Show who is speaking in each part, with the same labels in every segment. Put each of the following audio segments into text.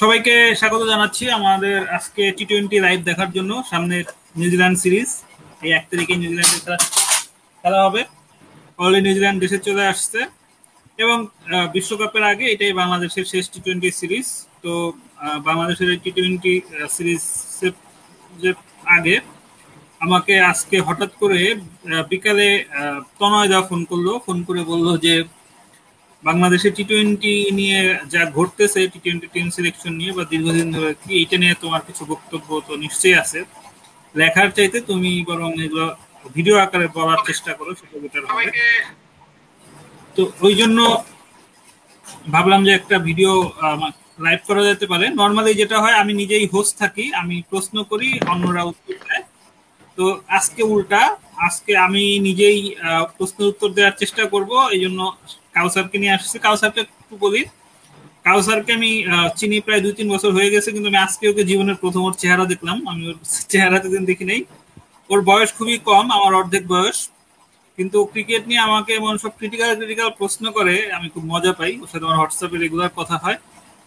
Speaker 1: সবাইকে স্বাগত জানাচ্ছি আমাদের আজকে টি টোয়েন্টি লাইভ দেখার জন্য সামনে নিউজিল্যান্ড সিরিজ এই এক তারিখে নিউজিল্যান্ডে খেলা হবে। অলরেডি নিউজিল্যান্ড দেশে চলে আসছে। এবং বিশ্বকাপের আগে এটাই বাংলাদেশের শেষ টি টোয়েন্টি সিরিজ তো বাংলাদেশের টি টোয়েন্টি সিরিজ আগে আমাকে আজকে হঠাৎ করে বিকালে তনয় দা ফোন করল। ফোন করে বলল যে বাংলাদেশের টি টোয়েন্টি নিয়ে যা ঘটতেছে টি টোয়েন্টি টিম সিলেকশন নিয়ে বা দীর্ঘদিন ধরে কি এইটা নিয়ে তোমার কিছু বক্তব্য তো নিশ্চয়ই আছে। লেখার চাইতে তুমি বরং এগুলো ভিডিও আকারে বলার চেষ্টা করো সেটা বেটার হবে। তো ওই জন্য ভাবলাম যে একটা ভিডিও লাইভ করা যেতে পারে। নর্মালি যেটা হয় আমি নিজেই হোস্ট থাকি আমি প্রশ্ন করি অন্যরা উত্তর দেয়। তো আজকে উল্টা আজকে আমি নিজেই প্রশ্নের উত্তর দেওয়ার চেষ্টা করব এই জন্য কাউসারকে নিয়ে আসছি। কাউসারকে একটু বলি। কাউসারকে আমি চিনি প্রায় দুই তিন বছর হয়ে গেছে, কিন্তু আমি আজকে ওকে জীবনের প্রথম ওর চেহারা দেখলাম। আমি ওর চেহারা দিন দেখি নেই। ওর বয়স খুবই কম, আমার অর্ধেক বয়স। কিন্তু ক্রিকেট নিয়ে আমাকে এমন সব ক্রিটিক্যাল ক্রিটিক্যাল প্রশ্ন করে, আমি খুব মজা পাই। ওর সাথে আমার হোয়াটসঅ্যাপে রেগুলার কথা হয়।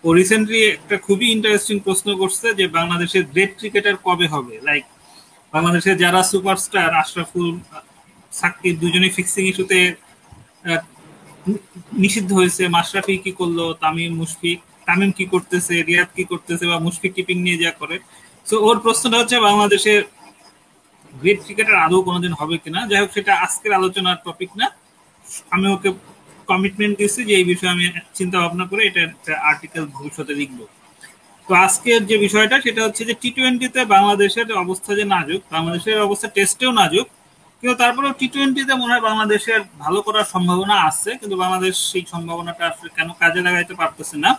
Speaker 1: ও রিসেন্টলি একটা খুবই ইন্টারেস্টিং প্রশ্ন করছে যে, বাংলাদেশের গ্রেট ক্রিকেটার কবে হবে? লাইক বাংলাদেশের যারা সুপারস্টার আশরাফুল, সাকিব দুজনে ফিক্সিং ইস্যুতে নিষিদ্ধ হয়েছে। মাশরাফি কি করল? তামিম, মুশফিক। তামিম কি করতেছে? রিয়াদ কি করতেছে? বা মুশফিক কিপিং নিয়ে যা করে? তো ওর প্রশ্নটা হচ্ছে বাংলাদেশের গ্রেট ক্রিকেটার আদৌ কোনোদিন হবে কিনা? যাই হোক, সেটা আজকের আলোচনার টপিক না। আমি ওকে কমিটমেন্ট দিচ্ছি যে এই বিষয়ে আমি চিন্তা ভাবনা করে এটা একটা আর্টিকেল ভবিষ্যতে লিখব। তো আজকের যে বিষয়টা, সেটা হচ্ছে যে টি টোয়েন্টিতে বাংলাদেশের অবস্থা যে নাজুক, বাংলাদেশের অবস্থা টেস্টেও নাজুক কিন্তু তারপরেও টি টোয়েন্টিতে মনে হয় বাংলাদেশের ভালো করার সম্ভাবনা আছে কিন্তু বাংলাদেশ সেই সম্ভাবনাটা আসলে কেন কাজে লাগাইতে পারতেছে না?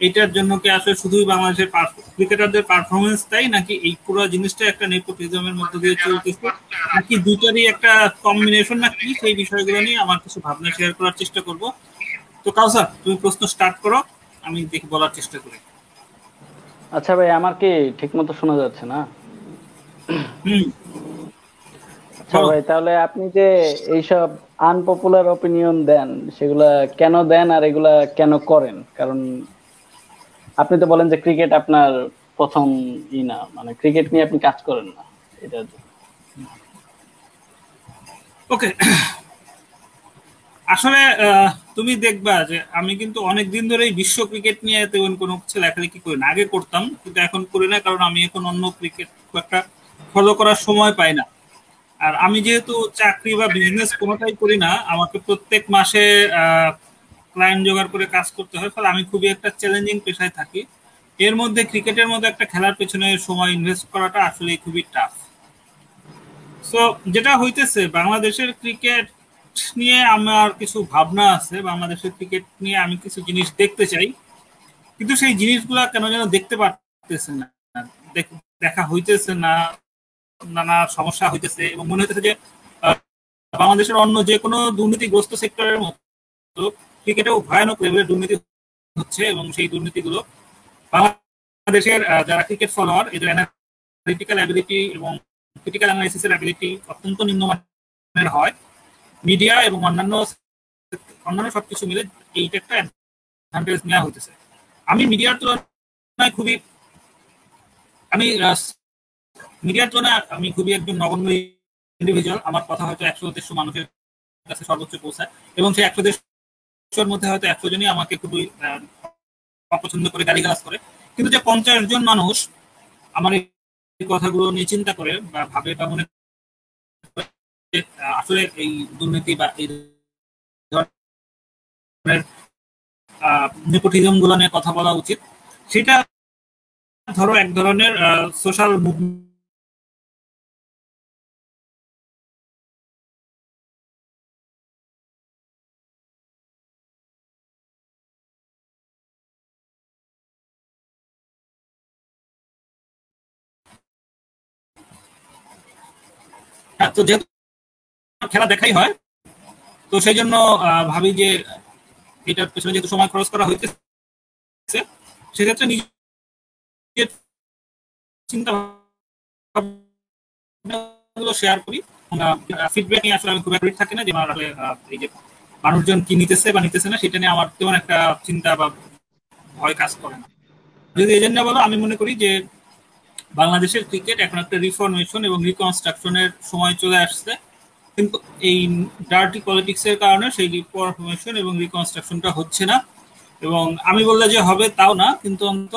Speaker 1: এটার জন্য কি আসলে শুধুই বাংলাদেশের ক্রিকেটারদের পারফরমেন্স তাই নাকি এই পুরো জিনিসটা একটা নেপোটিজমের মধ্যে দিয়ে চলতেছে? নাকি দুটারই একটা কম্বিনেশন না কি সেই বিষয়গুলো নিয়ে আমার কিছু ভাবনা শেয়ার করার চেষ্টা করব? তো কাউসার তুমি প্রশ্ন স্টার্ট করো আমি দেখি বলার চেষ্টা করি।
Speaker 2: আচ্ছা ভাই আমার কি ঠিকমতো শোনা যাচ্ছে না?
Speaker 1: হুম।
Speaker 2: আচ্ছা ভাই তাহলে আপনি যে এইসব আনপপুলার অপিনিয়ন দেন সেগুলা কেন দেন আর এগুলা কেন করেন? কারণ আপনি তো বলেন যে ক্রিকেট আপনার প্রথম ই না মানে ক্রিকেট নিয়ে আপনি কাজ করেন না এটা
Speaker 1: ওকে। আসলে তুমি দেখবা যে আমি কিন্তু অনেক দিন ধরেই বিশ্ব ক্রিকেট নিয়ে তেমন কোনো কিছু লেখালেখি করি না। আগে করতাম কিন্তু এখন করি না কারণ আমি এখন অন্য ক্রিকেট একটা ফলো করার সময় পাই না। আর আমি যেহেতু চাকরি বা বিজনেস কোনোটাই করি না, আমাকে প্রত্যেক মাসে ক্লায়েন্ট জোগাড় করে কাজ করতে হয়, ফলে আমি খুবই একটা চ্যালেঞ্জিং পেশায় থাকি। এর মধ্যে ক্রিকেটের মধ্যে একটা খেলার পেছনে সময় ইনভেস্ট করাটা আসলে খুবই টাফ সো যেটা হইতেছে, বাংলাদেশের ক্রিকেট নিয়ে আমার কিছু ভাবনা আছে, বাংলাদেশের ক্রিকেট নিয়ে আমি কিছু জিনিস দেখতে চাই। কিন্তু সেই জিনিসগুলা কেন যেন দেখতে পারতেছে না। দেখা হইতেছে না নানা সমস্যা হইতেছে এবং মনে হইতেছে যে বাংলাদেশের অন্য যে কোনো দুর্নীতিগ্রস্ত সেক্টরের মতো ক্রিকেটেও ভয়ানক লেভেলের দুর্নীতি হচ্ছে এবং সেই দুর্নীতিগুলো বাংলাদেশের যারা ক্রিকেট ফলোয়ার, এদের অ্যানালিটিক্যাল অ্যাবিলিটি এবং ক্রিটিক্যাল অ্যানালাইসিসের অ্যাবিলিটি অত্যন্ত নিম্নমানের হয়। মিডিয়া এবং অন্যান্য অন্যান্য সবকিছু মিলে এইটা একটা অ্যাডভান্টেজ নেওয়া হইতেছে। আমি মিডিয়ার তুলনায় খুবই আমি মিডিয়ার তুলনায় আমি খুবই একজন নগণ্য ইন্ডিভিজুয়াল আমার কথা হয়তো একশো দেড়শো মানুষের কাছে সর্বোচ্চ পৌঁছায়, এবং সেই একশো দেড়শোর মধ্যে হয়তো একশো জনই আমাকে খুবই অপছন্দ করে গালি গালাজ করে। কিন্তু যে পঞ্চাশ জন মানুষ আমার এই কথাগুলো নিয়ে চিন্তা করে বা ভাবে বা মনে আসলে এই দুর্নীতি বা এই ধরনের নেপোটিজমগুলো নিয়ে কথা বলা উচিত। সেটা ধরো এক ধরনের সোশ্যাল মুভমেন্ট হ্যাঁ তো যেহেতু খেলা দেখাই হয়, তো সেই জন্য ভাবি যে এটার পেছনে যেহেতু সময় খরচ করা হইতেছে, সেক্ষেত্রে নিজের চিন্তা শেয়ার করি। ফিডব্যাক নিয়ে আসলে আমি খুব একটা থাকি না যে এই যে মানুষজন কি নিতেছে বা নিতেছে না, সেটা নিয়ে আমার তেমন একটা চিন্তা বা ভয় কাজ করে না। যদি এজেন্ডা বলো, আমি মনে করি যে বাংলাদেশের ক্রিকেট এখন একটা রিফরমেশন এবং রিকনস্ট্রাকশনের সময় চলে আসছে। কিন্তু এই ডার্টি পলিটিক্স এর কারণে সেই রিফরমেশন এবং রিকনস্ট্রাকশনটা হচ্ছে না। এবং আমি বললে যে হবে তাও না, কিন্তু অন্তত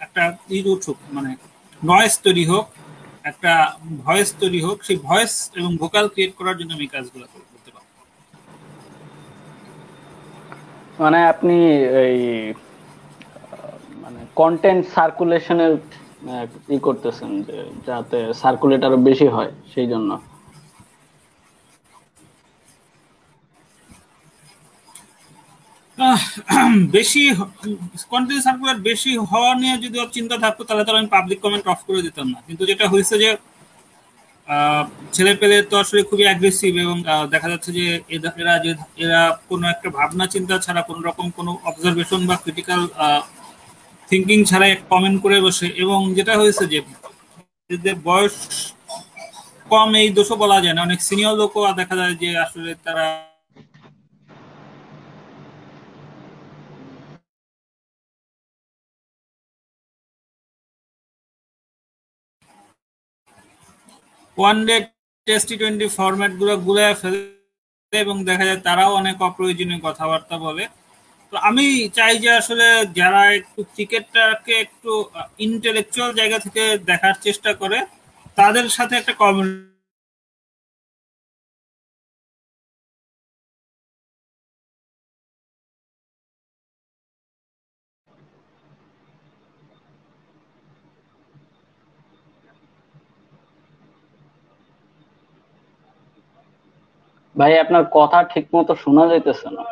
Speaker 1: একটা ই উঠুক মানে নয়েস তৈরি হোক, একটা ভয়েস তৈরি হোক, সেই ভয়েস এবং ভোকাল ক্রিয়েট করার জন্য আমি কাজগুলো করতে পারব
Speaker 2: মানে আপনি এই মানে কন্টেন্ট সার্কুলেশনের ই করতেছেন যে যাতে সার্কুলেট আরও বেশি হয়, সেই জন্য।
Speaker 1: বেশি সার্কুলার বেশি হওয়া নিয়ে যদি চিন্তা থাকতো, তাহলে তো আমি পাবলিক কমেন্ট অফ করে দিতাম না। কিন্তু যেটা হয়েছে যে ছেলে পেলে তো আসলে খুবই অ্যাগ্রেসিভ এবং দেখা যাচ্ছে যে এরা যে, এরা কোনো একটা ভাবনা চিন্তা ছাড়া কোনো রকম কোনো অবজারভেশন বা ক্রিটিক্যাল থিঙ্কিং ছাড়াই কমেন্ট করে বসে এবং যেটা হয়েছে যে বয়স কম এই দোষও বলা যায় না। অনেক সিনিয়র লোকও দেখা যায় যে আসলে তারা ওয়ান ডে টেস্ট টোয়েন্টি ফরম্যাটগুলো গুলায় ফেলে এবং দেখা যায় তারাও অনেক অপ্রয়োজনীয় কথাবার্তা বলে। আমি চাই যে আসলে যারা একটু ক্রিকেটটাকে একটু ইন্টেলেকচুয়াল জায়গা থেকে দেখার চেষ্টা করে, তাদের সাথে একটা কমিউনিটি
Speaker 2: ভাই, আপনার কথা ঠিক মতো শোনা যাইতেছে না।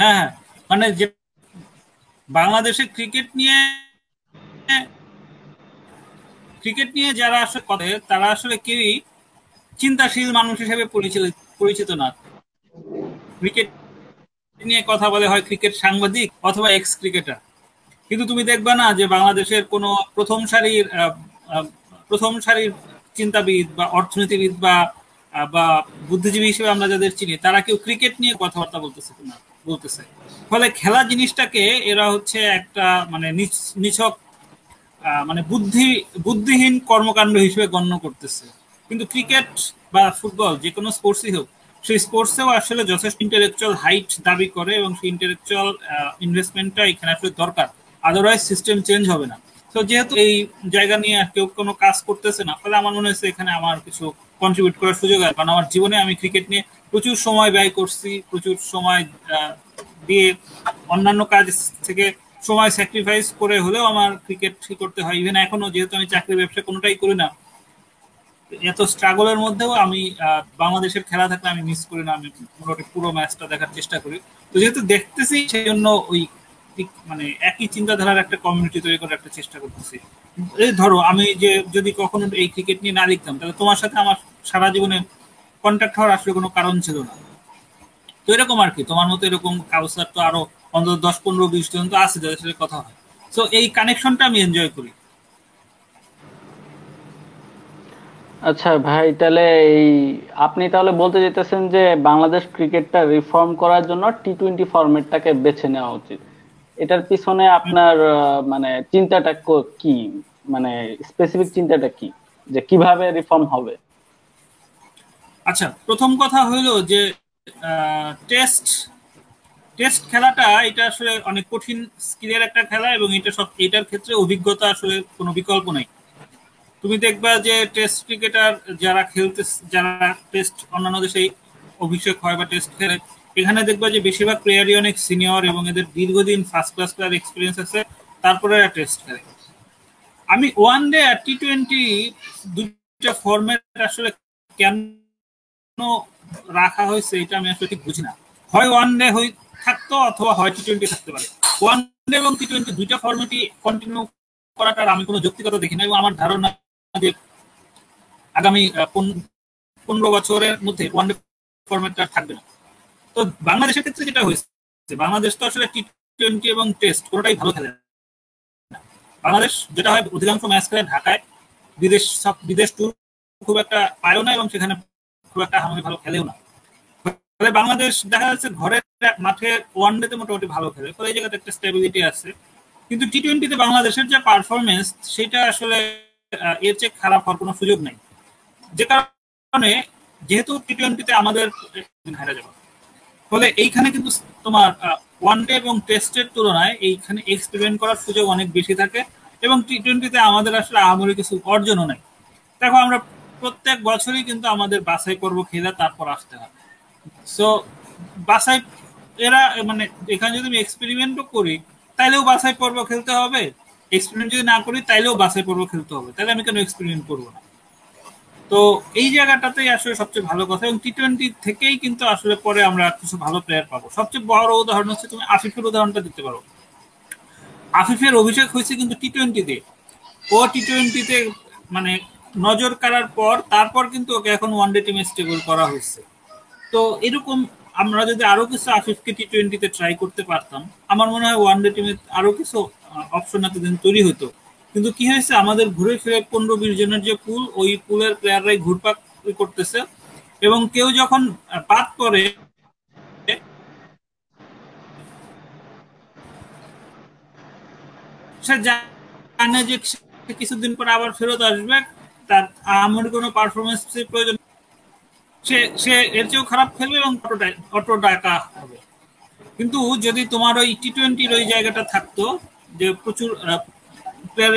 Speaker 1: হ্যাঁ মানে বাংলাদেশে ক্রিকেট নিয়ে ক্রিকেট নিয়ে যারা আসলে করে তারা আসলে কেউই চিন্তাশীল মানুষ হিসেবে পরিচিত পরিচিত না। ক্রিকেট নিয়ে কথা বলে হয় ক্রিকেট সাংবাদিক অথবা এক্স ক্রিকেটার কিন্তু তুমি দেখবে না যে বাংলাদেশের কোনো প্রথম সারির প্রথম সারির চিন্তাবিদ বা অর্থনীতিবিদ বা বা বুদ্ধিজীবী হিসেবে আমরা যাদের চিনি, তারা কেউ ক্রিকেট নিয়ে কথাবার্তা বলতেছে না বলতেছে। ফলে খেলা জিনিসটাকে এরা হচ্ছে একটা মানে নিছক মানে বুদ্ধি, বুদ্ধিহীন কর্মকাণ্ড হিসেবে গণ্য করতেছে। কিন্তু ক্রিকেট বা ফুটবল যে কোনো স্পোর্টসই হোক, সেই স্পোর্টসেও আসলে যথেষ্ট ইন্টেলেকচুয়াল হাইট দাবি করে এবং সেই ইন্টেলেকচুয়াল ইনভেস্টমেন্টটা এখানে আসলে দরকার। আদারওয়াইজ সিস্টেম চেঞ্জ হবে না। তো যেহেতু এই জায়গা নিয়ে কেউ কোনো কাজ করতেছে না, ফলে আমার মনে হয়েছে এখানে আমার কিছু কন্ট্রিবিউট করার সুযোগ আছে। কারণ আমার জীবনে আমি ক্রিকেট নিয়ে প্রচুর সময় ব্যয় করছি, প্রচুর সময় দিয়ে অন্যান্য কাজ থেকে সময় স্যাক্রিফাইস করে হলেও আমার ক্রিকেট করতে হয়। ইভেন এখনও যেহেতু আমি চাকরি ব্যবসা কোনোটাই করি না, এত স্ট্রাগলের মধ্যেও আমি বাংলাদেশের খেলা থাকলে আমি মিস করি না। আমি পুরো ম্যাচটা দেখার চেষ্টা করি। তো যেহেতু দেখতেছি সেই জন্য ওই মানে একই চিন্তাধারার একটা কমিউনিটি তৈরি করার একটা চেষ্টা করতেছি। এই ধরো, আমি যে যদি কখনো এই ক্রিকেট নিয়ে না লিখতাম, তাহলে তোমার সাথে আমার সারা জীবনে কন্ট্যাক্ট হওয়ার আসলে কোনো কারণ ছিল না। তো এরকম আর কি, তোমার মতো এরকম কাউসার তো আরও অন্তত দশ, পনেরো, বিশ জন তো আছে যাদের সাথে কথা হয়। তো এই কানেকশনটা আমি এনজয় করি।
Speaker 2: আচ্ছা ভাই, তাহলে এই আপনি তাহলে বলতে যেতেছেন যে বাংলাদেশ ক্রিকেটটা রিফর্ম করার জন্য টি টোয়েন্টি ফরম্যাটটাকে বেছে নেওয়া উচিত। এটার পিছনে আপনার মানে চিন্তাটা কি মানে স্পেসিফিক চিন্তাটা কি? যে কীভাবে রিফর্ম হবে?
Speaker 1: আচ্ছা প্রথম কথা হলো যে টেস্ট টেস্ট খেলাটা এটা আসলে অনেক কঠিন স্কিলের একটা খেলা এবং এটা সব, এটার ক্ষেত্রে অভিজ্ঞতা আসলে কোনো বিকল্প নাই। তুমি দেখবা যে টেস্ট ক্রিকেটার যারা খেলতে যারা টেস্ট অন্যান্য দেশে অভিষেক হয় বা টেস্ট খেলে এখানে দেখবা যে বেশিরভাগ প্লেয়ারই অনেক সিনিয়র এবং এদের দীর্ঘদিন ফার্স্ট ক্লাস প্লেয়ার এক্সপিরিয়েন্স আছে, তারপরে টেস্ট খেলে আমি ওয়ান ডে আর টি টোয়েন্টি দুইটা ফরম্যাট আসলে কেন রাখা হয়েছে এটা আমি আসলে ঠিক বুঝি না। হয় ওয়ান ডে হই থাকতো অথবা হয় টি টোয়েন্টি থাকতে পারে। ওয়ান ডে এবং টি টোয়েন্টি দুইটা ফরম্যাটই কন্টিনিউ করাটার আমি কোনো যৌক্তিকতা দেখি না এবং আমার ধারণা যে আগামী পনেরো বছরের মধ্যে ওয়ান ডে ফরম্যাটটা থাকবে না। তো বাংলাদেশের ক্ষেত্রে যেটা হয়েছে, বাংলাদেশ তো আসলে টি টোয়েন্টি এবং টেস্ট কোনোটাই ভালো খেলে বাংলাদেশ যেটা হয়, অধিকাংশ ম্যাচ খেলে ঢাকায়। বিদেশ সব, বিদেশ ট্যুর খুব একটা পায়ও না এবং সেখানে খুব একটা আমাদের ভালো খেলেও না। ফলে বাংলাদেশ দেখা যাচ্ছে ঘরের মাঠে ওয়ান ডেতে মোটামুটি ভালো খেলে। ফলে এই জায়গাতে একটা স্টেবিলিটি আছে। কিন্তু টি টোয়েন্টিতে বাংলাদেশের যে পারফরমেন্স সেটা আসলে এর চেয়ে খারাপ হওয়ার কোনো সুযোগ নেই। যে কারণে, যেহেতু টি টোয়েন্টিতে আমাদের হারা যাবে ফলে এইখানে কিন্তু তোমার ওয়ান ডে এবং টেস্টের তুলনায় এইখানে এক্সপেরিমেন্ট করার সুযোগ অনেক বেশি থাকে এবং টি টোয়েন্টিতে আমাদের আসলে আহামরি কিছু অর্জনও নেই। দেখো, আমরা প্রত্যেক বছরই কিন্তু আমাদের বাছাই পর্ব খেলে তারপর আসতে হয়। সো বাছাই, এরা মানে এখানে যদি আমি এক্সপেরিমেন্টও করি, তাইলেও বাছাই পর্ব খেলতে হবে। এক্সপেরিমেন্ট যদি না করি, তাইলেও বাছাই পর্ব খেলতে হবে। তাহলে আমি কেন এক্সপেরিমেন্ট করব না? তো এই জায়গাটাতেই আসলে সবচেয়ে ভালো কথা, এবং টি টোয়েন্টি থেকেই কিন্তু আসলে পরে আমরা কিছু ভালো প্লেয়ার পাবো। সবচেয়ে বড় উদাহরণ হচ্ছে তুমি আফিফের উদাহরণটা দিতে পারো। আফিফের অভিষেক হয়েছে কিন্তু টি টোয়েন্টিতে ও টি টোয়েন্টিতে মানে নজর কাড়ার পর, তারপর কিন্তু ওকে এখন ওয়ান ডে টিমে স্টেবল করা হয়েছে। তো এরকম আমরা যদি আরও কিছু আফিফকে টি টোয়েন্টিতে ট্রাই করতে পারতাম, আমার মনে হয় ওয়ান ডে টিমে আরও কিছু অপশন এতদিন তৈরি হতো। কিন্তু কি হয়েছে? আমাদের ঘুরে ফিরে পনেরো বিশ জনের যে পুল, ওই পুলের প্লেয়াররাই ঘুরপাক করতেছে। এবং কেউ যখন বাদ পড়ে, সে জানে যে কিছুদিন পর আবার ফেরত আসবে। তার আমার কোনো পারফরমেন্স প্রয়োজন সে সে এর চেয়েও খারাপ খেলবে এবং অটো ডাকা হবে। কিন্তু যদি তোমার ওই টি টোয়েন্টির ওই জায়গাটা থাকতো, যে প্রচুর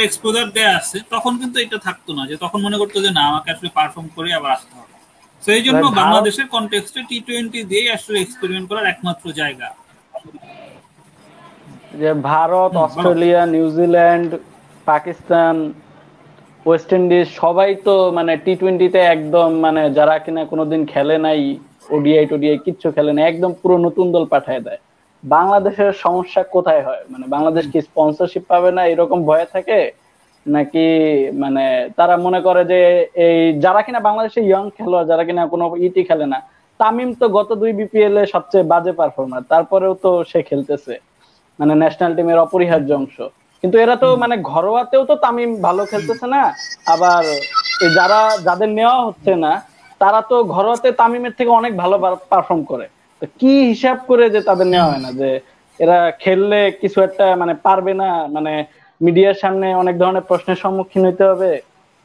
Speaker 1: এক্সপোজার দেয়া আছে তখন কিন্তু এটা থাকতো না যে তখন মনে করতো যে না আমাকে আসলে পারফর্ম করে আবার আসতে হবে। তো এই জন্য বাংলাদেশের কনটেক্সটে টি টোয়েন্টি দিয়েই আসলে এক্সপেরিমেন্ট করার একমাত্র জায়গা।
Speaker 2: যে Bharat Australia New Zealand Pakistan West Indies সবাই তো মানে টি টোয়েন্টিতে একদম মানে যারা কিনা কোনোদিন খেলে নাই ওডিআই টোডিআই কিচ্ছু খেলে না একদম পুরো নতুন দল পাঠায় দেয়। বাংলাদেশের সমস্যা কোথায় হয়? মানে বাংলাদেশ কি স্পন্সরশিপ পাবে না এরকম ভয়ে থাকে? নাকি মানে তারা মনে করে যে এই যারা কিনা বাংলাদেশে ইয়ং খেলোয়াড়, যারা কিনা কোনো ইটি খেলে না, তামিম তো গত দুই বিপিএল এ সবচেয়ে বাজে পারফর্মার তারপরেও তো সে খেলতেছে। মানে ন্যাশনাল টিমের অপরিহার্য অংশ। কিন্তু এরা তো মানে ঘরোয়াতেও তো তামিম ভালো খেলতেছে না, আবার যারা, যাদের নেওয়া হচ্ছে না, তারা তো ঘরোয়াতে তামিমের থেকে অনেক ভালো পারফর্ম করে। কি হিসাব করে যে তাদের নেওয়া হয় না? যে এরা খেললে কিছু একটা মানে পারবে না মানে মিডিয়ার সামনে অনেক ধরনের প্রশ্নের সম্মুখীন হইতে হবে।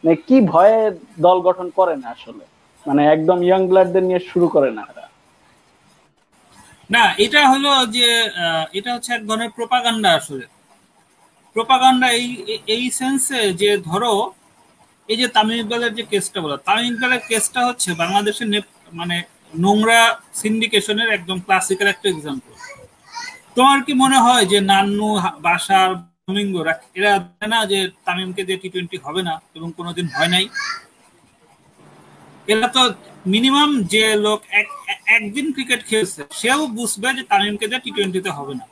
Speaker 2: মানে কি ভয়ে দল গঠন করে না আসলে? মানে একদম ইয়াং ব্লাডদের নিয়ে শুরু করে না এরা।
Speaker 1: না, এটা হলো যে এটা হচ্ছে এক ধরনের প্রোপাগান্ডা আসলে। প্রোপাগান্ডা এই এই সেন্সে যে ধরো, এই যে তামিম ইকবালের যে কেসটা বলো, তামিম ইকবালের কেসটা হচ্ছে বাংলাদেশের মানে নোংরা সিন্ডিকেশনের একদম ক্লাসিক্যাল একটা এক্সাম্পল তোমার কি মনে হয় যে নান্নু বাসার এরা না যে তামিমকে দিয়ে টি টোয়েন্টি হবে না এবং কোনোদিন হয় নাই? এরা তো মিনিমাম যে লোক একদিন ক্রিকেট খেলছে, সেও বুঝবে যে তামিমকে দিয়ে টি টোয়েন্টিতে হবে না।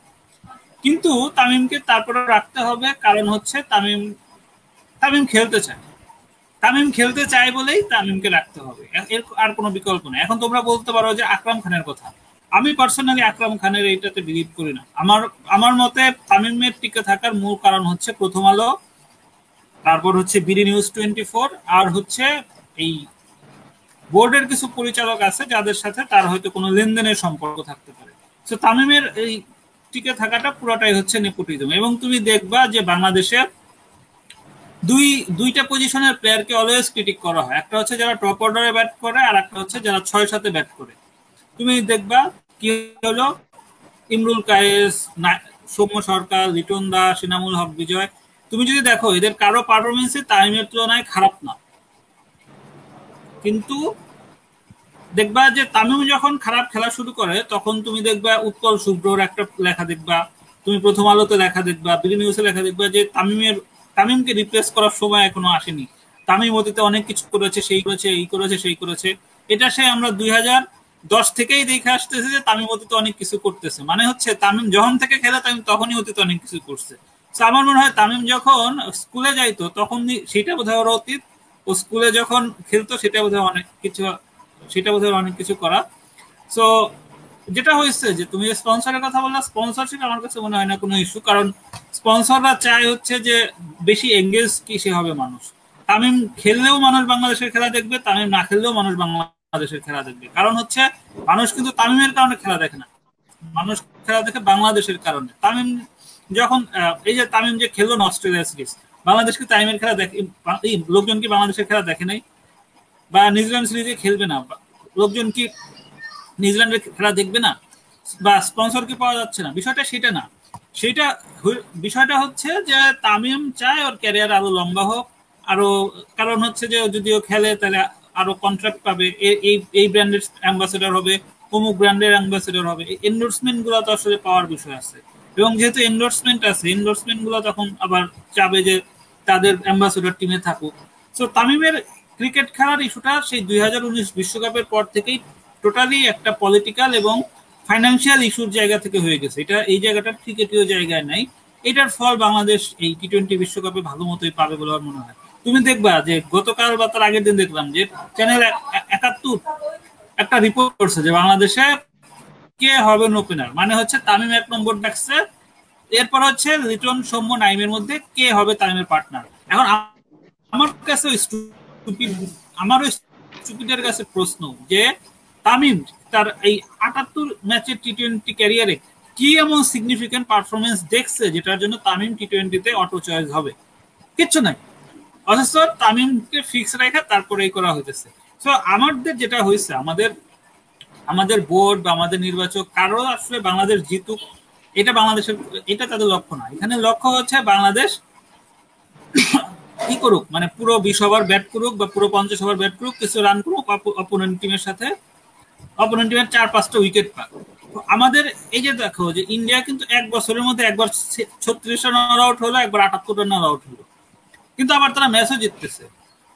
Speaker 1: কিন্তু তামিমকে তারপরে রাখতে হবে, কারণ হচ্ছে তামিম তামিম খেলতে চায়। তামিম খেলতে চায় বলেই তামিমকে রাখতে হবে। এর আর কোনো বিকল্প নেই। এখন তোমরা বলতে পারো যে আকরাম খানের কথা। আমি পার্সোনালি আকরাম খানের এইটাতে বিলিভ করি না। আমার আমার মতে তামিমের টিকে থাকার মূল কারণ হচ্ছে প্রথম আলো, তারপর হচ্ছে বিডি নিউজ টোয়েন্টি ফোর, আর হচ্ছে এই বোর্ডের কিছু পরিচালক আছে যাদের সাথে তার হয়তো কোনো লেনদেনের সম্পর্ক থাকতে পারে। তো তামিমের এই টিকে থাকাটা পুরোটাই হচ্ছে নেপোটিজম। এবং তুমি দেখবা যে বাংলাদেশে দুই, দুইটা পজিশনের প্লেয়ারকে অলওয়েজ ক্রিটিক করা হয়। একটা হচ্ছে যারা টপ অর্ডারে ব্যাট করে, আর একটা হচ্ছে যারা ছয় সাথে ব্যাট করে। তুমি দেখবা কি হলো? ইমরুল কায়েস সৌম্য সরকার, লিটন দাস সিনামুল হক, বিজয়। তুমি যদি দেখো, এদের কারও পারফরমেন্সে তামিমের তুলনায় খারাপ না। কিন্তু দেখবা যে তামিম যখন খারাপ খেলা শুরু করে, তখন তুমি দেখবা উৎকল শুভ্রর একটা লেখা দেখবা। তুমি প্রথম আলোতে লেখা দেখবা বিডি নিউজে লেখা দেখবা যে তামিমের তামিমকে রিপ্লেস করার সময় এখনও আসেনি। তামিম অতীতে অনেক কিছু করেছে, সেই করেছে, এই করেছে, সেই করেছে। এটা সে আমরা দুই হাজার দশ থেকেই দেখে আসতেছে যে তামিম অতীতে অনেক কিছু করতেছে। মানে হচ্ছে তামিম যখন থেকে খেলে তামিম তখনই অতীতে অনেক কিছু করছে। আমার মনে হয় তামিম যখন স্কুলে যাইতো, তখন সেটা বোধ হয় অতীত। ও স্কুলে যখন খেলতো, সেটা বোধ অনেক কিছু সেটা বোধ অনেক কিছু করা। সো যেটা হয়েছে যে তুমি স্পন্সরের কথা বললা স্পন্সরশিপ আমার কাছে মনে হয় না কোনো ইস্যু কারণ স্পন্সররা চায় হচ্ছে যে বেশি এঙ্গেজ কিসে হবে মানুষ। তামিম খেললেও মানুষ বাংলাদেশের খেলা দেখবে, তামিম না খেললেও মানুষ বাংলাদেশের খেলা দেখবে। কারণ হচ্ছে মানুষ কিন্তু তামিমের কারণে খেলা দেখে না। মানুষ খেলা দেখে বাংলাদেশের কারণে। তামিম যখন এই যে তামিম যে খেললো না অস্ট্রেলিয়া সিরিজ, বাংলাদেশ কি তামিমের খেলা দেখে লোকজন কি বাংলাদেশের খেলা দেখে নাই? বা নিউজিল্যান্ড সিরিজে খেলবে না? লোকজন কি নিউজিল্যান্ডের খেলা দেখবে না, বা স্পন্সর কি পাওয়া যাচ্ছে না। বিষয়টা সেটা না। সেটা বিষয়টা হচ্ছে যে তামিম চায় ওর ক্যারিয়ার আরও লম্বা হোক। আরও, কারণ হচ্ছে যে যদিও খেলে তাহলে আরও কন্ট্রাক্ট পাবে। এই এই ব্র্যান্ডের অ্যাম্বাসেডর হবে, অমুক ব্র্যান্ডের অ্যাম্বাসেডর হবে। এন্ডোর্সমেন্টগুলো তো আসলে পাওয়ার বিষয় আছে। এবং যেহেতু এন্ডোর্সমেন্ট আছে এন্ডোর্সমেন্টগুলো তখন আবার চাবে যে তাদের অ্যাম্বাসেডর টিমে থাকুক। সো তামিমের ক্রিকেট খেলার ইস্যুটা সেই দুই বিশ্বকাপের পর থেকেই টোটালি একটা পলিটিক্যাল এবং ফাইন্যান্সিয়াল ইস্যুর জায়গা থেকে হয়ে গেছে। এটা এই জায়গাটা ক্রিকেটীয় জায়গায় নাই। এটার ফল বাংলাদেশ এই টি টোয়েন্টি বিশ্বকাপে ভালো মতোই পাবে বলে আমার মনে হয়। তুমি দেখবা যে গতকাল বা তার আগের দিন দেখলাম যে চ্যানেল একাত্তর একটা রিপোর্ট করছে যে বাংলাদেশে কে হবে ওপেনার মানে হচ্ছে তামিম এক নম্বর ডাকছে এরপর হচ্ছে লিটন, সৌম্য, নাইমের মধ্যে কে হবে তামিমের পার্টনার এখন আমার কাছে আমার ওই স্টুপিডের কাছে প্রশ্ন যে তামিম, তার এই আটাত্তর ম্যাচের টি টোয়েন্টি ক্যারিয়ারে কি এমন সিগনিফিকেন্ট পারফরমেন্স দেখছে যেটার জন্য তামিম টি টোয়েন্টিতে অটো চয়েস হবে? কিচ্ছু নাই। অথচ তামিমকে ফিক্স রেখে তারপরে এই করা হইতেছে। সো আমাদের যেটা হয়েছে আমাদের আমাদের বোর্ড বা আমাদের নির্বাচক কারও আসলে বাংলাদেশ জিতুক, এটা বাংলাদেশের, এটা তাদের লক্ষ্য না। এখানে লক্ষ্য হচ্ছে বাংলাদেশ কি করুক মানে পুরো বিশ ওভার ব্যাট করুক বা পুরো পঞ্চাশ ওভার ব্যাট করুক, কিছু রান করুক অপোনেন্ট টিমের সাথে অপোনেন্ট টিমের চার, পাঁচটা উইকেট পাক। আমাদের এই যে দেখো যে ইন্ডিয়া কিন্তু এক বছরের মধ্যে একবার ছত্রিশ রান আউট হলো, একবার আটাত্তর রান আউট হলো। কিন্তু আবার তারা ম্যাচও জিততেছে।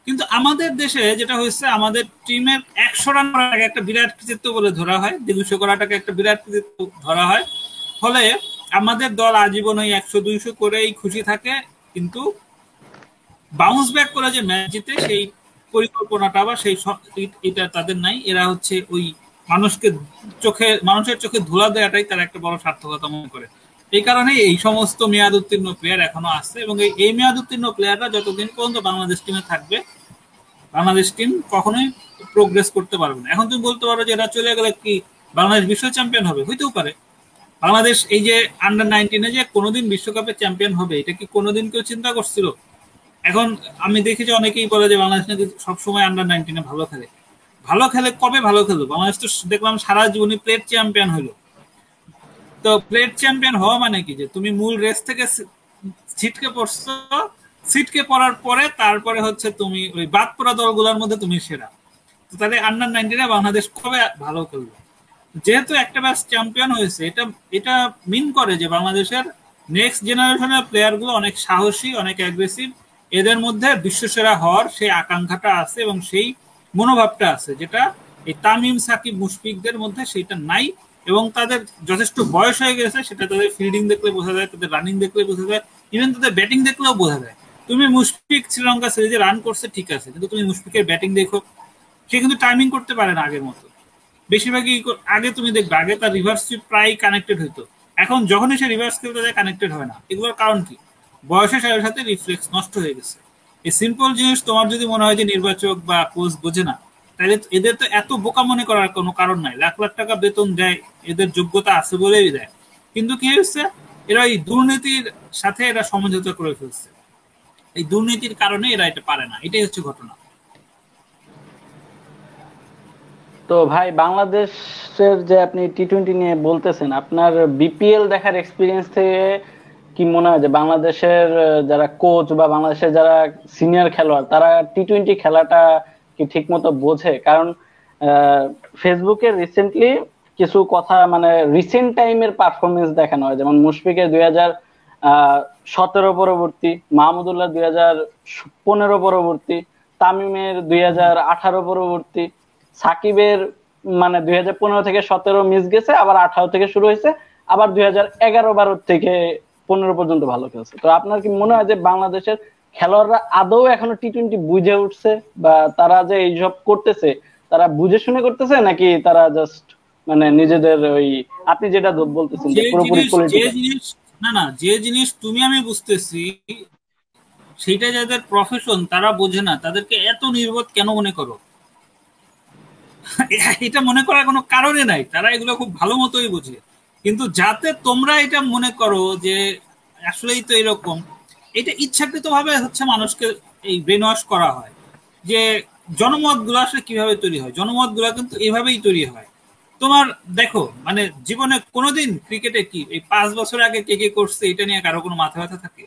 Speaker 1: কিন্তু আমাদের দেশে যেটা হয়েছে, আমাদের টিমের একশো রান করাটাকে একটা বিরাট কৃতিত্ব বলে ধরা হয় দুইশো করাটাকে একটা বিরাট কৃতিত্ব ধরা হয়। ফলে আমাদের দল আজীবন ওই একশো, দুইশো করেই খুশি থাকে, কিন্তু বাউন্স ব্যাক করে যে ম্যাচ জিতে সেই পরিকল্পনাটা বা সেই এটা তাদের নাই। এরা হচ্ছে ওই মানুষকে চোখে, মানুষের চোখে ধুলা দেওয়াটাই তারা একটা বড় সার্থকতা মনে করে। এই কারণে এই সমস্ত মেয়াদ উত্তীর্ণ প্লেয়ার এখনও আসছে এবং এই মেয়াদ উত্তীর্ণ প্লেয়াররা যতদিন পর্যন্ত বাংলাদেশ টিমে থাকবে, বাংলাদেশ টিম কখনোই প্রোগ্রেস করতে পারবে না। এখন তুমি বলতে পারো যে এরা চলে গেলে কি বাংলাদেশ বিশ্ব চ্যাম্পিয়ন হবে? হইতেও পারে। বাংলাদেশ এই যে আন্ডার নাইনটিনে যে কোনোদিন বিশ্বকাপে চ্যাম্পিয়ন হবে, এটা কি কোনোদিন কেউ চিন্তা করছিল? এখন আমি দেখি যে অনেকেই বলে যে বাংলাদেশ নাকি সবসময় আন্ডার নাইনটিনে ভালো খেলে। ভালো খেলে কবে ভালো খেলো বাংলাদেশ তো দেখলাম সারা জীবনই প্লেট চ্যাম্পিয়ন হলো। তো প্লেট চ্যাম্পিয়ন হওয়া মানে কি? যে তুমি মূল রেস থেকে ছিটকে পড়ছো, ছিটকে পড়ার পরে তারপরে হচ্ছে তুমি ওই বাদ পড়া দলগুলোর মধ্যে তুমি সেরা। তো তাহলে আন্ডার নাইনটিনে বাংলাদেশ কবে ভালো খেলবে? যেহেতু একটা ম্যাচ চ্যাম্পিয়ন হয়েছে, এটা এটা মিন করে যে বাংলাদেশের নেক্সট জেনারেশনের প্লেয়ারগুলো অনেক সাহসী, অনেক অ্যাগ্রেসিভ এদের মধ্যে বিশ্বসেরা হওয়ার সেই আকাঙ্ক্ষাটা আছে এবং সেই মনোভাবটা আছে, যেটা এই তামিম, সাকিব, মুশফিকদের মধ্যে সেইটা নাই এবং তাদের যথেষ্ট বয়স হয়ে গেছে, সেটা তাদের ফিল্ডিং দেখলে বোঝা যায়, তাদের রানিং দেখলে বোঝা যায় ইভেন তাদের ব্যাটিং দেখলেও বোঝা যায়। তুমি মুশফিক শ্রীলঙ্কা সিরিজে রান করছে, ঠিক আছে, কিন্তু তুমি মুশফিকের ব্যাটিং দেখো, সে কিন্তু টাইমিং করতে পারে না আগের মতো। বেশিরভাগই আগে তুমি দেখবে, আগে তার রিভার্স সুইপ প্রায় কানেক্টেড হইতো। এখন যখনই সে রিভার্স খেলতে যায় কানেক্টেড হয় না। এগুলোর কারণ কি? বয়সের সাথে সাথে রিফ্লেক্স নষ্ট হয়ে গেছে। এই সিম্পল জিনিস তোমার যদি মনে হয় যে নির্বাচক বা কোচ বোঝে না, তাহলে এদের তো এত বোকা মনে করার কোনো কারণ নাই। লাখ লাখ টাকা বেতন দেয়, এদের যোগ্যতা আছে বলেই দেয়। কিন্তু কি হচ্ছে এরা এই দুর্নীতির সাথে এরা সমঝোতা করে ফেলছে। এই দুর্নীতির কারণে এরা এটা পারে না। এটাই হচ্ছে ঘটনা।
Speaker 2: তো ভাই, বাংলাদেশের যে আপনি টি টোয়েন্টি নিয়ে বলতেছেন, আপনার বিপিএল দেখার এক্সপিরিয়েন্স থেকে কি মনে হয় যে বাংলাদেশের যারা কোচ বা বাংলাদেশের যারা সিনিয়র খেলোয়াড়, তারা টি টোয়েন্টি খেলাটা কি ঠিক মতো বোঝে? কারণ ফেসবুকে রিসেন্টলি কিছু কথা মানে রিসেন্ট টাইমের পারফরমেন্স দেখানো হয়। যেমন মুশফিকের দুই হাজার সতেরো পরবর্তী, মাহমুদুল্লাহ দুই হাজার পনেরো পরবর্তী, তামিমের দুই হাজার আঠারো পরবর্তী, সাকিবের মানে দুই হাজার পনেরো থেকে সতেরো মিস গেছে, আবার আঠারো থেকে শুরু হয়েছে, আবার দুই হাজার এগারো বারো থেকে পনেরো পর্যন্ত ভালো খেলছে। তো আপনার কি মনে হয় যে বাংলাদেশের খেলোয়াড়রা আদৌ এখনও টি টোয়েন্টি বুঝে উঠছে বা তারা যে এইসব করতেছে তারা বুঝে শুনে করতেছে নাকি তারা জাস্ট মানে নিজেদের ওই আপনি যেটা বলতেছেন যে পুরোপুরি
Speaker 1: না না যে জিনিস তুমি আমি বুঝতেছি সেইটা যাদের প্রফেশন তারা বোঝে না। তাদেরকে এত নির্বোধ কেন মনে করো? এটা মনে করার কোনো কারণে নাই। তারা এগুলো খুব ভালো মতোই বোঝে। কিন্তু যাতে তোমরা এটা মনে করো যে আসলেই তো এরকম, এটা ইচ্ছাকৃত ভাবে হচ্ছে মানুষকে এই ব্রেন ওয়াশ করা হয়। যে জনমতগুলো আসলে কীভাবে তৈরি হয়? জনমতগুলা কিন্তু এইভাবেই তৈরি হয়। তোমার দেখো মানে জীবনে কোনোদিন ক্রিকেটে কি, এই পাঁচ বছর আগে কে কে করছে, এটা নিয়ে কারও কোনো মাথা ব্যথা থাকে?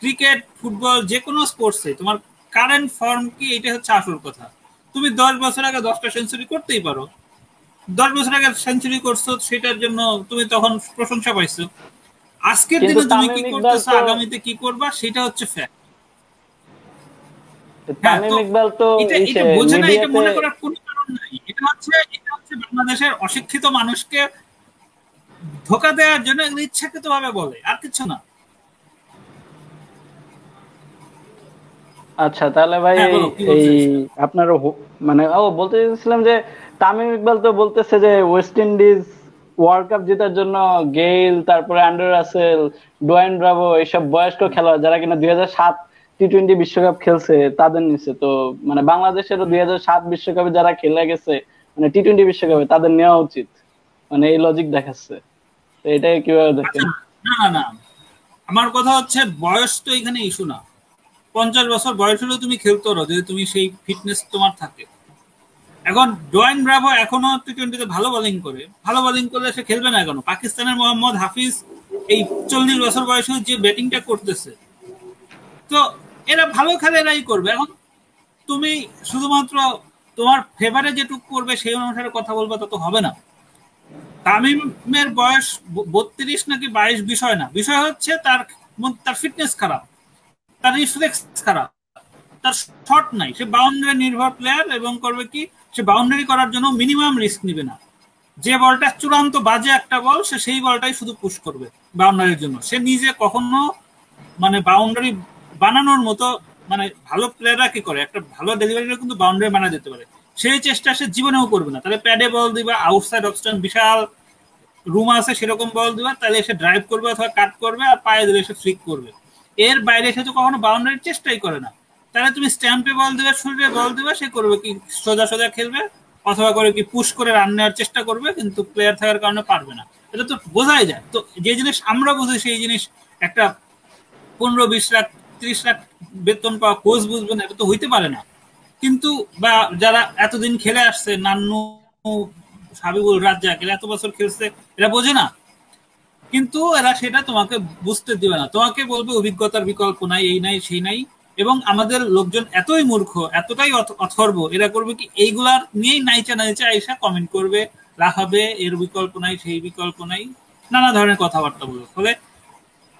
Speaker 1: ক্রিকেট, ফুটবল, যে কোনো স্পোর্টসে তোমার কারেন্ট ফর্ম কি এটা হচ্ছে আসল কথা। তুমি দশ বছর আগে দশটা সেঞ্চুরি করতেই পারো। দশ বছর আগে সেঞ্চুরি করছ সেটার জন্য তুমি তখন প্রশংসা পাইছো। আজকের দিনে তুমি কি করতেছো আগামীতে কি করবা সেটা হচ্ছে ফ্যাক্ট
Speaker 2: তামিম ইকবাল তো
Speaker 1: এটা এটা বোঝে না এটা মনে করার কোনো কারণ নাই। এটা হচ্ছে এটা হচ্ছে বাংলাদেশের অশিক্ষিত মানুষকে ধোকা দেওয়ার জন্য ইচ্ছাকৃত ভাবে বলে আর কিছু না।
Speaker 2: আচ্ছা তাহলে ভাই
Speaker 1: হ্যাঁ,
Speaker 2: এই আপনার মানে ও বলতে চাইছিলাম যে তামিম ইকবাল তো বলতেছে যে ওয়েস্ট ইন্ডিজ ওয়ার্ল্ড কাপ জেতার জন্য গেইল, তারপরে আন্ডার রাসেল ডোয়েন ব্রাভো এইসব বয়স্ক খেলোয়াড় যারা কিনা দুই হাজার সাত টি টোয়েন্টি বিশ্বকাপ খেলছে তাদের নিচে তো মানে বাংলাদেশেরও দুই হাজার সাত বিশ্বকাপে যারা খেলে গেছে মানে টি টোয়েন্টি বিশ্বকাপে তাদের নেওয়া উচিত। মানে এই লজিক দেখাচ্ছে। তো এটাই কীভাবে দেখেন?
Speaker 1: না না না। আমার কথা হচ্ছে বয়স তো এখানে ইস্যু না। পঞ্চাশ বছর বয়স হলেও তুমি খেলতে পারো, যদি তুমি সেই ফিটনেস তোমার থাকে। এখন ডোয়েন ব্রাভো এখনও টি টোয়েন্টিতে ভালো বোলিং করে। ভালো বোলিং করলে সে খেলবে না কেন পাকিস্তানের মোহাম্মদ হাফিজ এই চল্লিশ বছর বয়সে যে ব্যাটিংটা করতেছে। তো এরা ভালো খেলে এরাই করবে। এখন তুমি শুধুমাত্র তোমার ফেভারে যেটুকু করবে সেই অনুসারে কথা বলবে তত হবে না। তামিমের বয়স বত্রিশ নাকি বাইশ বিষয় না। বিষয় হচ্ছে তার তার ফিটনেস খারাপ। তার রিফ্লেক্স খারাপ। তার শট নাই। সে বাউন্ডারি নির্ভর প্লেয়ার এবং করবে কি? সে বাউন্ডারি করার জন্য মিনিমাম রিস্ক নিবে না। যে বলটা চূড়ান্ত বাজে একটা বল, সে সেই বলটাই শুধু পুশ করবে বাউন্ডারির জন্য। সে নিজে কখনো মানে বাউন্ডারি বানানোর মতো মানে ভালো প্লেয়াররা কি করে? একটা ভালো ডেলিভারি কিন্তু বাউন্ডারি বানা যেতে পারে। সেই চেষ্টা সে জীবনেও করবে না। তাহলে প্যাডে বল দিবা আউটসাইড অপশন বিশাল রুম আছে, সেরকম বল দিবা, তাহলে এসে ড্রাইভ করবে অথবা কাট করবে, আর পায়ে দিলে এসে ফ্লিক করবে। এর বাইরে এসে তো কখনো বাউন্ডারির চেষ্টাই করে না। তাহলে তুমি স্ট্যাম্পে বল দেবে শরীরে বল দেবে, সে করবে কি? সোজা সোজা খেলবে, অথবা করে কি পুশ করে রান নেওয়ার চেষ্টা করবে, কিন্তু প্লেয়ার থাকার কারণে পারবে না। এটা তো বোঝাই যায়। তো যে জিনিস আমরা বুঝি, সেই জিনিস একটা পনেরো, বিশ লাখ, ত্রিশ লাখ বেতন পাওয়া কোচ বুঝবে না, এটা তো হইতে পারে না। কিন্তু বা যারা এতদিন খেলে আসছে, নান্নু সাবিবুল রাজ্জাক, এরা এত বছর খেলছে, এরা বোঝে না। কিন্তু এরা সেটা তোমাকে বুঝতে দিবে না। তোমাকে বলবে, অভিজ্ঞতার বিকল্প নাই, এই নাই, সেই নাই। এবং আমাদের লোকজন এতই মূর্খ, এতটাই অথ- অথর্ব, এরা করবে কি? এইগুলার নিয়েই নাইচা নাইচা আইসা কমেন্ট করবে রাখাবে এর বিকল্প নাই, সেই বিকল্প নাই, নানা ধরনের কথাবার্তা বলবে। ফলে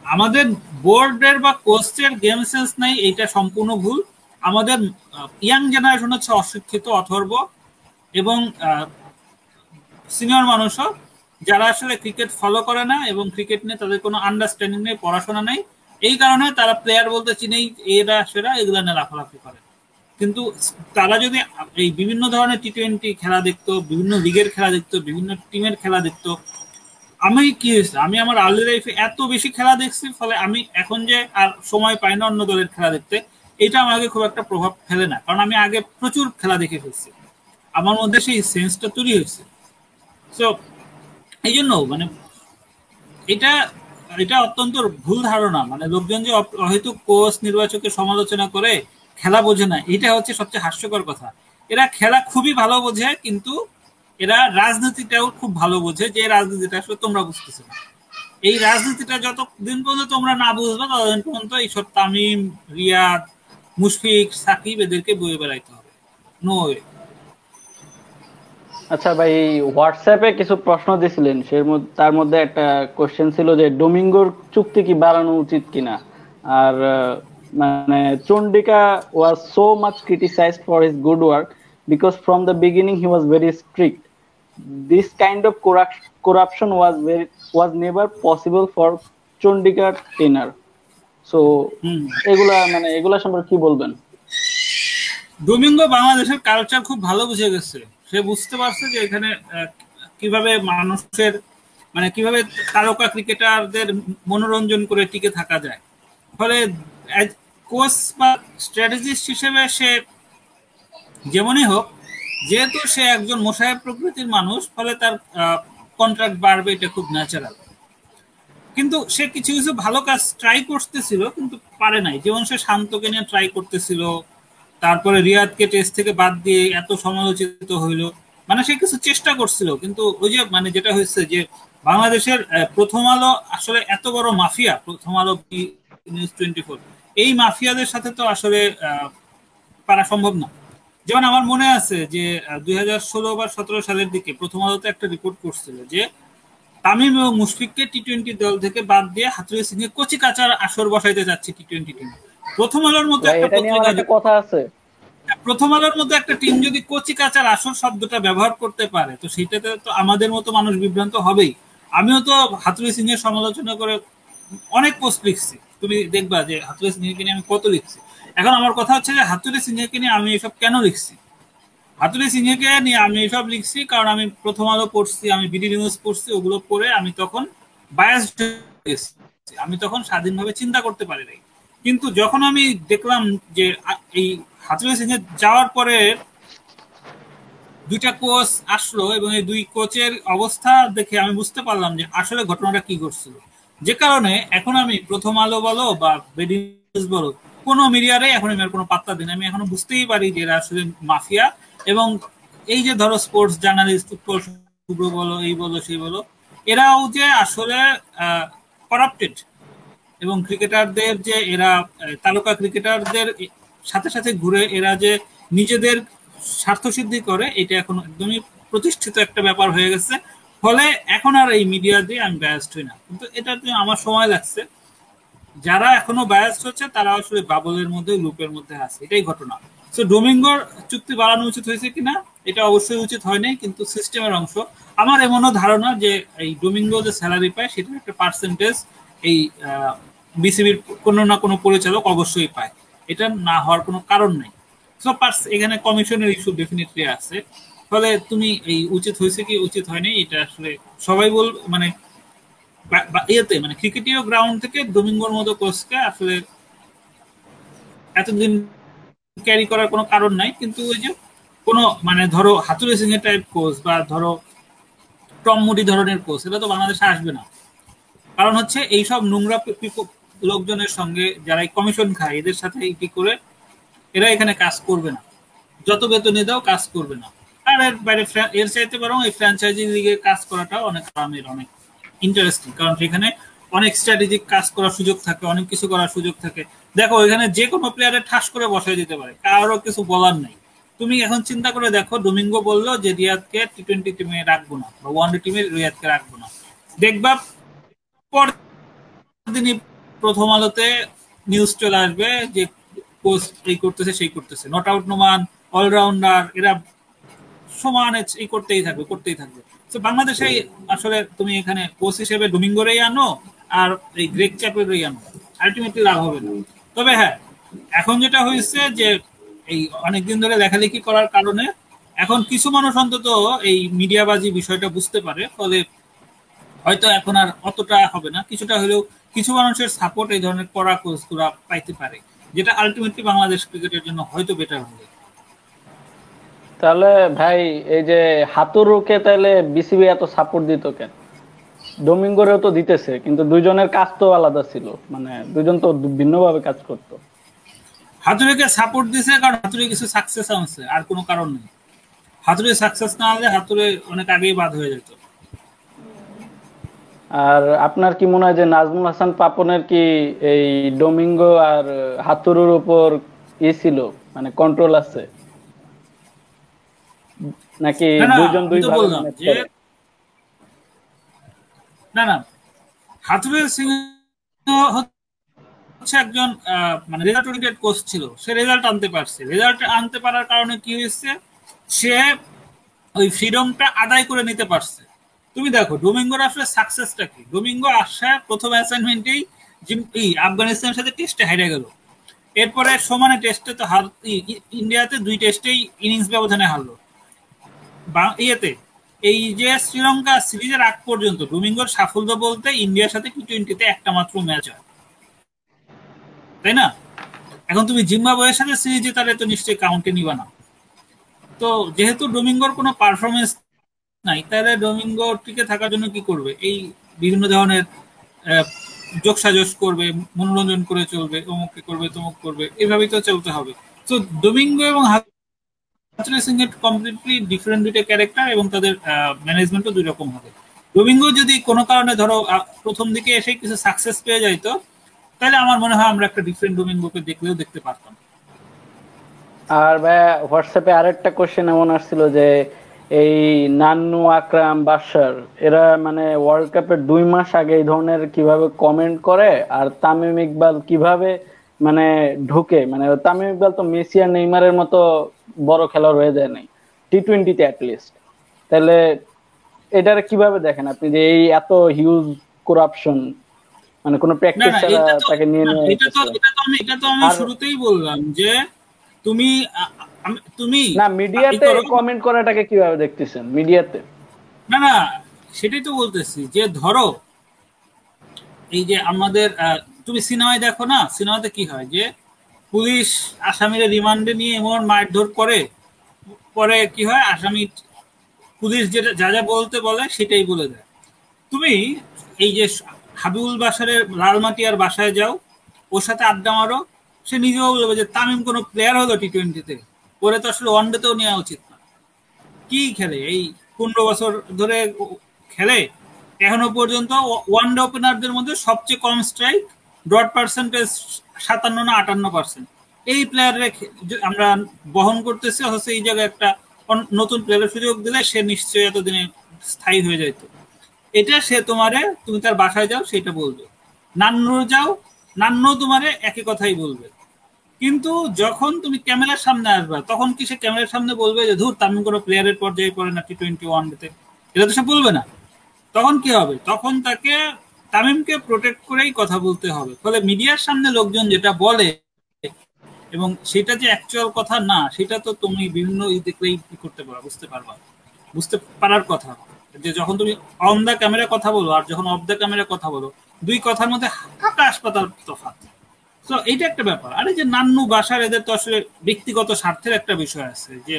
Speaker 1: আমাদের বোর্ডের বা কোচের গেম সেন্স নাই, এইটা সম্পূর্ণ ভুল। আমাদের ইয়াং জেনারেশন হচ্ছে অশিক্ষিত, অথর্ব এবং সিনিয়র মানুষও, যারা আসলে ক্রিকেট ফলো করে না এবং ক্রিকেট নিয়ে তাদের কোনো আন্ডারস্ট্যান্ডিং নেই, পড়াশোনা নেই এই কারণে তারা প্লেয়ার বলতে চিনেই, এরা, সেরা, এগুলো নিয়ে লাফালাফি করে। কিন্তু তারা যদি এই বিভিন্ন ধরনের টি টোয়েন্টি খেলা দেখতো, বিভিন্ন লিগের খেলা দেখতো, বিভিন্ন টিমের খেলা দেখতো, আমি কি হয়েছে? আমি আমার আর্লি লাইফে এত বেশি খেলা দেখছি, ফলে আমি এখন যে আর সময় পাই না অন্য দলের খেলা দেখতে, এটা আমাকে খুব একটা প্রভাব ফেলে না। কারণ আমি আগে প্রচুর খেলা দেখে ফেলছি। আমার মধ্যে সেই সেন্সটা তৈরি হয়েছে। সো এই জন্য মানে এটা এটা অত্যন্ত ভুল ধারণা। মানে লোকজন যে হয়তো কোচ নির্বাচকের সমালোচনা করে খেলা বোঝে না, এটা হচ্ছে সবচেয়ে হাস্যকর কথা। এরা খেলা খুবই ভালো বোঝে, কিন্তু এরা রাজনীতিটাও খুব ভালো বোঝে যে রাজনীতিটা আসলে তোমরা বুঝতেছো না। এই রাজনীতিটা যতদিন পর্যন্ত তোমরা না বুঝবে, ততদিন পর্যন্ত এইসব তামিম, রিয়াদ, মুশফিক, সাকিব এদেরকে বয়ে বেড়াইতে হবে। নো
Speaker 2: আচ্ছা ভাই হোয়াটসঅ্যাপে কিছু প্রশ্ন দিছিলেন। সে তার মধ্যে একটা কোশ্চেন ছিল যে ডোমিঙ্গোর চুক্তি কি বাড়ানো উচিত কিনা? আর মানে Chandika was so much criticised for his good work because from the beginning he was very strict this kind of corruption was very was never possible for Chandika টেনার so এগুলা মানে এগুলা সম্পর্কে কি বলবেন?
Speaker 1: ডোমিঙ্গো বাংলাদেশের কালচার খুব ভালো বুঝে গেছে। সে বুঝতে পারছে যে এখানে কীভাবে মানুষের মানে কীভাবে তারকা ক্রিকেটারদের মনোরঞ্জন করে টিকে থাকা যায়। ফলে কোচ বা স্ট্র্যাটেজিস্ট হিসেবে সে যেমনই হোক, যেহেতু সে একজন মোসাহেব প্রকৃতির মানুষ, ফলে তার কন্ট্রাক্ট বাড়বে এটা খুব ন্যাচারাল কিন্তু সে কিছু কিছু ভালো কাজ ট্রাই করতেছিল, কিন্তু পারে নাই। যেমন সে শান্তকে নিয়ে ট্রাই করতেছিল তারপরে রিয়াদকে টেস্ট থেকে বাদ দিয়ে এত সমালোচিত হইল। মানে সে কিছু চেষ্টা করছিল, কিন্তু ওই যে মানে যেটা হয়েছে যে, বাংলাদেশের প্রথম আলো আসলে এত বড় মাফিয়া, প্রথম আলো নিউজ টোয়েন্টি ফোর এই মাফিয়াদের সাথে তো আসলে পারা সম্ভব না। যেমন আমার মনে আছে যে দুই হাজার ষোলো বা সতেরো সালের দিকে প্রথম আলোতে একটা রিপোর্ট করছিল যে, তামিম এবং মুশফিককে টি টোয়েন্টি দল থেকে বাদ দিয়ে হাতুরি সিং এ কচি কাচার আসর বসাইতে যাচ্ছে টি টোয়েন্টি টিম প্রথম আলোর মতো
Speaker 2: একটা পত্রিকা কথা আছে।
Speaker 1: প্রথম আলোর মতো একটা টিম যদি কচি কাচার আসর শব্দটা ব্যবহার করতে পারে তো সেটাতে তো আমাদের মতো মানুষ বিভ্রান্ত হবেই। আমিও তো হাতুরি সিং এর সমালোচনা করে অনেক পোস্ট লিখছি। তুমি দেখবা যে হাতুরি সিং এর নিয়ে আমি কত লিখছি। এখন আমার কথা হচ্ছে যে হাতুরি সিং এর নিয়ে আমি এসব কেন লিখছি? হাতুরি সিংহকে নিয়ে আমি এসব লিখছি কারণ আমি প্রথম আলো পড়ছি আমি বিডি নিউজ পড়ছি ওগুলো পড়ে আমি তখন বায়াস আমি তখন স্বাধীনভাবে চিন্তা করতে পারি নাই। কিন্তু যখন আমি দেখলাম যে এই হাতুরি সিং যাওয়ার পরে দুইটা কোচ আসলো এবং এই দুই কোচের অবস্থা দেখে আমি বুঝতে পারলাম যে আসলে ঘটনাটা কি ঘটছিল। যে কারণে এখন আমি প্রথম আলো বলো বা বলো, কোনো মিডিয়ারে এখন আমি আর কোনো পাত্তা দিন আমি এখনও বুঝতেই পারি যে এরা আসলে মাফিয়া এবং এই যে ধরো স্পোর্টস জার্নালিস্ট উৎপল শুভ্র বলো, এই বলো, সেই বলো, এরাও যে আসলে করাপ্টেড এবং ক্রিকেটারদের যে এরা তারকা ক্রিকেটারদের সাথে সাথে ঘুরে এরা যে নিজেদের স্বার্থসিদ্ধি করে, এটা এখন একদমই প্রতিষ্ঠিত একটা ব্যাপার হয়ে গেছে। ফলে এখন আর এই মিডিয়া দিয়ে আমি ব্যস্ত হই না। কিন্তু এটা আমার সময় লাগছে। যারা এখনও ব্যস্ত হচ্ছে, তারা আসলে বাবলের মধ্যে, লুপের মধ্যে আছে। এটাই ঘটনা। তো ডোমিঙ্গোর চুক্তি বাড়ানো উচিত হয়েছে কিনা, এটা অবশ্যই উচিত হয়নি কিন্তু সিস্টেমের অংশ। আমার এমনও ধারণা যে এই ডোমিঙ্গো যে স্যালারি পায়, সেটার একটা পার্সেন্টেজ এই বিসিবির কোনো না কোনো পরিচালক অবশ্যই পায়। এটা না হওয়ার কোনো কারণ নেই। সো পার্স এখানে কমিশনের ইস্যু ডেফিনেটলি আছে। ফলে তুমি এই উচিত হয়েছে কি, উচিত হয়নি, এটা আসলে সবাই বল মানে ইয়েতে মানে ক্রিকেটীয় গ্রাউন্ড থেকে ডোমিঙ্গোর মতো কোচকে আসলে এতদিন ক্যারি করার কোনো কারণ নাই। কিন্তু ওই যে কোনো মানে ধরো হাতুরে সিং এর টাইপ কোচ বা ধরো, টম মুডি ধরনের কোচ এটা তো বাংলাদেশে আসবে না। কারণ হচ্ছে, এইসব নোংরা লোকজনের সঙ্গে যারা কমিশন খায়, এদের সাথে কি করে? এরা এখানে কাজ করবে না। যত বেতনে দাও, কাজ করবে না। আর এর বাইরে এর চাইতে বরং এই ফ্র্যাঞ্চাইজি লিগে কাজ করাটা অনেক আরামের অনেক ইন্টারেস্টিং কারণ সেখানে অনেক স্ট্র্যাটেজিক কাজ করার সুযোগ থাকে, অনেক কিছু করার সুযোগ থাকে। দেখো, এখানে যে কোনো প্লেয়ারের ঠাস করে বসাই দিতে পারে, কারও কিছু বলার নেই। তুমি এখন চিন্তা করে দেখো ডোমিঙ্গো বলল যে রিয়াদকে টি টোয়েন্টি টিমে রাখব না, বা ওয়ান ডে টিমে রিয়াদকে রাখব না। দেখবা পর দিনই প্রথম আলোতে নিউজ চলে আসবে যে কোচ এই করতেছে, সেই করতেছে। নট আউট নোমান অলরাউন্ডার এরা সমান এই করতেই থাকবে করতেই থাকবে। তো বাংলাদেশে আসলে তুমি এখানে কোচ হিসেবে ডোমিঙ্গোরেই আনো আর এই গ্রেক চ্যাপেরই আনো। আলটিমেটলি লাভ হবে না। তবে হ্যাঁ এখন যেটা হয়েছে যে এই অনেকদিন ধরে লেখালেখি করার কারণে এখন কিছু মানুষ অন্তত এই মিডিয়াবাজি বিষয়টা বুঝতে পারে। ফলে হয়তো এখন আর অতটা হবে না। কিছুটা হলেও কিছু মানুষের সাপোর্ট এই ধরনের কড়া কোচগুলা পাইতে পারে যেটা আলটিমেটলি বাংলাদেশ ক্রিকেটের জন্য হয়তো বেটার হবে।
Speaker 2: তাহলে ভাই এই যে হাতুরুকে তাহলে বিসিবি এত সাপোর্ট দিত কেন? ডোমিঙ্গোরেও তো দিতেছে কিন্তু দুইজনের কাজ তো আলাদা ছিল মানে দুইজন তো ভিন্নভাবে কাজ করত।
Speaker 1: হাতুরিকে সাপোর্ট দিছে কারণ হাতুরি কিছু সাকসেস আনছে আর কোনো কারণ নেই। হাতুরি সাকসেস না হলে হাতুরে অনেক আগেই বাদ হয়ে যেত।
Speaker 2: আর আপনার কি মনে হয় যে নাজমুল হাসান পাপনের কি এই ডোমিঙ্গো আর হাতুরুর উপর ই ছিল? মানে কন্ট্রোল আছে? নাকি দুইজন দুই
Speaker 1: না না হাতুরে সিং হচ্ছে একজন মানে রেজাল্ট ওরিয়েন্টেড কোচ ছিল। সে রেজাল্ট আনতে পারছে। রেজাল্ট আনতে পারার কারণে কি হয়েছে? সে ওই ফ্রিডমটা আদায় করে নিতে পারছে। তুমি দেখো ডোমিঙ্গোর আসলে সাকসেসটা কি? ডোমিঙ্গো আসা প্রথম অ্যাসাইনমেন্টেই আফগানিস্তানের সাথে টেস্টে হেরে গেল। এরপরে সমানে টেস্টে তো হার ইন্ডিয়াতে দুই টেস্টেই ইনিংস ব্যবধানে হারলো। ইয়েতে, এই যে শ্রীলঙ্কা সিরিজের আগ পর্যন্ত ডোমিঙ্গোর সাফল্য বলতে ইন্ডিয়ার সাথে টি টোয়েন্টিতে একটা মাত্র ম্যাচ হয়। তাই না? এখন তুমি জিম্বাবুয়ের সাথে সিরিজে তাহলে তো নিশ্চয়ই কাউন্টে নিবা না। তো যেহেতু ডোমিঙ্গোর কোনো পারফরমেন্স নাই, তাহলে ডোমিঙ্গো টিকে থাকার জন্য কি করবে? এই বিভিন্ন ধরনের যোগ সাজস করবে, মনোরঞ্জন করে চলবে অমুক করবে তমুক করবে, এভাবেই তো চলতে হবে। তো ডোমিঙ্গো এবং সিং এর কমপ্লিটলি ডিফারেন্ট দুইটা ক্যারেক্টার এবং তাদের ম্যানেজমেন্টও দুই রকম হবে। ডোমিঙ্গো যদি কোনো কারণে ধরো প্রথম দিকে এসে কিছু সাকসেস পেয়ে যাইতো তাহলে আমার মনে হয় আমরা একটা ডিফারেন্ট ডোমিঙ্গোকে দেখলেও দেখতে পারতাম।
Speaker 2: আর ভাই হোয়াটসঅ্যাপে আরেকটা কোশ্চেন এমন আসছিল যে এই নান্নু আকরাম বাসার এরা মানে ওয়ার্ল্ড কাপের দুই মাস আগে এই ধরনের কীভাবে কমেন্ট করে আর তামিম ইকবাল কীভাবে মানে ঢুকে? মানে তামিম ইকবাল তো মেসি আর নেইমারের মতো বড় খেলোয়াড় হয়ে যায় নাই। টি টোয়েন্টিতে অ্যাটলিস্ট তাহলে এটার কীভাবে দেখেন আপনি যে এই এত হিউজ করাপশন মানে কোনো প্র্যাকটিস ছাড়া তাকে নিয়ে নিয়ে
Speaker 1: এটা তো আমি এটা তো আমি শুরুতেই বললাম যে তুমি তুমি
Speaker 2: না মিডিয়াতে কমেন্ট করাটাকে কীভাবে দেখতেছেন? মিডিয়াতে
Speaker 1: না না সেটাই তো বলতেছি যে ধরো এই যে আমাদের তুমি সিনেমায় দেখো না সিনেমাতে কি হয় যে পুলিশ আসামিরা রিমান্ডে নিয়ে এমন মারধর করে পরে কি হয় আসামি পুলিশ যেটা যা যা বলতে বলে সেটাই বলে দেয়। তুমি এই যে হাবিবুল বাসারের লালমাটিয়ার বাসায় যাও ওর সাথে আড্ডা মারো সে নিজেও বলবে যে তামিম কোনো প্লেয়ার হলো টি টোয়েন্টিতে ওরে তো আসলে ওয়ান ডেতেও নেওয়া উচিত না। কি খেলে? এই পনেরো বছর ধরে খেলে, এখনও পর্যন্ত ওয়ান ডে ওপেনারদের মধ্যে সবচেয়ে কম স্ট্রাইক ডট পার্সেন্টেজ সাতান্ন না আটান্ন পার্সেন্ট এই প্লেয়ারে আমরা বহন করতেছি, অথচ এই জায়গায় একটা নতুন প্লেয়ারের সুযোগ দিলে সে নিশ্চয়ই এতদিনে স্থায়ী হয়ে যেত এটা সে তোমারে, তুমি তার বাসায় যাও, সেটা বলবে। নান্নুর যাও, নান্নু তোমারে একই কথাই বলবে। কিন্তু যখন তুমি ক্যামেরার সামনে আসবে, তখন কি সে ক্যামেরার সামনে বলবে যে, ধুর তামিম কোনো প্লেয়ারের পর্যায়ে পড়ে না টি টোয়েন্টি ওয়ান ডেতে এটা তো সে বলবে না। তখন কি হবে? তখন তাকে তামিমকে প্রোটেক্ট করেই কথা বলতে হবে। ফলে মিডিয়ার সামনে লোকজন যেটা বলে, এবং সেটা যে অ্যাকচুয়াল কথা না, সেটা তো তুমি বিভিন্ন ই দেখলেই করতে পারো, বুঝতে পারবা। বুঝতে পারার কথা। যে যখন তুমি অন দ্য ক্যামেরা কথা বলো আর যখন অফ দ্য ক্যামেরা কথা বলো, দুই কথার মধ্যে আকাশ পাতাল তফাৎ। তো এইটা একটা ব্যাপার। আরে যে নান্নু বাসার এদের তো আসলে ব্যক্তিগত স্বার্থের একটা বিষয় আছে যে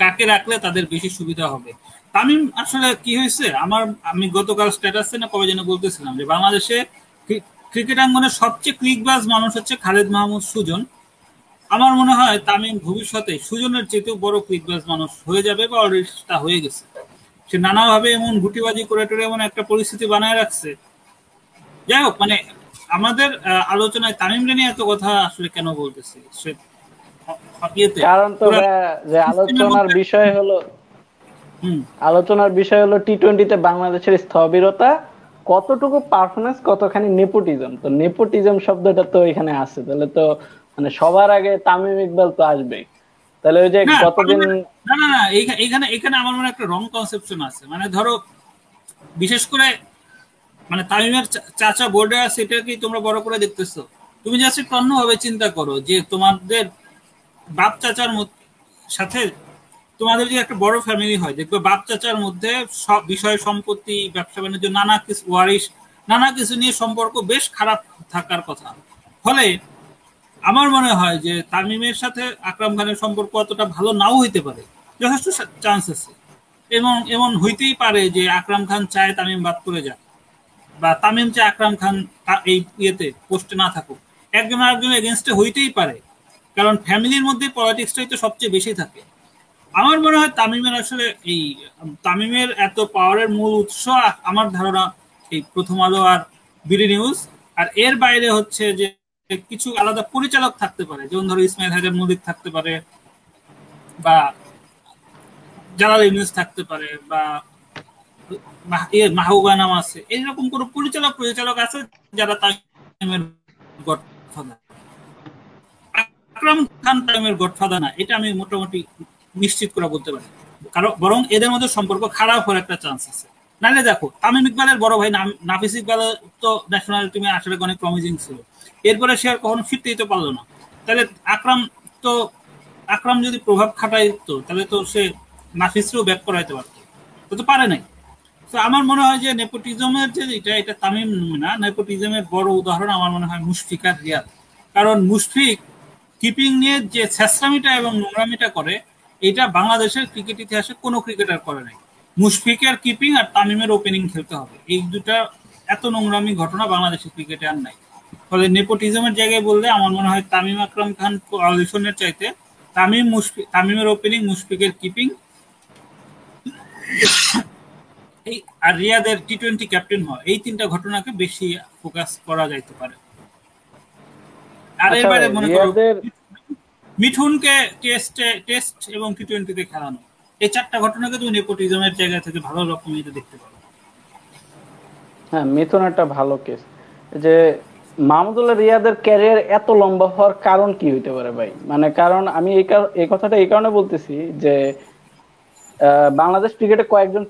Speaker 1: কাকে রাখলে তাদের বেশি সুবিধা হবে। তামিম, আসলে কি হয়েছে? আমার, আমি গতকাল স্ট্যাটাসে না কবে যেন বলতেছিলাম যে বাংলাদেশে ক্রিকেট আঙ্গনের সবচেয়ে ক্লিকবাজ মানুষ হচ্ছে খালেদ মাহমুদ সুজন। আমার মনে হয় তামিম ভবিষ্যতে সুজনের চেয়েও বড় ক্লিকবাজ মানুষ হয়ে যাবে বা অলরেডি তা হয়ে গেছে। সে নানাভাবে এমন গুটিবাজি করে টোরে এমন একটা পরিস্থিতি বানায় রাখছে। যাই হোক মানে আমাদের আলোচনায় তামিম নিয়ে এত কথা আসলে কেন বলতেছি? সে
Speaker 2: কারণ তো যে আলোচনার বিষয় হলো আলোচনার বিষয় হলো টি টোয়েন্টিতে বাংলাদেশের স্থবিরতা কতটুকু পারফরমেন্স কতখানি নেপোটিজম তো নেপোটিজম শব্দটা তো এখানে আছে। তাহলে তো মানে সবার আগে তামিম ইকবাল তো আসবে তাহলে ওই যে কতদিন
Speaker 1: না না না এখানে এখানে আমার মনে একটা রং কনসেপশন আছে। মানে ধরো বিশেষ করে মানে তামিমের চাচা বোর্ডে আছে এটা কি তোমরা বড় করে দেখতেছো। তুমি জাস্ট একটু অন্যভাবে চিন্তা করো যে তোমাদের বাপ চাচার সাথে তোমাদের যে একটা বড় ফ্যামিলি হয়, দেখবে বাপ চাচার মধ্যে সব বিষয় সম্পত্তি, ব্যবসা বাণিজ্য, নানা কিছু ওয়ারিশ, নানা কিছু নিয়ে সম্পর্ক বেশ খারাপ থাকার কথা। ফলে আমার মনে হয় যে তামিমের সাথে আকরাম খানের সম্পর্ক অতটা ভালো নাও হইতে পারে। যথেষ্ট চান্স আছে। এবং এমন হইতেই পারে যে আকরাম খান চায় তামিম বাদ করে যাক। বা তামিম চায় আকরাম খান এই ইয়েতে পোস্টে না থাকুক, একজন আরেকজন এগেনস্টে হইতেই পারে। কারণ ফ্যামিলির মধ্যে পলিটিক্সটাই তো সবচেয়ে বেশি থাকে। আমার মনে হয় তামিমের আসলে এই, তামিমের এত পাওয়ারের মূল উৎস আমার ধারণা এই প্রথম আলো আর বিডি নিউজ আর এর বাইরে হচ্ছে যে কিছু আলাদা পরিচালক থাকতে পারে, যেমন ধরো ইসমাইল হাজার মল্লিক থাকতে পারে বা জালাল ইউনুস থাকতে পারে বা মাহবুবা আছে। এইরকম পরিচালক পরিচালক আছে যারা আকরাম খান গডফাদার না, এটা আমি মোটামুটি নিশ্চিত করে বলতে পারি। কারণ, বরং এদের মধ্যে সম্পর্ক খারাপ হওয়ার একটা চান্স আছে। নাহলে দেখো, তামিম ইকবালের বড় ভাই নাফিস ইকবাল তো ন্যাশনাল টিমে আসলে অনেক প্রমিজিং ছিল। এরপরে সে আর কখনো ফিরতেই তো পারল না। তাহলে আকরাম তো আকরাম যদি প্রভাব খাটাইতো, তাহলে তো সে নাফিসকেও ব্যাক করাইতে পারতো। তো পারে নাই। তো আমার মনে হয় যে নেপোটিজমের যে এটা এটা তামিম না, নেপোটিজমের বড় উদাহরণ আমার মনে হয় মুশফিক আর রিয়াদ। কারণ মুশফিক কিপিং নিয়ে যে ছ্যাসরামিটা এবং নোংরামিটা করে, এটা বাংলাদেশের ক্রিকেট ইতিহাসে কোনো ক্রিকেটার করে নাই। মুশফিকের কিপিং আর তামিমের ওপেনিং খেলতে হবে। এই দুটা এত নোংরামি ঘটনা বাংলাদেশের ক্রিকেটে আর নাই। ফলে নেপোটিজমের জায়গায় বললে আমার মনে হয় তামিম আকরাম খান লিসনের চাইতে তামিম মুশফিক তামিমের ওপেনিং মুশফিকের কিপিং আর রিয়াদের টি টোয়েন্টি ক্যাপ্টেন হওয়া এই তিনটা ঘটনাকে বেশি ফোকাস করা যাইতে পারে। আর
Speaker 2: আচ্ছা,
Speaker 1: এবারে মনে করো মিঠুনকে টেস্টে টেস্ট এবং টি টোয়েন্টিতে খেলানো এই চারটা ঘটনাকে তুমি নেপোটিজমের জায়গা থেকে ভালো রকম এটা দেখতে পারো।
Speaker 2: হ্যাঁ মিথুন একটা ভালো কেস যে মাহমুদুল্লাহ রিয়াদের ক্যারিয়ার এত লম্বা হওয়ার কারণ কি হইতে পারে ভাই? মানে কারণ আমি এই এই কথাটা এই কারণে বলতেছি যে বাংলাদেশ ক্রিকেটে কয়েকজন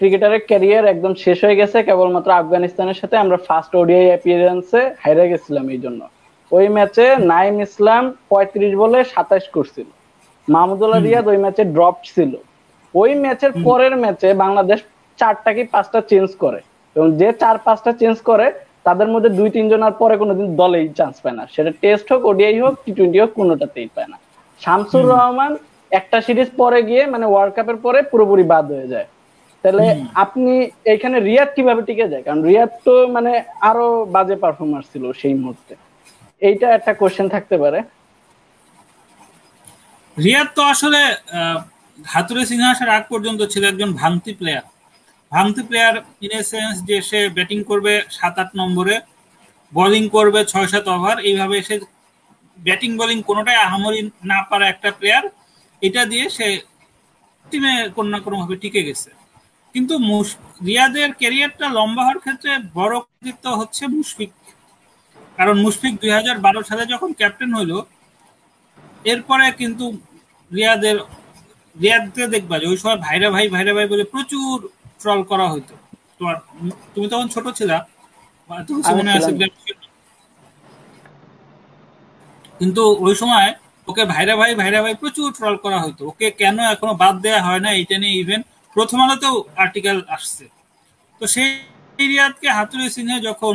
Speaker 2: ক্রিকেটারের ক্যারিয়ার একদম শেষ হয়ে গেছে। কেবলমাত্র আফগানিস্তানের সাথে আমরা ফার্স্ট ওডিআই অ্যাপিয়ারেন্সে হাইরে গেছিলাম এই জন্য। ওই ম্যাচে নাইম ইসলাম পঁয়ত্রিশ বলে সাতাশ করছিল। মাহমুদুল্লাহ রিয়াদ ওই ম্যাচে ড্রপ ছিল। ওই ম্যাচের পরের ম্যাচে বাংলাদেশ চারটা কি পাঁচটা চেঞ্জ করে। এবং যে চার পাঁচটা চেঞ্জ করে তাদের মধ্যে দুই তিনজন আর পরে কোনোদিন দলেই চান্স পায় না। সেটা টেস্ট হোক ওডিআই হোক টি টোয়েন্টি হোক কোনোটাতেই পায় না। শামসুর রহমান একটা সিরিজ পরে গিয়ে মানে ওয়ার্ল্ড কাপের পরে পুরোপুরি বাদ হয়ে যায়। তাহলে আপনি এখানে রিয়াদ কীভাবে টিকে যায়? কারণ রিয়াদ তো মানে আরও বাজে পারফরমেন্স ছিল সেই মুহূর্তে। এইটা একটা কোশ্চেন থাকতে পারে।
Speaker 1: রিয়াদ তো আসলে হাতুড়ে সিংহাসের আগ পর্যন্ত ছিল একজন ভাঙতি প্লেয়ার ভাঙতি প্লেয়ার ইন এ সেন্স যে সে ব্যাটিং করবে সাত আট নম্বরে বোলিং করবে ছয় সাত ওভার এইভাবে সে ব্যাটিং বোলিং কোনোটাই আহামরি না পারা একটা প্লেয়ার এটা দিয়ে সে টিমে কোনো না কোনোভাবে টিকে গেছে। কিন্তু রিয়াদের ক্যারিয়ারটা লম্বা হওয়ার ক্ষেত্রে বড় কৃতিত্ব হচ্ছে মুশফিক। কারণ মুশফিক দুই বারো সালে যখন ক্যাপ্টেন হইল এরপরে কিন্তু রিয়াদের রিয়াদকে দেখবা যে ওই সময় ভাইরা ভাই ভাইরা ভাই বলে প্রচুর ট্রল করা হইতো। তোমার তুমি তখন ছোট ছিলা মনে আছে কিন্তু ওই সময় ওকে ভাইরা ভাই ভাইরা ভাই প্রচুর ট্রল করা হইতো। ওকে কেন এখনও বাদ দেওয়া হয় না? এটা নিয়ে ইভেন প্রথম আলোতেও আর্টিকেল আসছে। তো সেই রিয়াদকে হাতুড়ি সিংহে যখন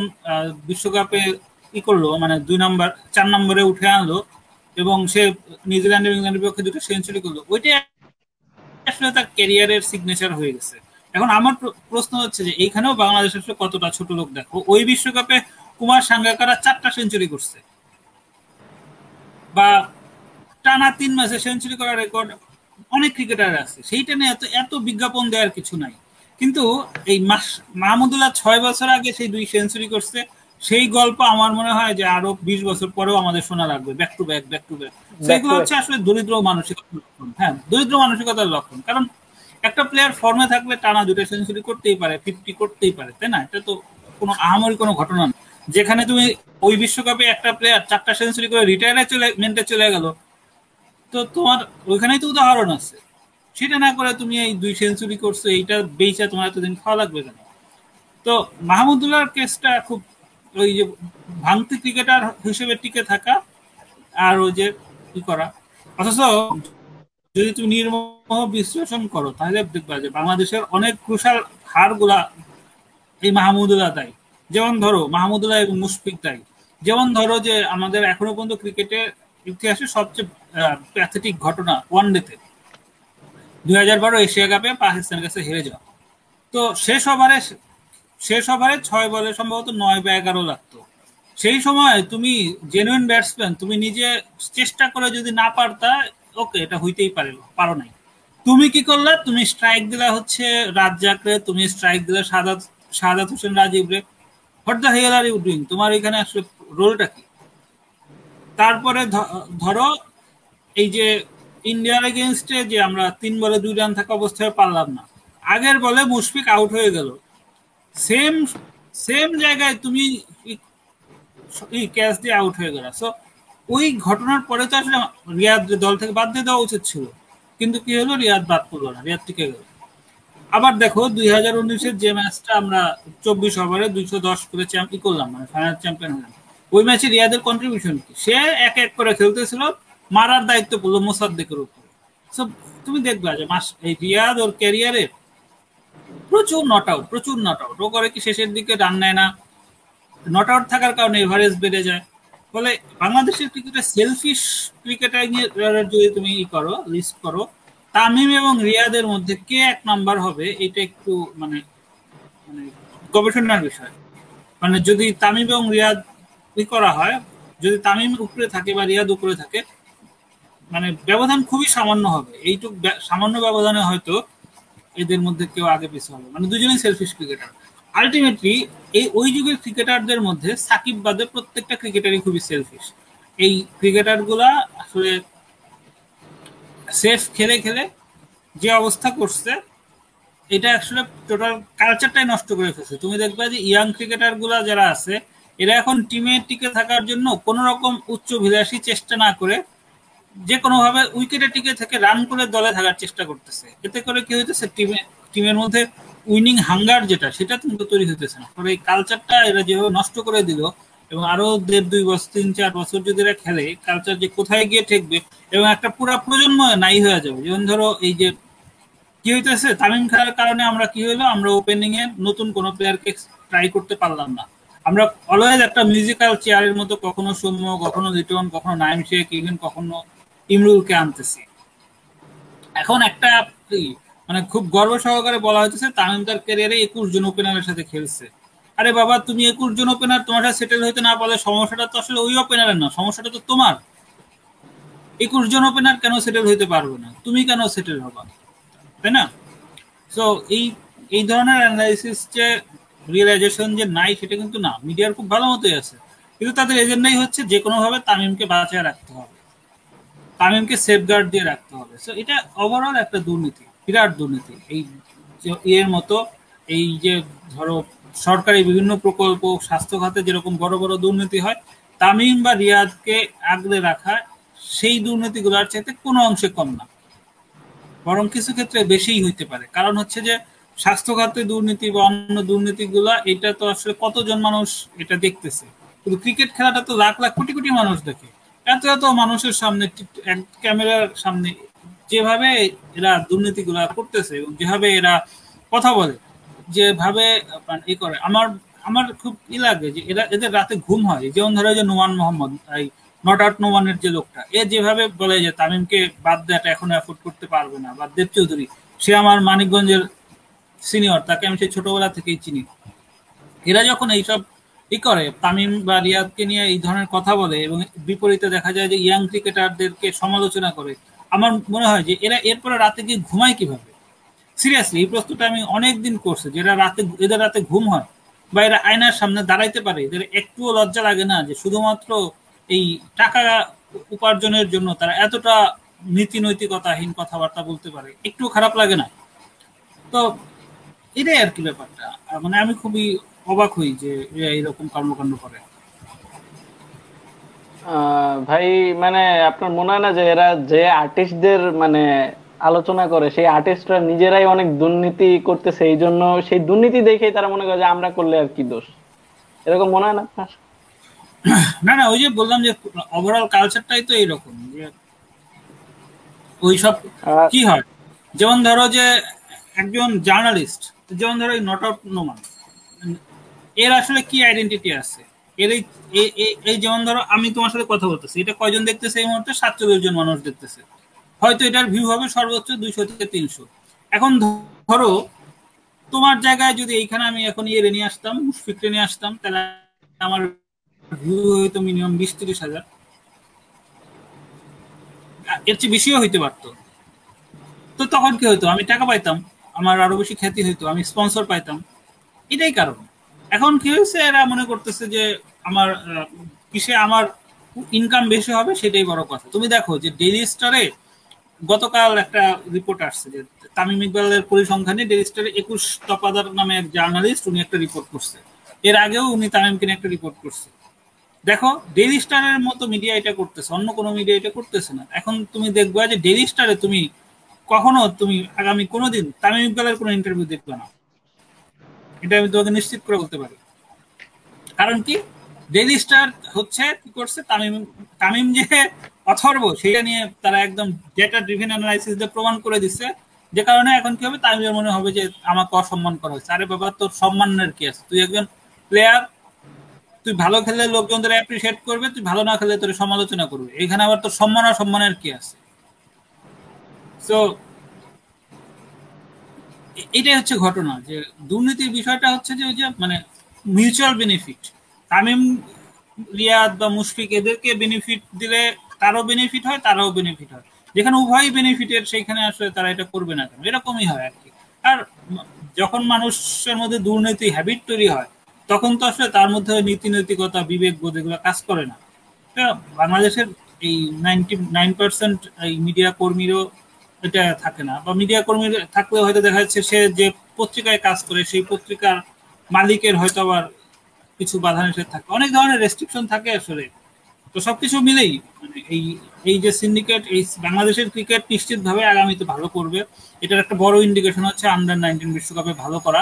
Speaker 1: বিশ্বকাপে ই করল মানে দুই নম্বর, চার নম্বরে উঠে আনলো এবং সে নিউজিল্যান্ড ইংল্যান্ডের বিপক্ষে দুটো সেঞ্চুরি করল ওইটা আসলে তার ক্যারিয়ারের সিগনেচার হয়ে গেছে। এখন আমার প্রশ্ন হচ্ছে যে এইখানেও বাংলাদেশ আসলে কতটা ছোট লোক দেখো? ওই বিশ্বকাপে কুমার সাঙ্গাকারা চারটা সেঞ্চুরি করছে। বা টানা তিন মাসে সেঞ্চুরি করার রেকর্ড অনেক ক্রিকেটার আছে। সেইটা নিয়ে এত এত বিজ্ঞাপন দেওয়ার কিছু নাই। কিন্তু এই মাস মাহমুদুল্লাহ ছয় বছর আগে সেই দুই সেঞ্চুরি করছে সেই গল্প আমার মনে হয় যে আরও বিশ বছর পরেও আমাদের শোনা লাগবে। Back to back back to back সেগুলো হচ্ছে আসলে দরিদ্র মানসিকতার লক্ষণ। হ্যাঁ দরিদ্র মানসিকতার লক্ষণ। কারণ একটা প্লেয়ার ফর্মে থাকলে টানা দুটো সেঞ্চুরি করতেই পারে ফিফটি করতেই পারে তাই না? এটা তো কোনো আহামরি কোনো ঘটনা না। যেখানে তুমি ওই বিশ্বকাপে একটা প্লেয়ার চারটা সেঞ্চুরি করে রিটায়ারে চলে মেন্টে চলে গেল তো তোমার ওইখানেই তো উদাহরণ আছে। সেটা না করে তুমি এই দুই সেঞ্চুরি করছ, এইটা বেচা তোমার এতদিন খাওয়া লাগবে কেন? তো মাহমুদুল্লাহর কেসটা খুব ওই যে ভাঙতি ক্রিকেটার হিসেবে টিকে থাকা আর ওই যে কি করা। অথচ যদি তুমি নির্মহ বিশ্লেষণ করো, তাহলে দেখবা যে বাংলাদেশের অনেক ক্রুশাল হারগুলা এই মাহমুদুল্লাহ দায়ী। যেমন ধরো, মাহমুদুল্লাহ এবং মুশফিক দায়ী। যেমন ধরো যে আমাদের এখনও পর্যন্ত ক্রিকেটের ইতিহাসে সবচেয়ে প্যাথেটিক ঘটনা ওয়ান ডেতে দুই হাজার বারো এশিয়া কাপে পাকিস্তানের কাছে হেরে যাওয়া। তো শেষ ওভারে শেষ ওভারে ছয় বলে সম্ভবত নয় বা এগারো লাগতো। সেই সময় তুমি জেনুইন ব্যাটসম্যান তুমি নিজে চেষ্টা করে যদি না পারতা ওকে এটা হইতেই পারে, পারো নাই। তুমি কি করলে? তুমি স্ট্রাইক দিলা হচ্ছে রাজ্জাকরে তুমি স্ট্রাইক দিলে সাদাত সাদাত হোসেন রাজীব রে what the hell are you doing তোমার এখানে আসলে রোলটা কি? তারপরে ধরো, এই যে ইন্ডিয়ার এগেনস্টে যে আমরা তিন বলে দুই রান থাকা অবস্থায় পারলাম না। আগের বলে মুশফিক আউট হয়ে গেল। সেম সেম জায়গায় তুমি ক্যাচ দিয়ে আউট হয়ে গেল। সো ওই ঘটনার পরে তো আসলে রিয়াদ দল থেকে বাদ দিয়ে দেওয়া উচিত ছিল। কিন্তু কি হলো? রিয়াদ বাদ পড়ল না। রিয়াদ টিকে গেল। আবার দেখো, দুই হাজার উনিশের যে ম্যাচটা আমরা চব্বিশ ওভারে দুইশো দশ করে চ্যাম্পিয়ন করলাম মানে ফাইনাল চ্যাম্পিয়ন হলাম। ওই ম্যাচে রিয়াদের কন্ট্রিবিউশন কি? সে এক এক করে খেলতেছিল, মারার দায়িত্ব পড়ল মোসাদ্দেকের উপর। সো তুমি দেখবা যে মাস, এই রিয়াদ ওর ক্যারিয়ারে প্রচুর নট আউট প্রচুর নট আউট ও করে কি শেষের দিকে রান নেয় না। নট আউট থাকার কারণে এভারেজ বেড়ে যায়। ফলে বাংলাদেশের ক্রিকেটে সেলফিশ ক্রিকেটার যদি তুমি ই করো লিস্ট করো, তামিম এবং রিয়াদের মধ্যে কে এক নাম্বার হবে, এটা একটু মানে মানে গবেষণার বিষয়। মানে যদি তামিম এবং রিয়াদ করা হয়। যদি তামিম উপরে থাকে বা রিয়াদ উপরে থাকে মানে ব্যবধান খুবই সামান্য হবে। এইটুক সামান্য ব্যবধানে হয়তো এদের মধ্যে কেউ আগে পিছু হবে। মানে দুজনেই সেলফিশ ক্রিকেটার আলটিমেটলি এই ওই যুগের ক্রিকেটারদের মধ্যে সাকিব বাদে প্রত্যেকটা ক্রিকেটারই খুবই সেলফিশ এই ক্রিকেটারগুলা আসলে সেফ খেলে খেলে যে অবস্থা করছে, এটা আসলে টোটাল কালচারটাই নষ্ট করে ফেলছে। তুমি দেখবে যে ইয়াং ক্রিকেটারগুলা যারা আছে এরা এখন টিমে টিকে থাকার জন্য কোন রকম উচ্চ বিলাসী চেষ্টা না করে যে কোনো ভাবে উইকেটে টিকে থেকে রান করে দলে থাকার চেষ্টা করতেছে। এতে করে কি হইতেছে টিমে টিমের মধ্যে উইনিং হাঙ্গার যেটা, সেটা কিন্তু তৈরি হইতেছে না। এই কালচারটা এরা যেভাবে নষ্ট করে দিল এবং আরও দেড়, দুই বছর, তিন, চার বছর যদি এরা খেলে কালচার যে কোথায় গিয়ে ঠেকবে এবং একটা পুরা প্রজন্ম নাই হয়ে যাবে। যেমন ধরো এই যে কি হইতেছে, তামিম খেলার কারণে আমরা কি হইল, আমরা ওপেনিং এ নতুন কোনো প্লেয়ারকে ট্রাই করতে পারলাম না। আমরা অলওয়েজ একটা মিউজিক্যাল চেয়ারের মতো কখনো সৌম্য কখনো লিটন, কখনো নাইম শেখ ইভেন কখনো ইমরুলকে আনতেছি। এখন একটা মানে খুব গর্ব সহকারে বলা হচ্ছে তামিম তার ক্যারিয়ারে একুশ জন ওপেনারের সাথে খেলছে। আরে বাবা, তুমি একুশ জন ওপেনার তোমার সাথে সেটেল হইতে না পারলে সমস্যাটা তো আসলে ওই ওপেনারের না, সমস্যাটা তো তোমার। একুশ জন ওপেনার কেন সেটেল হইতে পারবে না? তুমি কেন সেটেল হবা? তাই না? সো এই এই ধরনের অ্যানালাইসিস যে রিয়েলাইজেশন যে নাই সেটা কিন্তু না মিডিয়ার খুব ভালো মতোই আছে। কিন্তু তাদের এজেন্ডাই হচ্ছে যে কোনো ভাবে তামিমকে বাঁচিয়ে রাখতে হবে। তামিমকে সেফগার্ড দিয়ে রাখতে হবে। সো এটা ওভারঅল একটা দুর্নীতি, বিরাট দুর্নীতি। এই এর মতো, এই যে ধরো সরকারি বিভিন্ন প্রকল্প, স্বাস্থ্য খাতে যেরকম বড় বড় দুর্নীতি হয়, তামিম বা রিয়াদকে আগলে রাখা, সেই দুর্নীতিগুলোর চাইতে কোনো অংশে কম না। বরং কিছু ক্ষেত্রে বেশিই হইতে পারে। কারণ হচ্ছে যে স্বাস্থ্য খাতে দুর্নীতি বা অন্য দুর্নীতিগুলা, এটা তো আসলে কতজন মানুষ এটা দেখতেছে? কিন্তু ক্রিকেট খেলাটা তো লাখ লাখ কোটি কোটি মানুষ দেখে। এত এত মানুষের সামনে ক্যামেরার সামনে যেভাবে এরা দুর্নীতিগুলা করতেছে এবং যেভাবে এরা কথা বলে, যেভাবে এ করে, আমার আমার খুব ই লাগে যে এরা, এদের রাতে ঘুম হয়। যেমন ধরো যে নোমান মোহাম্মদ, এই নট আউট নোমানের যে লোকটা, এ যেভাবে বলে যে তামিমকে বাদ দেওয়াটা এখন অ্যাফোর্ড করতে পারবে না, বা দেব চৌধুরী, সে আমার মানিকগঞ্জের সিনিয়র, তাকে আমি সেই ছোটবেলা থেকেই চিনি। এরা যখন এইসব ই করে, তামিম বা রিয়াদকে নিয়ে এই ধরনের কথা বলে এবং বিপরীতে দেখা যায় যে ইয়াং ক্রিকেটারদেরকে সমালোচনা করে, আমার মনে হয় যে এরা এরপরে রাতে গিয়ে ঘুমায় কীভাবে? সিরিয়াসলি এই প্রশ্নটা আমি অনেক দিন করছি, যে এরা রাতে এদের রাতে ঘুম হয় বা এরা আয়নার সামনে দাঁড়াইতে পারে, এদের একটুও লজ্জা লাগে না যে শুধুমাত্র এই টাকা উপার্জনের জন্য তারা এতটা নীতি নৈতিকতাহীন কথাবার্তা বলতে পারে একটু খারাপ লাগে না। তো এটাই আর কি ব্যাপারটা। মানে আমি খুবই অবাক হই যে এইরকম কর্মকাণ্ড করে।
Speaker 2: ভাই মানে আপনার মনে হয় না যে এরা যে আর্টিস্টদের মানে আলোচনা করে সেই আর্টিস্টরা নিজেরাই অনেক দুর্নীতি করতেছে এই জন্য সেই দুর্নীতি দেখেই তারা মনে করে যে আমরা করলে আর কি দোষ। এরকম মনে হয় না আপনার?
Speaker 1: না না ওই যে বললাম যে ওভারঅল কালচারটাই তো এইরকম যে ওইসব কি হয়? যেমন ধরো যে একজন জার্নালিস্ট যেমন ধরো নট আউট নোমান এর আসলে কি আইডেন্টিটি আছে? এর এই যেমন ধরো আমি তোমার সাথে কথা বলতেছি, এটা কয়জন দেখতেছে এই মুহূর্তে? সাতচল্লিশ জন মানুষ দেখতেছে। হয়তো এটার ভিউ হবে সর্বোচ্চ দুইশো থেকে তিনশো। এখন ধরো, তোমার জায়গায় যদি এইখানে আমি এখন ইয়ে নিয়ে আসতাম মুশফিককে নিয়ে আসতাম, তাহলে আমার ভিউ হয়তো মিনিমাম বিশ তিরিশ হাজার। এর চেয়ে বেশিও হইতে পারতো। তো তখন কি হতো আমি টাকা পাইতাম। আমার আরও বেশি খ্যাতি হইতো, আমি স্পন্সর পাইতাম। এটাই কারণ। এখন কি হয়েছে, এরা মনে করতেছে যে আমার কিসে আমার ইনকাম বেশি হবে সেটাই বড় কথা। তুমি দেখো যে ডেইলি স্টারে গতকাল একটা রিপোর্ট আসছে যে তামিম ইকবালের পরিসংখ্যানে ডেইলি স্টারে একুশ তপাদার নামে এক জার্নালিস্ট উনি একটা রিপোর্ট করছে। এর আগেও উনি তামিমকে নিয়ে একটা রিপোর্ট করছে। দেখো ডেইলি স্টারের মতো মিডিয়া এটা করতেছে, অন্য কোনো মিডিয়া এটা করতেছে না। এখন তুমি দেখবে যে ডেইলি স্টারে তুমি কখনো তুমি আগামী কোনোদিন তামিম ইকবালের কোনো ইন্টারভিউ দেখবে না। এটা আমি তোমাকে নিশ্চিত করে বলতে পারি। কারণ কি? ডেইলি স্টার হচ্ছে, কি করছে? তামিম তামিম যে অথর্ব, সেটা নিয়ে তারা একদম ডেটা ড্রিভেন অ্যানালাইসিস দিয়ে প্রমাণ করে দিচ্ছে। যে কারণে এখন কি হবে? তামিমের মনে হবে যে আমাকে অসম্মান করা হয়েছে। আরে বাবা, তোর সম্মানের কি আছে? তুই একজন প্লেয়ার তুই ভালো খেললে লোকজন তোর অ্যাপ্রিসিয়েট করবে, তুই ভালো না খেললে তোর সমালোচনা করবে। এখানে আবার তোর সম্মান আর সম্মানের কি আছে? সো এটাই হচ্ছে ঘটনা যে দুর্নীতির বিষয়টা হচ্ছে যে ওই যে মানে মিউচুয়াল বেনিফিট তামিম রিয়াদ বা মুশফিক এদেরকে বেনিফিট দিলে তারও বেনিফিট হয়, তারাও বেনিফিট হয়। যেখানে উভয়ই বেনিফিটের সেইখানে আসলে তারা এটা করবে না কেন? এরকমই হয় আর কি আর যখন মানুষের মধ্যে দুর্নীতি হ্যাবিট তৈরি হয়, তখন তো আসলে তার মধ্যে নীতি নৈতিকতা বিবেক, বোধ এগুলো কাজ করে না। বাংলাদেশের এই নাইনটি নাইন পার্সেন্ট এই মিডিয়া কর্মীরও এটা থাকে না। বা মিডিয়া কর্মী থাকলে হয়তো দেখা যাচ্ছে সে যে পত্রিকায় কাজ করে, সেই পত্রিকার মালিকের হয়তো আবার কিছু বাধা নিষেধ থাকে। অনেক ধরনের রেস্ট্রিকশন থাকে আসলে। তো সবকিছু মিলেই মানে এই এই যে সিন্ডিকেট এই বাংলাদেশের ক্রিকেট নিশ্চিতভাবে আগামীতে ভালো করবে। এটার একটা বড় ইন্ডিকেশন হচ্ছে আন্ডার নাইনটিন বিশ্বকাপে ভালো করা।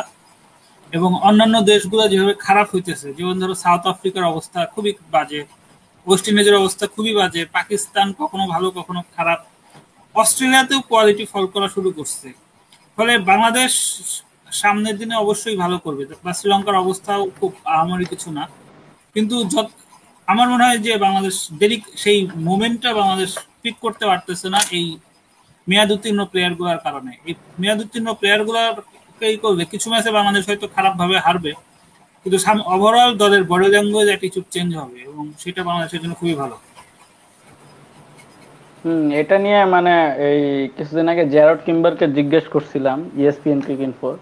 Speaker 1: এবং অন্যান্য দেশগুলো যেভাবে খারাপ হইতেছে, যেমন ধরো সাউথ আফ্রিকার অবস্থা খুবই বাজে ওয়েস্ট ইন্ডিজের অবস্থা খুবই বাজে, পাকিস্তান কখনো ভালো, কখনো খারাপ। অস্ট্রেলিয়াতেও কোয়ালিটি ফল করা শুরু করছে। ফলে বাংলাদেশ সামনের দিনে অবশ্যই ভালো করবে। বা শ্রীলঙ্কার অবস্থাও খুব আহামরি কিছু না। কিন্তু যত, আমার মনে হয় যে বাংলাদেশ দেরি, সেই মোমেন্টটা বাংলাদেশ পিক করতে পারতেছে না এই মেয়াদ উত্তীর্ণ প্লেয়ারগুলার কারণে। এই মেয়াদ উত্তীর্ণ প্লেয়ার গুলারকেই করবে। কিছু ম্যাচে বাংলাদেশ হয়তো খারাপভাবে হারবে। কিন্তু ওভারঅল দলের বডি ল্যাঙ্গুয়েজ অ্যাটিচিউড চেঞ্জ হবে এবং সেটা বাংলাদেশের জন্য খুবই ভালো।
Speaker 2: হুম, এটা নিয়ে মানে এই কিছুদিন আগে জ্যারড কিম্বারকে জিজ্ঞেস করছিলাম ইএসপিএন ক্রিকেট ফোর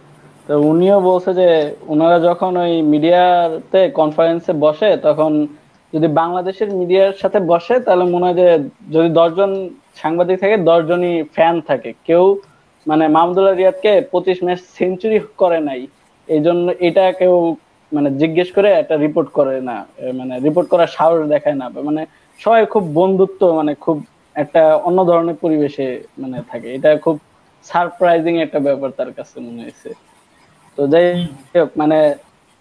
Speaker 2: তো উনিও বলছে যে ওনারা যখন ওই মিডিয়াতে কনফারেন্সে বসে, তখন যদি বাংলাদেশের মিডিয়ার সাথে বসে, তাহলে মনে হয় যে যদি দশজন সাংবাদিক থাকে, দশজনই ফ্যান থাকে। কেউ মানে মাহমুদুল্লাহ রিয়াদকে পঁচিশ ম্যাচ সেঞ্চুরি করে নাই। এই জন্য এটা কেউ মানে জিজ্ঞেস করে একটা রিপোর্ট করে না মানে রিপোর্ট করার সাহস দেখায় না। মানে সবাই খুব বন্ধুত্ব মানে খুব একটা অন্য ধরনের পরিবেশে মানে থাকে। এটা খুব সারপ্রাইজিং একটা ব্যাপার তার কাছে মনে হয়েছে। তো যাই হোক মানে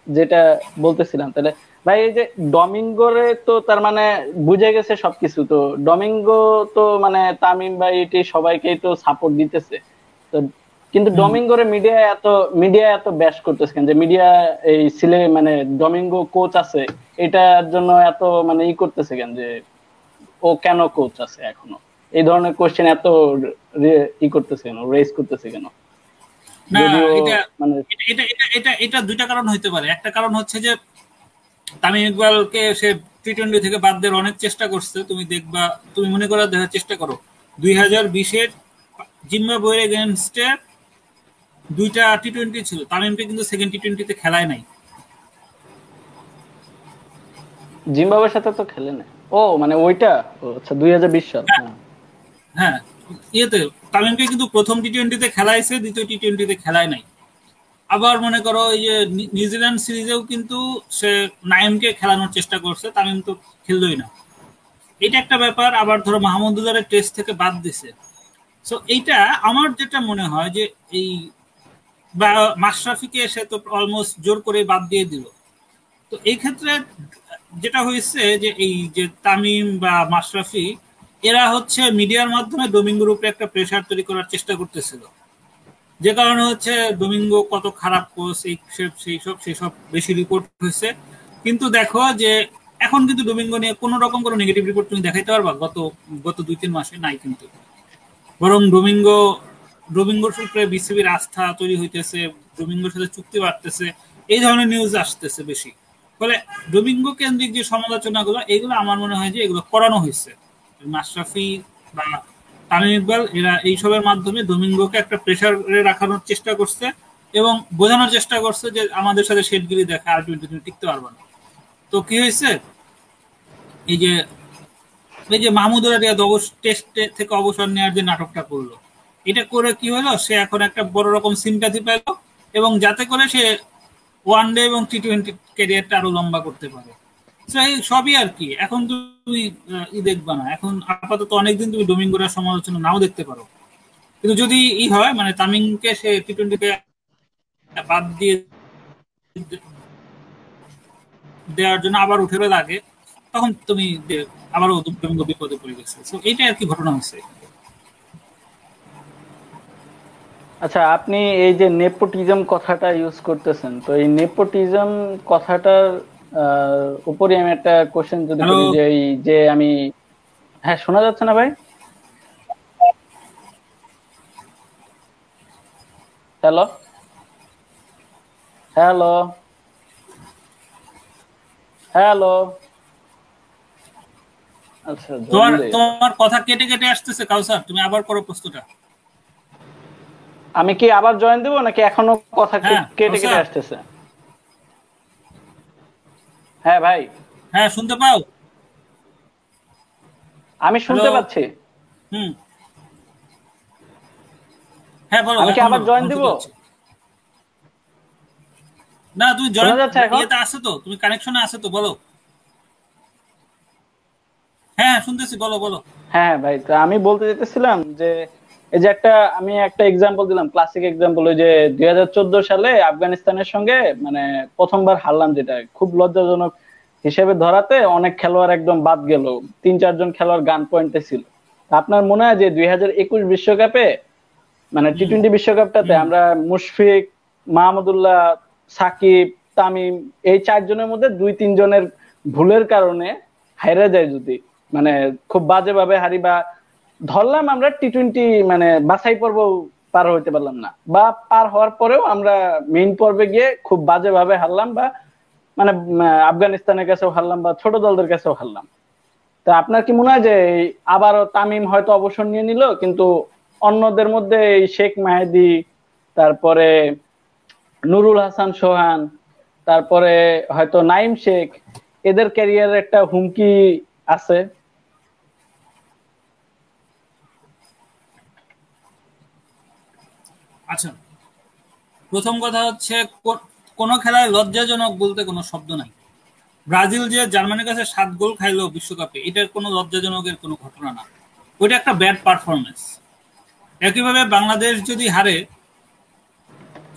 Speaker 2: যেটা বলতেছিলাম তাহলে ভাই এই যে ডমিঙ্গোরে তো তার মানে বুঝে গেছে সবকিছু। তো ডমিঙ্গো তো মানে তামিম ভাই এটি সবাইকেই তো সাপোর্ট দিতেছে। তো কিন্তু ডমিঙ্গোরে মিডিয়া এত মিডিয়া এত ব্যাস করতেছে যে মিডিয়া এই সিলে মানে ডমিঙ্গো কোচ আছে এটার জন্য এত মানে ই করতেছে কেন? যে ও কেন কোচ আছে এখনও? এই ধরনের কোশ্চেন এত ই করতেছে কেন? রেজ করতেছে কেন?
Speaker 1: এটা মানে এটা দুইটা কারণ হইতে পারে। একটা কারণ হচ্ছে যে তামিম ইকবালকে সে টি টোয়েন্টি থেকে বাদ দেওয়ার অনেক চেষ্টা করছে। তুমি দেখবা তুমি মনে করার দেখার চেষ্টা করো। দুই হাজার বিশের জিম্বাবুয়ের এগেনস্টে দুইটা টি টোয়েন্টি ছিল। তামিমকে কিন্তু সেকেন্ড টি টোয়েন্টিতে খেলায় নাই।
Speaker 2: জিম্বাবুয়ের সাথে তো খেলে না ও মানে ওইটা? আচ্ছা দুই হাজার বিশ সাল।
Speaker 1: হ্যাঁ, ইয়েতে তামিমকে কিন্তু প্রথম টি টোয়েন্টিতে খেলাইছে দ্বিতীয় টি টোয়েন্টিতে খেলায় নাই। আবার মনে করো এই যে নিউজিল্যান্ড সিরিজেও কিন্তু সে নাইমকে খেলানোর চেষ্টা করছে তামিম তো খেললোই না। এটা একটা ব্যাপার আবার ধরো মাহমুদুল্লাহের টেস্ট থেকে বাদ দিছে। সো এইটা আমার যেটা মনে হয় যে এই মাশরাফিকে সে তো অলমোস্ট জোর করে বাদ দিয়ে দিল। তো এই ক্ষেত্রে যেটা হয়েছে যে এই যে তামিম বা মাশরাফি, এরা হচ্ছে মিডিয়ার মাধ্যমে ডোমিঙ্গোর উপরে একটা প্রেশার তৈরি করার চেষ্টা করতেছিল। যে কারণে হচ্ছে ডোমিঙ্গো কত খারাপ কোচ এই সেই সব সেই সব বেশি রিপোর্ট হয়েছে। কিন্তু দেখো যে এখন কিন্তু ডোমিঙ্গো নিয়ে কোনো রকম কোনো নেগেটিভ রিপোর্ট তুমি দেখাইতে পারবা গত গত দুই, তিন মাসে নাই কিন্তু। বরং ডোমিঙ্গো, ডোমিঙ্গোর উপরে বিসিবির আস্থা তৈরি হইতেছে, ডোমিঙ্গোর সাথে চুক্তি বাড়তেছে, এই ধরনের নিউজ আসতেছে বেশি। ফলে ডোমিঙ্গো কেন্দ্রিক যে সমালোচনাগুলো এগুলো আমার মনে হয় যে এগুলো করানো হয়েছে। মাশরাফি বা তামিম ইকবাল, এরা এইসবের মাধ্যমে ডোমিঙ্গোকে একটা প্রেশারে রাখানোর চেষ্টা করছে এবং বোঝানোর চেষ্টা করছে যে আমাদের সাথে শেডগিরি দেখা টোয়েন্টি তুমি টিকতে পারবে না। তো কি হয়েছে? এই যে এই যে মাহমুদ রিয়াদ টেস্ট থেকে অবসর নেওয়ার যে নাটকটা করল, এটা করে কি হলো? সে এখন একটা বড় রকম সিম্প্যাথি পেল এবং যাতে করে সে ওয়ান ডে এবং টি টোয়েন্টি ক্যারিয়ারটা আরও লম্বা করতে পারে। সবই আর কি। এখন তুমি ই দেখবা না। এখন আপাতত অনেকদিন তুমি ডোমিঙ্গোর সমালোচনা নাও দেখতে পারো। কিন্তু যদি ই হয় মানে তামিমকে সে টি টোয়েন্টিতে বাদ দিয়ে দেওয়ার জন্য আবার উঠে লাগে তখন তুমি আবারও ডোমিঙ্গো বিপদে পড়ে গেছে তো এইটাই আর কি ঘটনা হচ্ছে।
Speaker 2: আচ্ছা আপনি এই যে নেপোটিজম কথাটা ইউজ করতেছেন তো এই নেপোটিজম কথাটার উপরে আমি একটা কোশ্চেন যদি করি যে এই যে আমি হ্যাঁ শোনা যাচ্ছে না ভাই? হ্যালো হ্যালো হ্যালো আচ্ছা
Speaker 1: তোমার তোমার কথা কেটে কেটে আসতেছে কাউসার তুমি আবার করো প্রশ্নটা।
Speaker 2: আমি কি আবার জয়েন দেবো নাকি এখনও কথা
Speaker 1: হ্যাঁ,
Speaker 2: কেটে কেটে আসতেছে? হ্যাঁ ভাই।
Speaker 1: হ্যাঁ শুনতে পাও?
Speaker 2: আমি শুনতে পাচ্ছি।
Speaker 1: হুম। হ্যাঁ বলো
Speaker 2: আমি কি আবার
Speaker 1: জয়েন
Speaker 2: দিব?
Speaker 1: না তুমি জয়েন
Speaker 2: শোনা যাচ্ছে এখন?
Speaker 1: ইয়েতে আছে তো তুমি কানেকশনে আছে তো বলো। হ্যাঁ শুনতেছি বলো বলো।
Speaker 2: হ্যাঁ ভাই তো আমি বলতে যেতেছিলাম যে এই যে একটা আমি একটা এক্সাম্পল দিলাম ক্লাসিক এক্সাম্পল ওই যে দুই সালে আফগানিস্তানের সঙ্গে মানে প্রথমবার হারলাম যেটা খুব লজ্জাজনক হিসেবে ধরাতে অনেক খেলোয়াড় একদম বাদ গেল তিন চারজন খেলোয়াড় গান পয়েন্টে ছিল। আপনার মনে হয় যে দুই হাজার একুশ বিশ্বকাপে মানে টি টোয়েন্টি বিশ্বকাপটাতে আমরা মুশফিক মাহমুদুল্লাহ সাকিব তামিম এই চারজনের মধ্যে দুই তিনজনের ভুলের কারণে হাইরা যায় যদি মানে খুব বাজেভাবে হারি বা ধরলাম আমরা টি টোয়েন্টি মানে বাছাই পর্ব পার হইতে পারলাম না। বা পার হওয়ার পরেও আমরা মেইন পর্বে গিয়ে খুব বাজে ভাবে হারলাম বা মানে আফগানিস্তানের কাছেও হারলাম বা ছোট দলদের কাছেও হারলাম। তা আপনার কি মনে হয় যে আবারও তামিম হয়তো অবসর নিয়ে নিল, কিন্তু অন্যদের মধ্যে এই শেখ মাহেদি, তারপরে নুরুল হাসান সোহান, তারপরে হয়তো নাইম শেখ, এদের ক্যারিয়ার একটা হুমকি আছে।
Speaker 1: আচ্ছা প্রথম কথা হচ্ছে কোনো খেলায় লজ্জাজনক বলতে কোনো শব্দ নাই। ব্রাজিল যে জার্মানির কাছে সাত গোল খাইলো বিশ্বকাপে, এটার কোনো লজ্জাজনকের কোনো ঘটনা না। ওইটা একটা ব্যাড পারফরমেন্স একইভাবে বাংলাদেশ যদি হারে,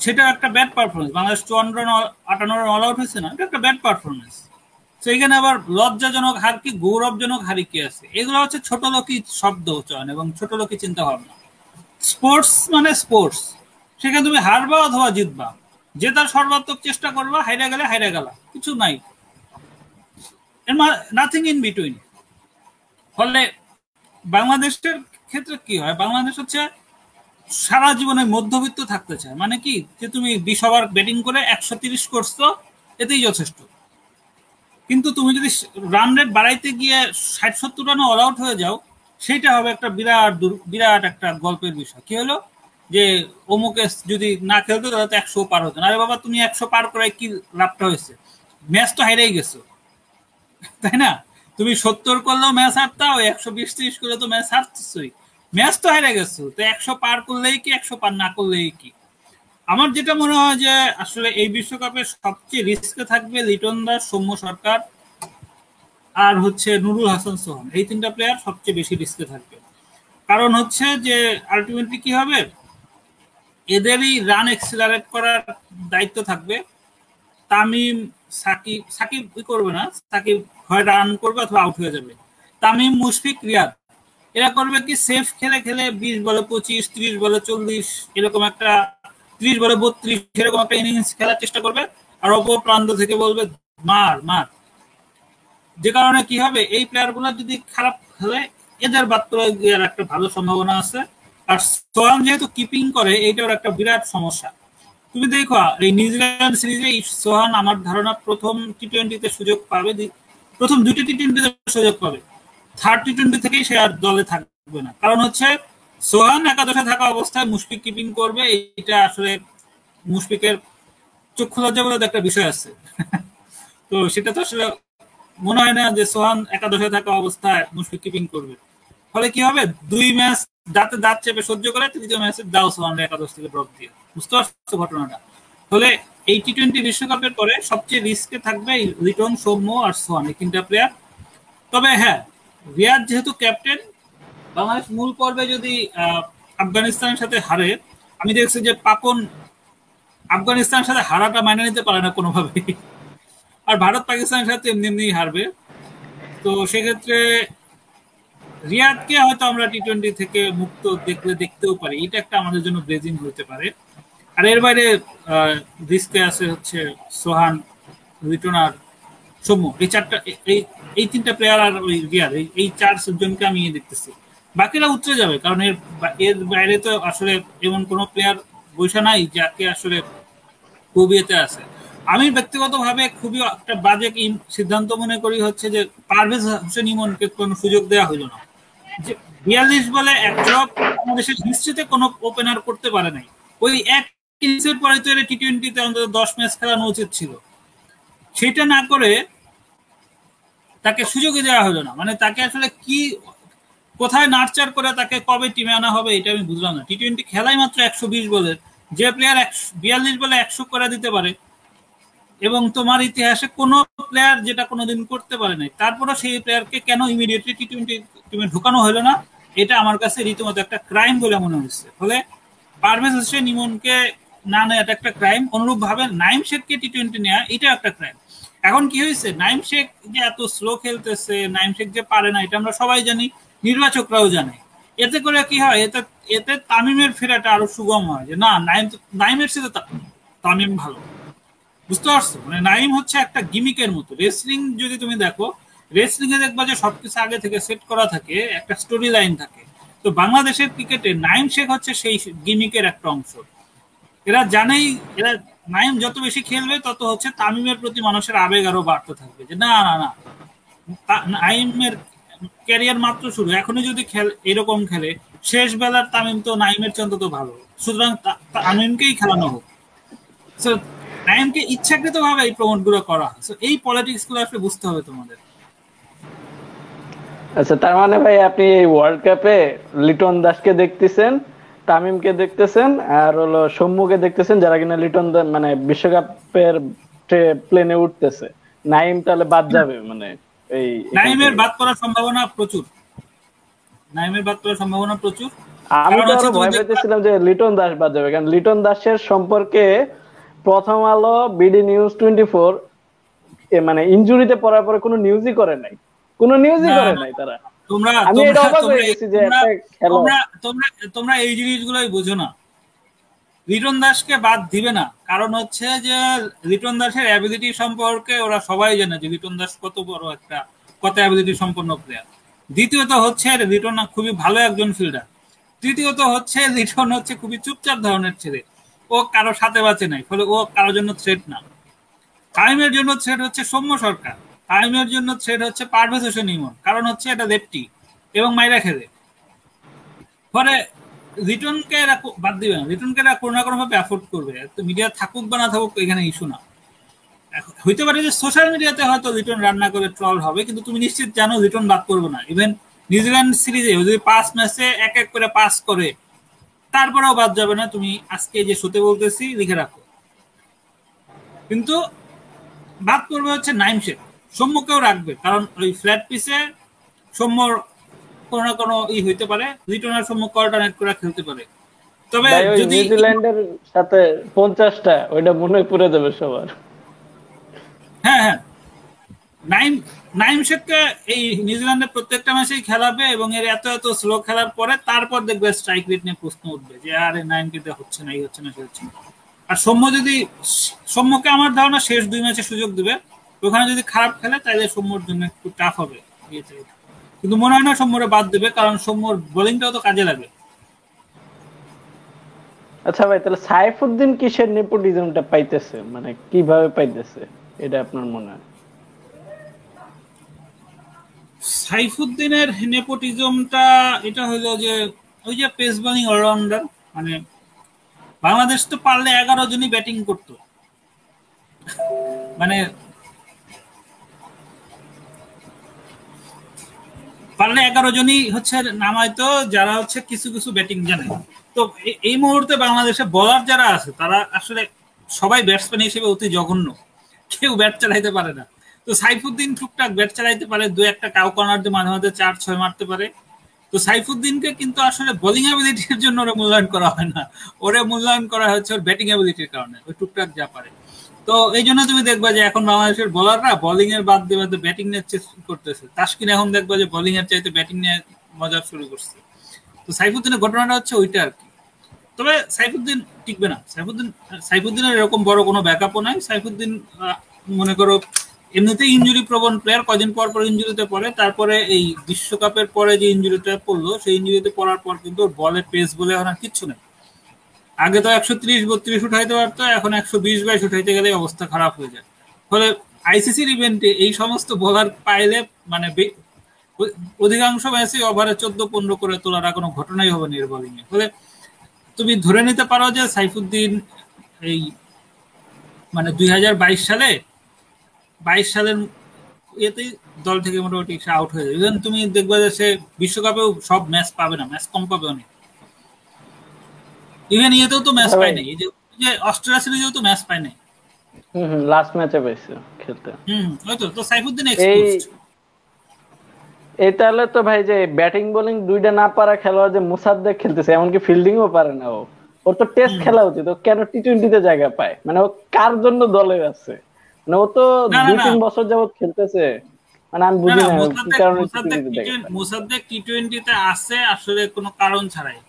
Speaker 1: সেটা একটা ব্যাড পারফরমেন্স বাংলাদেশ চুয়ান্ন রান, আটান্ন রান অল আউট হয়েছে না, এটা একটা ব্যাড পারফরমেন্স তো এখানে আবার লজ্জাজনক হার কি, গৌরবজনক হারি কি আছে? এগুলো হচ্ছে ছোট লোকই শব্দ চয়ন এবং ছোট লোকই চিন্তা ভাবনা স্পোর্টস মানে স্পোর্টস। সেখানে তুমি হারবা অথবা জিতবা। জেতার সর্বাত্মক চেষ্টা করবা, হাইরা গেলে হাইরা গেলা। কিছু নাই। নাথিং ইন বিটুইন ফলে বাংলাদেশের ক্ষেত্রে কি হয়? বাংলাদেশ হচ্ছে সারা জীবনে মধ্যবিত্ত থাকতে চায়। মানে কি? যে তুমি বিশ ওভার ব্যাটিং করে একশো তিরিশ করছ, এতেই যথেষ্ট। কিন্তু তুমি যদি রান রেট বাড়াইতে গিয়ে ষাট সত্তর রানে অল আউট হয়ে যাও, সেইটা হবে একটা বিরাট বিরাট একটা গল্পের বিষয়। কি হলো? যে অমুকে যদি না খেলতো তাহলে তো একশো পার হতো আরে বাবা, তুমি একশো পার করে কি লাভটা হয়েছে? ম্যাচ তো হাইরেই গেছো। তাই না? তুমি সত্তর করলেও ম্যাচ হারতাও, একশো বিশ ত্রিশ করলে তো ম্যাচ হারতেছই। ম্যাচ তো হারে গেছো, তো একশো পার করলেই কি, একশো পার না করলেই কি? আমার যেটা মনে হয় যে আসলে এই বিশ্বকাপে সবচেয়ে রিস্কে থাকবে লিটন দাস, সৌম্য সরকার আর হচ্ছে নুরুল হাসান সোহান। এই তিনটা প্লেয়ার সবচেয়ে বেশি রিস্কে থাকবে। কারণ হচ্ছে যে আলটিমেটলি কি হবে? এদেরই রান এক্সিলারেট করার দায়িত্ব থাকবে। তামিম, সাকিব সাকিব করবে না, সাকিব হয় রান করবে অথবা আউট হয়ে যাবে। তামিম, মুশফিক, রিয়াদ। এরা করবে কি সেফ খেলে খেলে বিশ বলে পঁচিশ, ত্রিশ বলে চল্লিশ, এরকম একটা ত্রিশ বলে বত্রিশ, এরকম একটা ইনিংস খেলার চেষ্টা করবে। আর অপর প্রান্ত থেকে বলবে, মার মার। যে কারণে কি হবে, এই প্লেয়ারগুলো যদি খারাপ খেলে, এদের বাদ দেওয়ার একটা ভালো সম্ভাবনা আছে। আর সোহান যেহেতু কিপিং করে এইটার একটা বিরাট সমস্যা। তুমি দেখো, এই নিউজিল্যান্ড সিরিজে সোহান আমার ধারণা প্রথম টি টোয়েন্টিতে সুযোগ পাবে প্রথম দুইটা টি টোয়েন্টিতে সুযোগ পাবে। থার্ড টি টোয়েন্টি থেকেই সে আর দলে থাকবে না। কারণ হচ্ছে সোহান একাদশে থাকা অবস্থায় মুশফিক কিপিং করবে, এইটা আসলে মুশফিকের চক্ষু লজ্জা বলে একটা বিষয় আছে। তো সেটা তো আসলে মনে হয় না যে সোহান একাদশে থাকা অবস্থায় মুশফিক কিপিং করবে। ফলে কি হবে? দুই ম্যাচ দাঁতে দাঁত চেপে সহ্য করে তৃতীয় ম্যাচে দাও সোহান একাদশ থেকে ড্রপ দিয়ে। বুঝতে পারছ ঘটনাটা? ফলে এই টি টোয়েন্টি বিশ্বকাপের পরে সবচেয়ে রিস্কে থাকবে লিটন সৌম্য আর সোহান, এই তিনটা প্লেয়ার তবে হ্যাঁ রিয়াদ যেহেতু ক্যাপ্টেন বাংলাদেশ মূল পর্বে যদি আফগানিস্তানের সাথে হারে, আমি দেখছি যে পাপন আফগানিস্তানের সাথে হারাটা মাইনে নিতে পারে না কোনোভাবেই। আর ভারত পাকিস্তানের সাথে এমনি এমনি হারবে। তো সেক্ষেত্রে রিয়াদকে হয়তো আমরা টি টোয়েন্টি থেকে মুক্ত দেখলে দেখতেও পারি। এটা একটা আমাদের জন্য ব্রেজিং হতে পারে। আর এর বাইরে রিস্কে আছে হচ্ছে সোহান, রিটন আর সৌম্য এই চারটা এই এই তিনটা প্লেয়ার আর ওই রিয়াদ, এই চার জনকে আমি দেখতেছি। বাকিরা উতরে যাবে, কারণ এর এর বাইরে তো আসলে এমন কোনো প্লেয়ার বৈশা নাই যাকে আসলে খুব ইয়েতে আছে। আমি ব্যক্তিগতভাবে খুবই একটা বাজে সিদ্ধান্ত মনে করি হচ্ছে যে পারভেজ হোসেন ইমনকে কোনো সুযোগ দেওয়া হলো না। বিয়াল্লিশ বলে একশো বাংলাদেশের হিস্ট্রিতে কোনো ওপেনার করতে পারে নাই। ওই এক ইনিংসের পরে তো টি টোয়েন্টিতে অন্তত দশ ম্যাচ খেলানো উচিত ছিল। সেটা না করে তাকে সুযোগই দেওয়া হলো না। মানে তাকে আসলে কি, কোথায় নার্চার করে তাকে কবে টিমে আনা হবে এটা আমি বুঝলাম না। টি টোয়েন্টি খেলাই মাত্র একশো বিশ বলের যে প্লেয়ার বিয়াল্লিশ বলে একশো করে দিতে পারে এবং তোমার ইতিহাসে কোনো প্লেয়ার যেটা কোনোদিন করতে পারে নাই তারপরে সেই প্লেয়ারকে কেন ইমিডিয়েটলি টি টোয়েন্টি টিমে ঢুকানো হলো না, এটা আমার কাছে রীতিমতো একটা ক্রাইম বলে মনে হচ্ছে। ফলে পারভেজ হোসেন ইমনকে না নেয় এটা একটা ক্রাইম অনুরূপ ভাবে নাইম শেখকে টি টোয়েন্টি নেওয়া এটা একটা ক্রাইম এখন কি হয়েছে? নাইম শেখ যে এত স্লো খেলতেছে, নাইম শেখ যে পারে না, এটা আমরা সবাই জানি, নির্বাচকরাও জানে। এতে করে কি হয়? এতে এতে তামিমের ফেরাটা আরও সুগম হয় যে, না, নাইম নাইমের সাথে তামিম ভালো। বুঝতে পারছ? মানে নাইম হচ্ছে একটা গিমিকের মতো। রেসলিং যদি তুমি দেখো রেসলিং এ দেখবা যে সবকিছু আগে থেকে সেট করা থাকে, একটা স্টোরি লাইন থাকে। তো বাংলাদেশের ক্রিকেটে নাইম শেখ হচ্ছে সেই গিমিকের একটা অংশ। এরা জানেই, এরা নাইম যত বেশি খেলবে, তত হচ্ছে তামিমের প্রতি মানুষের আবেগ আরও বাড়তে থাকবে যে, না না না। নাইমের ক্যারিয়ার মাত্র শুরু। এখনই যদি খেল, এরকম খেলে, শেষ বেলার তামিম তো নাইমের চেয়ে তো ভালো। সুতরাং তামিমকেই খেলানো হোক। So, নাইমকে ইচ্ছাকৃত ভাবে এই প্রমোটগুলো করা So, এই পলিটিক্সগুলো আসলে বুঝতে হবে তোমাদের।
Speaker 2: আচ্ছা তার মানে ভাই আপনি এই ওয়ার্ল্ড কাপে লিটন দাসকে দেখতেছেন তামিমকে দেখতেছেন আর হলো সৌম্যকে দেখতেছেন যারা কিনা লিটন মানে বিশ্বকাপের প্লেনে উঠতেছে। নাইম তাহলে বাদ যাবে মানে এই
Speaker 1: নাইমের বাদ করার সম্ভাবনা প্রচুর। নাইমের বাদ করার সম্ভাবনা প্রচুর।
Speaker 2: আমি তো ভয় পেতেছিলাম যে লিটন দাস বাদ যাবে কারণ লিটন দাসের সম্পর্কে প্রথম আলো বিডি নিউজ টোয়েন্টি ফোর মানে ইনজুরিতে পড়ার পরে কোনো নিউজই করে নাই। কোনো নিউজই করে নাই তারা।
Speaker 1: তোমরা এই জিনিসগুলোই বোঝো না। লিটন দাসকে বাদ দিবে না। কারণ হচ্ছে যে লিটন দাসের অ্যাবিলিটি সম্পর্কে ওরা সবাই জানে যে লিটন দাস কত বড় একটা কত অ্যাবিলিটি সম্পন্ন প্লেয়ার দ্বিতীয়ত হচ্ছে লিটন খুবই ভালো একজন ফিল্ডার তৃতীয়ত হচ্ছে লিটন হচ্ছে খুবই চুপচাপ ধরনের ছেলে। ও কারও সাথে বাঁচে নাই, ফলে ও কারোর জন্য থ্রেট না। টাইমের জন্য থ্রেড হচ্ছে সৌম্য সরকার। টাইমের জন্য থ্রেড হচ্ছে পারভেজ হোসেন ইমন কারণ হচ্ছে এটা লেফটি এবং মাইরা খেলে। ফলে রিটনকে এরা বাদ দিবে না। রিটনকে এরা কোনো না কোনো ভাবে অ্যাফোর্ড করবে মিডিয়া থাকুক বা না থাকুক, এখানে ইস্যু না। হইতে পারে যে সোশ্যাল মিডিয়াতে হয়তো রিটন রান্না করে ট্রল হবে, কিন্তু তুমি নিশ্চিত জানো রিটন বাদ করবে না। ইভেন নিউজিল্যান্ড সিরিজে যদি পাঁচ ম্যাচে এক এক করে পাস করে তারপরেও বাদ যাবে না তুমি আজকে যে শোতে বলতেছি লিখে রাখো। কিন্তু বাদ করবে হচ্ছে নাইম শেখ। সৌম্যকেও রাখবে কারণ ওই ফ্ল্যাট পিসে সৌম্যর কোনো না কোনো ই হইতে পারে লিটন আর সৌম্য কোয়ার্টারনেট করে খেলতে পারে। তবে যদি
Speaker 2: নিউজিল্যান্ডের সাথে পঞ্চাশটা ওইটা মনে পুরে যাবে সবার।
Speaker 1: হ্যাঁ হ্যাঁ। নাইম নাইম শেখকে এই নিউজিল্যান্ডের প্রত্যেকটা ম্যাচেই খেলাবে এবং এর এত এত স্লো খেলার পরে তারপর দেখবে স্ট্রাইক রেট নিয়ে প্রশ্ন উঠবে যে, আরে নাইম কিন্তু হচ্ছে না, এই হচ্ছে না, সে হচ্ছে না। আর সৌম্য যদি, সৌম্যকে আমার ধারণা শেষ দুই ম্যাচে সুযোগ দিবে। ওখানে যদি খারাপ খেলে তাহলে সৌম্যর জন্য একটু টাফ হবে। কিন্তু মনে হয় না সৌম্যরে বাদ দেবে, কারণ সৌম্যর বোলিংটাও তো কাজে লাগে।
Speaker 2: আচ্ছা ভাই, তাহলে সাইফুদ্দিন কিসের নেপোটিজমটা পাইতেছে? মানে কীভাবে পাইতেছে? এটা আপনার মনে হয়?
Speaker 1: সাইফুদ্দিনের নেপোটিজমটা এটা হলো যে, ওই যে পেস বোলিং অলরাউন্ডার মানে বাংলাদেশ তো পারলে এগারো জনই ব্যাটিং করতো। মানে পারলে এগারো জনই হচ্ছে নামাইতো, যারা হচ্ছে কিছু কিছু ব্যাটিং জানে। তো এই মুহূর্তে বাংলাদেশে বলার যারা আছে, তারা আসলে সবাই ব্যাটসম্যান হিসেবে অতি জঘন্য। কেউ ব্যাট চালাইতে পারে না। তো সাইফুদ্দিন টুকটাক ব্যাট চালাইতে পারে, দু একটা কাউ কর্নার দিয়ে মাঝে মাঝে চার, ছয় মারতে পারে। তো সাইফুদ্দিনকে কিন্তু আসলে বোলিং অ্যাবিলিটির জন্য ওরা মূল্যায়ন করা হয় না। ওরে মূল্যায়ন করা হচ্ছে ওর ব্যাটিং অ্যাবিলিটির কারণে, ওই টুকটাক যা পারে। তো এই জন্য তুমি দেখবা যে এখন বাংলাদেশের বোলাররা বোলিং এর বাদ দিয়ে বাদ ব্যাটিং চেষ্টা করতেছে। তাস্কিন এখন দেখবা যে বোলিং এর চাইতে ব্যাটিং নিয়ে মজা শুরু করছে। তো সাইফুদ্দিনের ঘটনাটা হচ্ছে ওইটা আর কি। তবে সাইফুদ্দিন টিকবে না। সাইফুদ্দিন, সাইফুদ্দিনের এরকম বড় কোনো ব্যাকআপও নাই। সাইফুদ্দিন মনে করো এমনিতেই ইঞ্জুরি প্রবণ প্লেয়ার কদিন পর পর ইঞ্জুরিতে পড়ে, তারপরে এই বিশ্বকাপের পরে যে ইঞ্জুরিটা পড়ল, সেই ইঞ্জুরিতে পড়ার পর কিন্তু বলে পেস বলে এখন আর কিচ্ছু নেই। আগে তো একশো ত্রিশ, বত্রিশ উঠাইতে পারতো, এখন একশো বিশ, বাইশ উঠাইতে গেলে অবস্থা খারাপ হয়ে যায়। ফলে আইসিসির ইভেন্টে এই সমস্ত বোলার পাইলে মানে অধিকাংশ ম্যাচে ওভারে চোদ্দ, পনেরো করে তোলার কোনো ঘটনাই হবে না ফলে তুমি ধরে নিতে পারো যে সাইফুদ্দিন এই মানে দুই হাজার বাইশ সালে বাইশ সালের এতেই দল থেকে মোটামুটি সে আউট হয়ে যাবে ইভেন তুমি দেখবে যে সে বিশ্বকাপেও সব ম্যাচ পাবে না ম্যাচ কম পাবে অনেক। ইভেন ইয়েতেও তো ম্যাচ পায় নাই। এই যে অস্ট্রেলিয়া সিরিজেও তো ম্যাচ পায় নাই।
Speaker 2: হুম লাস্ট ম্যাচে পেয়েছে খেলতে।
Speaker 1: হুম হয়তো তো সাইফুদ্দিন এক্সপোজড
Speaker 2: এই তাহলে তো ভাই যে ব্যাটিং বোলিং দুইটা না পারা খেলোয়াড় যে মুসাদ্দেক খেলতেছে এমনকি ফিল্ডিংও পারে না ও। ওর তো টেস্ট খেলা উচিত। ও কেন টি টোয়েন্টিতে জায়গা পায়? মানে ও কার জন্য দলে আছে? মানে ও তো দুই তিন বছর যাবত খেলতেছে। মানে আমি বুঝি না কি কারণে
Speaker 1: মুসাদ্দেক টি টোয়েন্টিতে আছে আসলে কোনো কারণ ছাড়াই।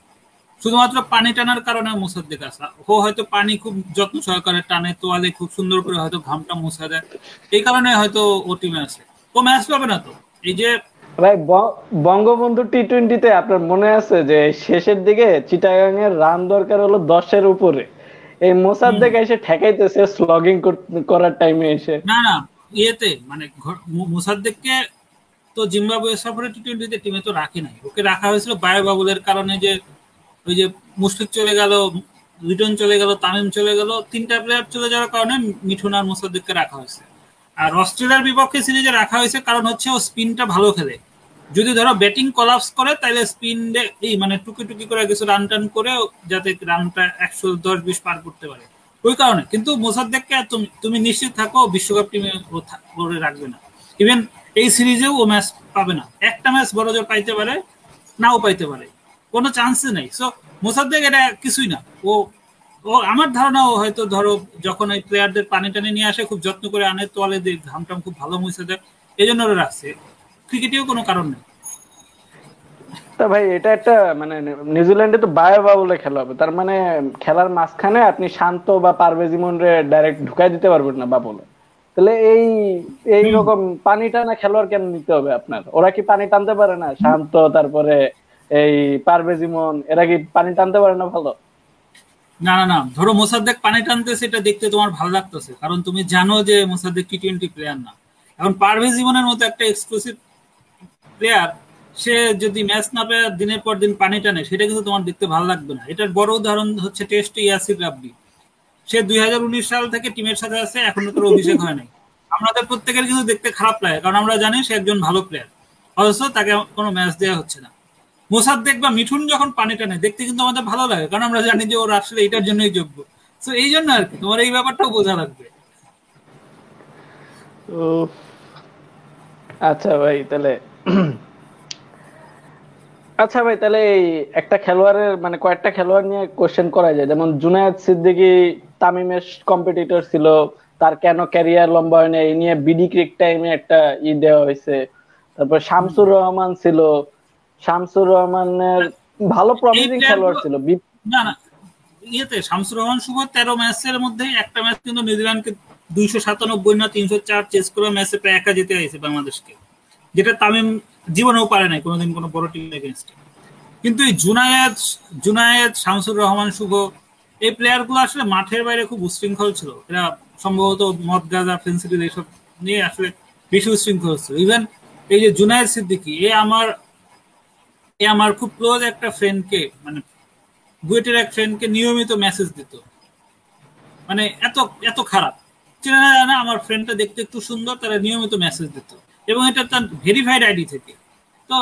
Speaker 1: শুধুমাত্র পানি টানার কারণে মুসাদ্দেক আসা। ও হয়তো পানি খুব যত্ন সহকারে টানে তোয়ালে খুব সুন্দর করে হয়তো ঘামটা মুছা দেয়। এই কারণে হয়তো ও টিমে আছে ও ম্যাচ পাবে না তো? এই যে
Speaker 2: ভাই বঙ্গবন্ধু টি টোয়েন্টিতে আপনার মনে আছে যে শেষের দিকে চিটাগাং এর রান দরকার হলো দশের উপরে? এই মোসাদ্দেক এসে ঠেকাইতেছে স্লগিং করার টাইমে এসে।
Speaker 1: না না ইয়েতে মানে মোসাদ্দেককে তো জিম্বাবুয়ে সফরে টি টোয়েন্টিতে টিমে তো রাখে নাই। ওকে রাখা হয়েছিল বায়ু বাবুলের কারণে যে ওই যে মুশফিক চলে গেল রিটন চলে গেল তামিম চলে গেল তিনটা প্লেয়ার চলে যাওয়ার কারণে মিঠুন আর মোসাদ্দেককে রাখা হয়েছে। আর অস্ট্রেলিয়ার বিপক্ষে সিরিজে রাখা হয়েছে কারণ হচ্ছে ও স্পিনটা ভালো খেলে। যদি ধরো ব্যাটিং কলাপস করে, তাহলে স্পিন এই মানে টুকি টুকি করে কিছু রান টান করে যাতে রানটা একশো দশ বিশ পার করতে পারে। ওই কারণে। কিন্তু মোসাদ্দেককে তুমি তুমি নিশ্চিত থাকো বিশ্বকাপ টিমে ও রাখবে না। ইভেন এই সিরিজেও ও ম্যাচ পাবে না। একটা ম্যাচ বড় জোর পাইতে পারে, নাও পাইতে পারে। কোনো চান্সই নেই। সো মোসাদ্দেক এটা কিছুই না। ও ও আমার ধারণা ও হয়তো ধরো যখন ওই প্লেয়ারদের পানি টানি নিয়ে আসে, খুব যত্ন করে আনে, তোয়ালে দিয়ে ঘামটাম খুব ভালো মুছে দেয়। এই জন্য ওরা রাখছে। ক্রিকেটেও কোনো কারণ নেই।
Speaker 2: তা ভাই এটা একটা মানে নিউজিল্যান্ডে তো বায়ো বাউলে খেলা হবে। তার মানে খেলার মাঝখানে আপনি শান্ত বা পারভেজ ইমনরে ডাইরেক্ট ঢুকাই দিতে পারবেন না বাবুলে। তাহলে এই এই রকম পানি টানা খেলোয়াড় কেন নিতে হবে আপনার? ওরা কি পানি টানতে পারে না? শান্ত তারপরে এই পারভেজ ইমন এরা কি পানি টানতে পারে না ভালো?
Speaker 1: না না না ধরো মোসাদ্দেক পানি টানতেছে এটা দেখতে তোমার ভালো লাগতেছে। কারণ তুমি জানো যে মোসাদ্দেক টি টোয়েন্টি প্লেয়ার না। এখন পারভেজ জীবনের মতো একটা এক্সক্লুসিভ প্লেয়ার সে যদি ম্যাচ না পেয়ে, দিনের পর দিন পানি টানে, সেটা কিন্তু তোমার দেখতে ভালো লাগবে না। এটার বড় উদাহরণ হচ্ছে টেস্ট ইয়াসির রাব্বি। সে দুই সাল থেকে টিমের সাথে আছে, এখনও তোর অভিষেক হয় নাই। আমাদের প্রত্যেকের কিন্তু দেখতে খারাপ লাগে, কারণ আমরা জানি সে একজন ভালো প্লেয়ার অথচ তাকে কোনো ম্যাচ দেওয়া হচ্ছে না। মোসাদ্দেক বা মিঠুন যখন পানি টানে, দেখতে কিন্তু আমাদের ভালো লাগে, কারণ আমরা জানি যে ওর আসলে এটার জন্যই যোগ্য। তো এই জন্য আর কি, তোমার এই ব্যাপারটাও বোঝা লাগবে।
Speaker 2: আচ্ছা ভাই, তাহলে আচ্ছা ভাই তাহলে একটা খেলোয়াড়ের মানে কয়েকটা খেলোয়াড় নিয়ে কোশ্চেন করা যায়। যেমন জুনায়েদ সিদ্দিকি তামিমের কম্পিটিটর ছিল তার কেন ক্যারিয়ার লম্বা হয় না এই নিয়ে বিডি ক্রিক টাইমে একটা ই দেওয়া হয়েছে। তারপর শামসুর রহমান ছিল। শামসুর রহমানের ভালো প্রমিসিং খেলোয়াড় ছিল।
Speaker 1: না না ইয়েতে শামসুর রহমান শুভ তেরো ম্যাচের মধ্যে একটা ম্যাচ কিন্তু নিউজিল্যান্ডকে দুইশো সাতানব্বই না তিনশো চার চেস করে ম্যাচে প্রায় একা যেতে হয়েছে বাংলাদেশকে। যেটা তামিম জীবনেও পারে নাই, কোনোদিন কোনো বড় টিম এগেনস্টে কিন্তু এই জুনায়েদ জুনায়েদ, শামসুর রহমান শুভ, এই প্লেয়ারগুলো আসলে মাঠের বাইরে খুব উশৃঙ্খল ছিল। এরা সম্ভবত মদ, গাজা ফেন্সিডিল এইসব নিয়ে আসলে বেশি উশৃঙ্খল ছিল। ইভেন এই যে জুনায়েদ সিদ্দিকি, এ আমার এ আমার খুব ক্লোজ একটা ফ্রেন্ডকে মানে বুয়েটের এক ফ্রেন্ডকে নিয়মিত মেসেজ দিত। মানে এত এত খারাপ। চেনা না আমার ফ্রেন্ডটা দেখতে একটু সুন্দর, তারা নিয়মিত মেসেজ দিত। এবং এটা তার ভেরিফাইড আইডি থেকে। তো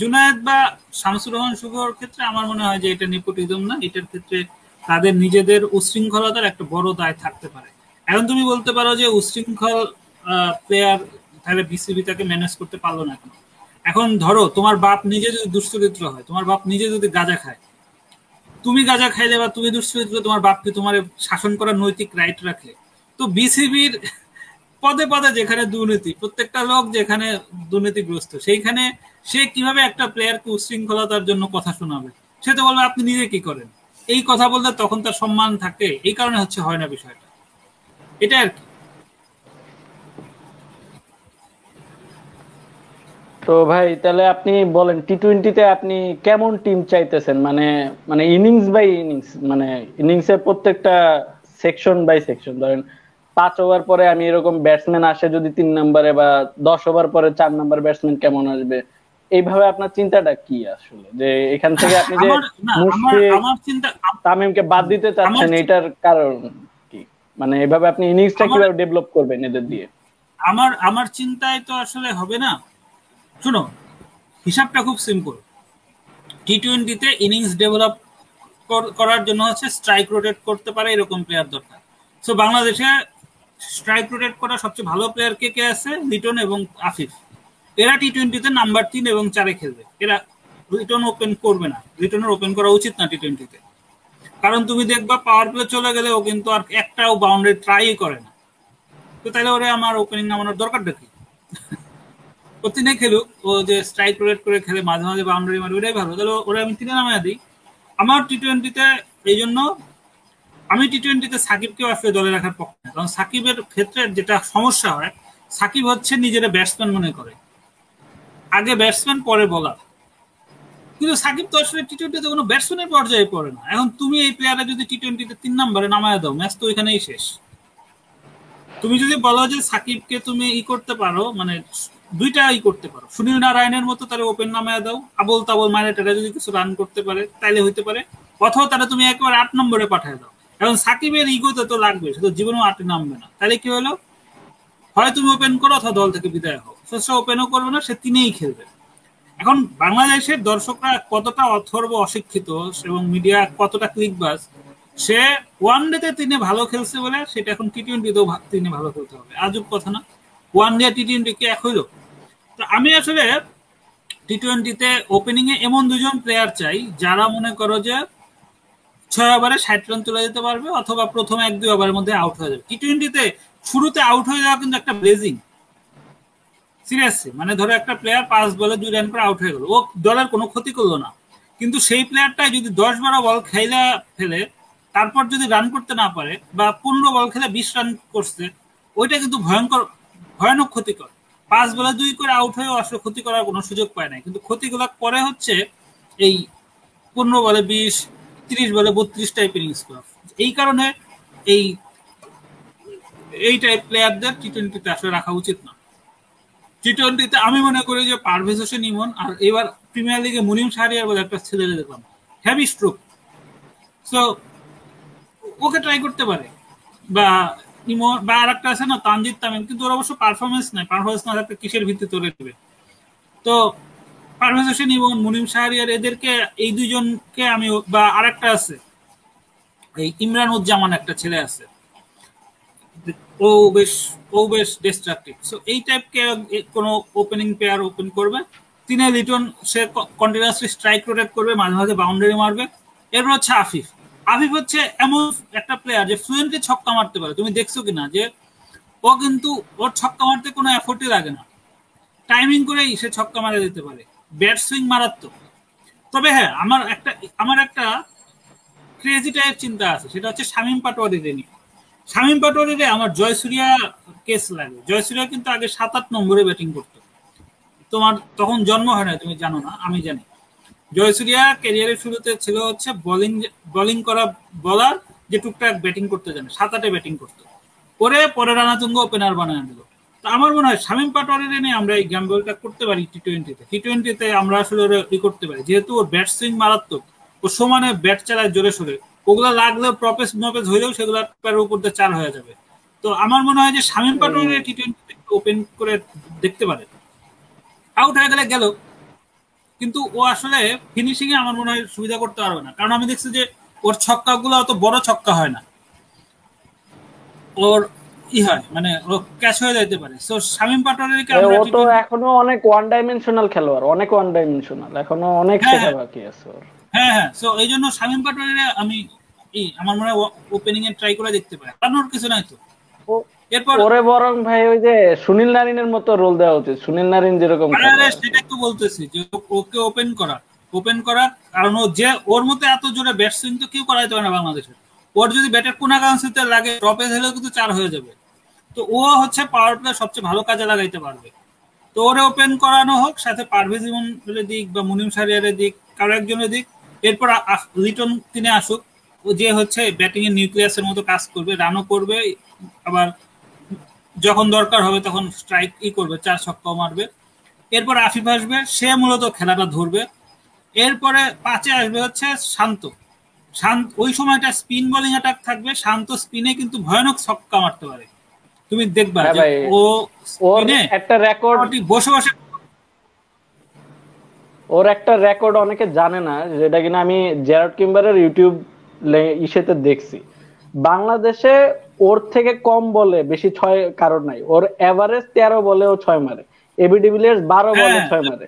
Speaker 1: জুনায়েদ বা শামসুর রহমান শুভর ক্ষেত্রে আমার মনে হয় যে এটা নিপোটিজম না, এটার ক্ষেত্রে তাদের নিজেদের উশৃঙ্খলতার একটা বড় দায় থাকতে পারে। এখন তুমি বলতে পারো যে উশৃঙ্খল প্লেয়ার তাহলে বিসিবি তাকে ম্যানেজ করতে পারল না কেন? এখন ধরো, তোমার বাপ নিজে যদি দুশ্চরিত্র হয়, তোমার বাপ নিজে যদি গাঁজা খায়, তুমি গাঁজা খাইলে বা তুমি দুশ্চরিত্র, তোমার বাপকে তোমার শাসন করার নৈতিক রাইট রাখলে, তো বিসিবির পদে পদে যেখানে দুর্নীতি, প্রত্যেকটা লোক যেখানে দুর্নীতিগ্রস্ত, সেইখানে সে কীভাবে একটা প্লেয়ারকে উশৃঙ্খলতার জন্য কথা শোনাবে? সে তো বলবে, আপনি নিজে কি করেন? এই কথা বলতে তখন তার সম্মান থাকে, এই কারণে হচ্ছে হয় না বিষয়টা। এটা আর কি।
Speaker 2: তো ভাই, তাহলে আপনি বলেন টি টোয়েন্টিতে আপনি কেমন টিম চাইতেছেন? মানে মানে ইনিংস বাই ইনিংস মানে ইনিংসের প্রত্যেকটা সেকশন বাই সেকশন ধরেন পাঁচ ওভার পরে আমি এরকম ব্যাটসম্যান আসে যদি তিন নম্বরে বা দশ ওভার পরে চার নম্বর ব্যাটসম্যান কেমন আসবে? এইভাবে আপনার চিন্তাটা কি আসলে? যে এখান থেকে আপনি যে তামিমকে বাদ দিতে চাচ্ছেন এটার কারণ কি? মানে এভাবে আপনি ইনিংসটা কীভাবে ডেভেলপ করবেন এদের দিয়ে?
Speaker 1: আমার আমার চিন্তায় তো আসলে হবে না। শুনো হিসাবটা খুব সিম্পল টি টোয়েন্টিতে ইনিংস ডেভেলপ করার জন্য হচ্ছে স্ট্রাইক রোটেট করতে পারে এরকম প্লেয়ার দরকার। সো বাংলাদেশে স্ট্রাইক রোটেট করা সবচেয়ে ভালো প্লেয়ার কে কে আছে? লিটন এবং আফিফ এরা টি টোয়েন্টিতে নাম্বার তিন এবং চারে খেলবে। এরা লিটন ওপেন করবে না। লিটনের ওপেন করা উচিত না টি টোয়েন্টিতে কারণ তুমি দেখবা পাওয়ার প্লে চলে গেলে ও কিন্তু আর একটাও বাউন্ডারি ট্রাই করে না। তো তাহলে ওরে আমার ওপেনিং নামানোর দরকারটা কি? ও তিনে খেলুক। ও যে স্ট্রাইক রোটেট করে খেলে মাঝে মাঝে বাউন্ডারি মারবে, ওটাই ভালো। তাহলে ওরা আমি তিনে নামায় দিই। আমার টি টোয়েন্টিতে এই জন্য আমি টি টোয়েন্টিতে সাকিবকেও আসলে দলে রাখার পক্ষে না। কারণ সাকিবের ক্ষেত্রে যেটা সমস্যা হয়, সাকিব হচ্ছে নিজেরা ব্যাটসম্যান মনে করে। আগে ব্যাটসম্যান পরে বলার কিন্তু সাকিব তো আসলে টি টোয়েন্টিতে কোনো ব্যাটসম্যানের পর্যায়ে পড়ে না। এখন তুমি এই প্লেয়ারে যদি টি টোয়েন্টিতে তিন নম্বরে নামায় দাও ম্যাচ তো ওইখানেই শেষ। তুমি যদি বলো যে সাকিবকে তুমি ই করতে পারো মানে দুইটা ই করতে পারো। সুনীল নারায়ণের মতো তারা ওপেন নামায় দাও। আবল তাবল মারে তারা যদি কিছু রান করতে পারে, তাইলে হইতে পারে। অথবা তারা তুমি একেবারে আট নম্বরে পাঠিয়ে দাও। এখন সাকিবের ইগোতে তো লাগবে সে তো জীবনেও আটে নামবে না। তাহলে কি হলো? হয় তুমি ওপেন করো অথবা দল থেকে বিদায় হও। সে ওপেনও করবে না, সে তিনেই খেলবে। এখন বাংলাদেশের দর্শকরা কতটা অথর্ব, অশিক্ষিত এবং মিডিয়া কতটা ক্লিকবাজ সে ওয়ান ডেতে তিনি ভালো খেলছে বলে সেটা এখন টি টোয়েন্টিতেও তিনি ভালো খেলতে হবে। আজব কথা না। ওয়ান ডে টি টোয়েন্টি কি এক হইল। তো আমি আসলে টি টোয়েন্টিতে ওপেনিং এ এমন দুজন প্লেয়ার চাই যারা মনে করো যে ছয় ওভারে ষাট রান তুলে দিতে পারবে অথবা প্রথম এক, দুই ওভারের মধ্যে আউট হয়ে যাবে। টি টোয়েন্টিতে শুরুতে আউট হয়ে যাওয়া কিন্তু একটা ব্লেজিং সিরিয়াসলি মানে ধরো একটা প্লেয়ার পাঁচ বলে দুই রান করে আউট হয়ে গেল। ও দলের কোনো ক্ষতি করল না। কিন্তু সেই প্লেয়ারটাই যদি দশ বারো বল খেলা, ফেলে, তারপর যদি রান করতে না পারে বা পনেরো বল খেলে বিশ রান করছে, ওইটা কিন্তু ভয়ঙ্কর, ভয়ানক ক্ষতিকর। পাঁচ বলে দুই করে আউট হয়েও আসলে ক্ষতি করার কোনো সুযোগ পায় না কিন্তু ক্ষতিগুলো করে হচ্ছে এই পনেরো বলে বিশ তিরিশ বলে বত্রিশ টাইপের ইনিংস করা এই কারণে এই এই টাইপ প্লেয়ারদের টি টোয়েন্টিতে আসলে রাখা উচিত না। টি টোয়েন্টিতে আমি মনে করি যে পারভেজ হোসেন ইমন আর এবার প্রিমিয়ার লিগে মুনিম শাহরিয়ার বলে একটা ছেলে দেখলাম। হ্যাভি স্ট্রোক সো ওকে ট্রাই করতে পারে। বা ইমন, বা আর একটা আছে না, তানজিদ তামিম, কিন্তু ওর অবশ্য পারফরমেন্স নাই। পারফরমেন্স না থাকলে কিসের ভিত্তিতে তোলে দেবে তো পারভেজ হোসেন ইমন মুনিম শাহরিয়ার এদেরকে, এই দুইজনকে আমি বা আরেকটা আছে। এই ইমরান উজ্জামান একটা ছেলে আছে। ও বেশ ও বেশ ডিস্ট্রাকটিভ সো এই টাইপকে কোনো ওপেনিং পেয়ার ওপেন করবে। তিনি লিটন, সে কন্টিনিউয়াসলি স্ট্রাইক রোটেট করবে, মাঝে মাঝে বাউন্ডারি মারবে। এরপর হচ্ছে আফিফ। আফিফ হচ্ছে এমন একটা প্লেয়ার যে ফ্লুয়েন্টলি ছক্কা মারতে পারে। তুমি দেখছ কিনা যে, ও কিন্তু, ওর ছক্কা মারতে কোনো এফোর্টই লাগে না। টাইমিং করেই সে ছক্কা মারা দিতে পারে। ব্যাট সুইং মারাত্মক। তবে হ্যাঁ আমার একটা আমার একটা ক্রেজি টাইপ চিন্তা আছে, সেটা হচ্ছে শামীম পাটোয়ারিদের নিয়ে। শামীম পাটোয়ারিরে আমার জয়সুরিয়া কেস লাগে। জয়সুরিয়া কিন্তু আগে সাত আট নম্বরে ব্যাটিং করতো। তোমার তখন জন্ম হয় না তুমি জানো না, আমি জানি। জয়সুরিয়া ক্যারিয়ারের শুরুতে ছিল হচ্ছে বোলিং বোলিং করা বলার যে টুকটাক ব্যাটিং করতে জানে সাত আটে ব্যাটিং করতো। পরে পরে রানাতুঙ্গ ওপেনার বানায় দিল আমার মনে হয় শামীম পাটোয়ারির এনে আমরা এই গ্যাম্বলটা করতে পারি টি টোয়েন্টিতে টি টোয়েন্টিতে আমরা আসলে ওরা ই করতে পারি। যেহেতু ওর ব্যাট সুইং মারাত্মক ও সমানে ব্যাট চালায় জোরে সোরে। ওগুলো লাগলেও প্রপেস মপেস হইলেও সেগুলো উপর দিয়ে চার হয়ে যাবে। তো আমার মনে হয় যে Shamim Patwari T twenty open করে দেখতে পারে। আউট হয়ে গেলে গেল। কিন্তু ও আসলে ফিনিশিং এ আমার মনে হয় সুবিধা করতে পারবে না। কারণ আমি দেখছি যে ওর ছক্কাগুলো অত বড় ছক্কা হয় না। ওর ই হয় মানে ও ক্যাচ হয়ে যাইতে পারে। সো শামীম পাটোয়ারিকে আমরা
Speaker 2: ও তো এখনও অনেক ওয়ান ডাইমেনশনাল খেলোয়াড় অনেক ওয়ান ডাইমেনশনাল এখনও অনেক
Speaker 1: হ্যাঁ,
Speaker 2: শেখা
Speaker 1: হ্যাঁ।
Speaker 2: বাকি আছে ওর।
Speaker 1: হ্যাঁ হ্যাঁ। সো এই জন্য শামীম পাটোয়ারিরে আমি এই আমার মনে হয় ওপেনিং এ ট্রাই করে দেখতে পারে। হারানোর কিছু নাই তো? এরপর
Speaker 2: ওরে বরং ভাই ওই যে সুনীল নারিনের মতো রোল দেওয়া উচিত। সুনীল নারিন যেরকম
Speaker 1: আরে সেটাই তো বলতেছি যে ওকে ওপেন করা। ওপেন করা কারণ ও যে ওর মতো এত জোরে ব্যাট সুইং তো কেউ করাইতে পারে না বাংলাদেশের। ওর যদি ব্যাটের কোনা কাউন্সিতে লাগে টপে হলেও কিন্তু চার হয়ে যাবে। তো ও হচ্ছে পাওয়ার প্লে সবচেয়ে ভালো কাজে লাগাইতে পারবে। তো ওরে ওপেন করানো হোক, সাথে পারভেজ ইমনের দিক বা মুনিম সারিয়ারের দিক, কারও একজনের দিক, এরপর লিটন তিনি আসুক, ও যে হচ্ছে ব্যাটিং এর নিউক্লিয়াসের মতো কাজ করবে রানও করবে, আবার যখন দরকার হবে তখন স্ট্রাইক ই করবে, চার ছক্কাও মারবে। এরপর আফিফ আসবে, সে মূলত খেলাটা ধরবে। এরপরে পাঁচে আসবে হচ্ছে শান্ত। শান্ত ওই সময়টা স্পিন বোলিং অ্যাটাক থাকবে শান্ত স্পিনে কিন্তু ভয়ানক ছক্কা মারতে পারে। তুমি দেখবা
Speaker 2: হ্যাঁ
Speaker 1: যে ও স্পিনে
Speaker 2: একটা রেকর্ড
Speaker 1: বসে বসে
Speaker 2: ওর একটা রেকর্ড অনেকে জানে না যেটা কিনা আমি জেরার্ড কিম্বারের ইউটিউব ইসেতে দেখছি। বাংলাদেশে ওর থেকে কম বলে বেশি ছয় কারণ নাই। ওর এভারেজ তেরো বলে ও ছয় মারে। এবি ডিভিলিয়ার্স বারো বলে
Speaker 1: হ্যাঁ।
Speaker 2: ছয় মারে।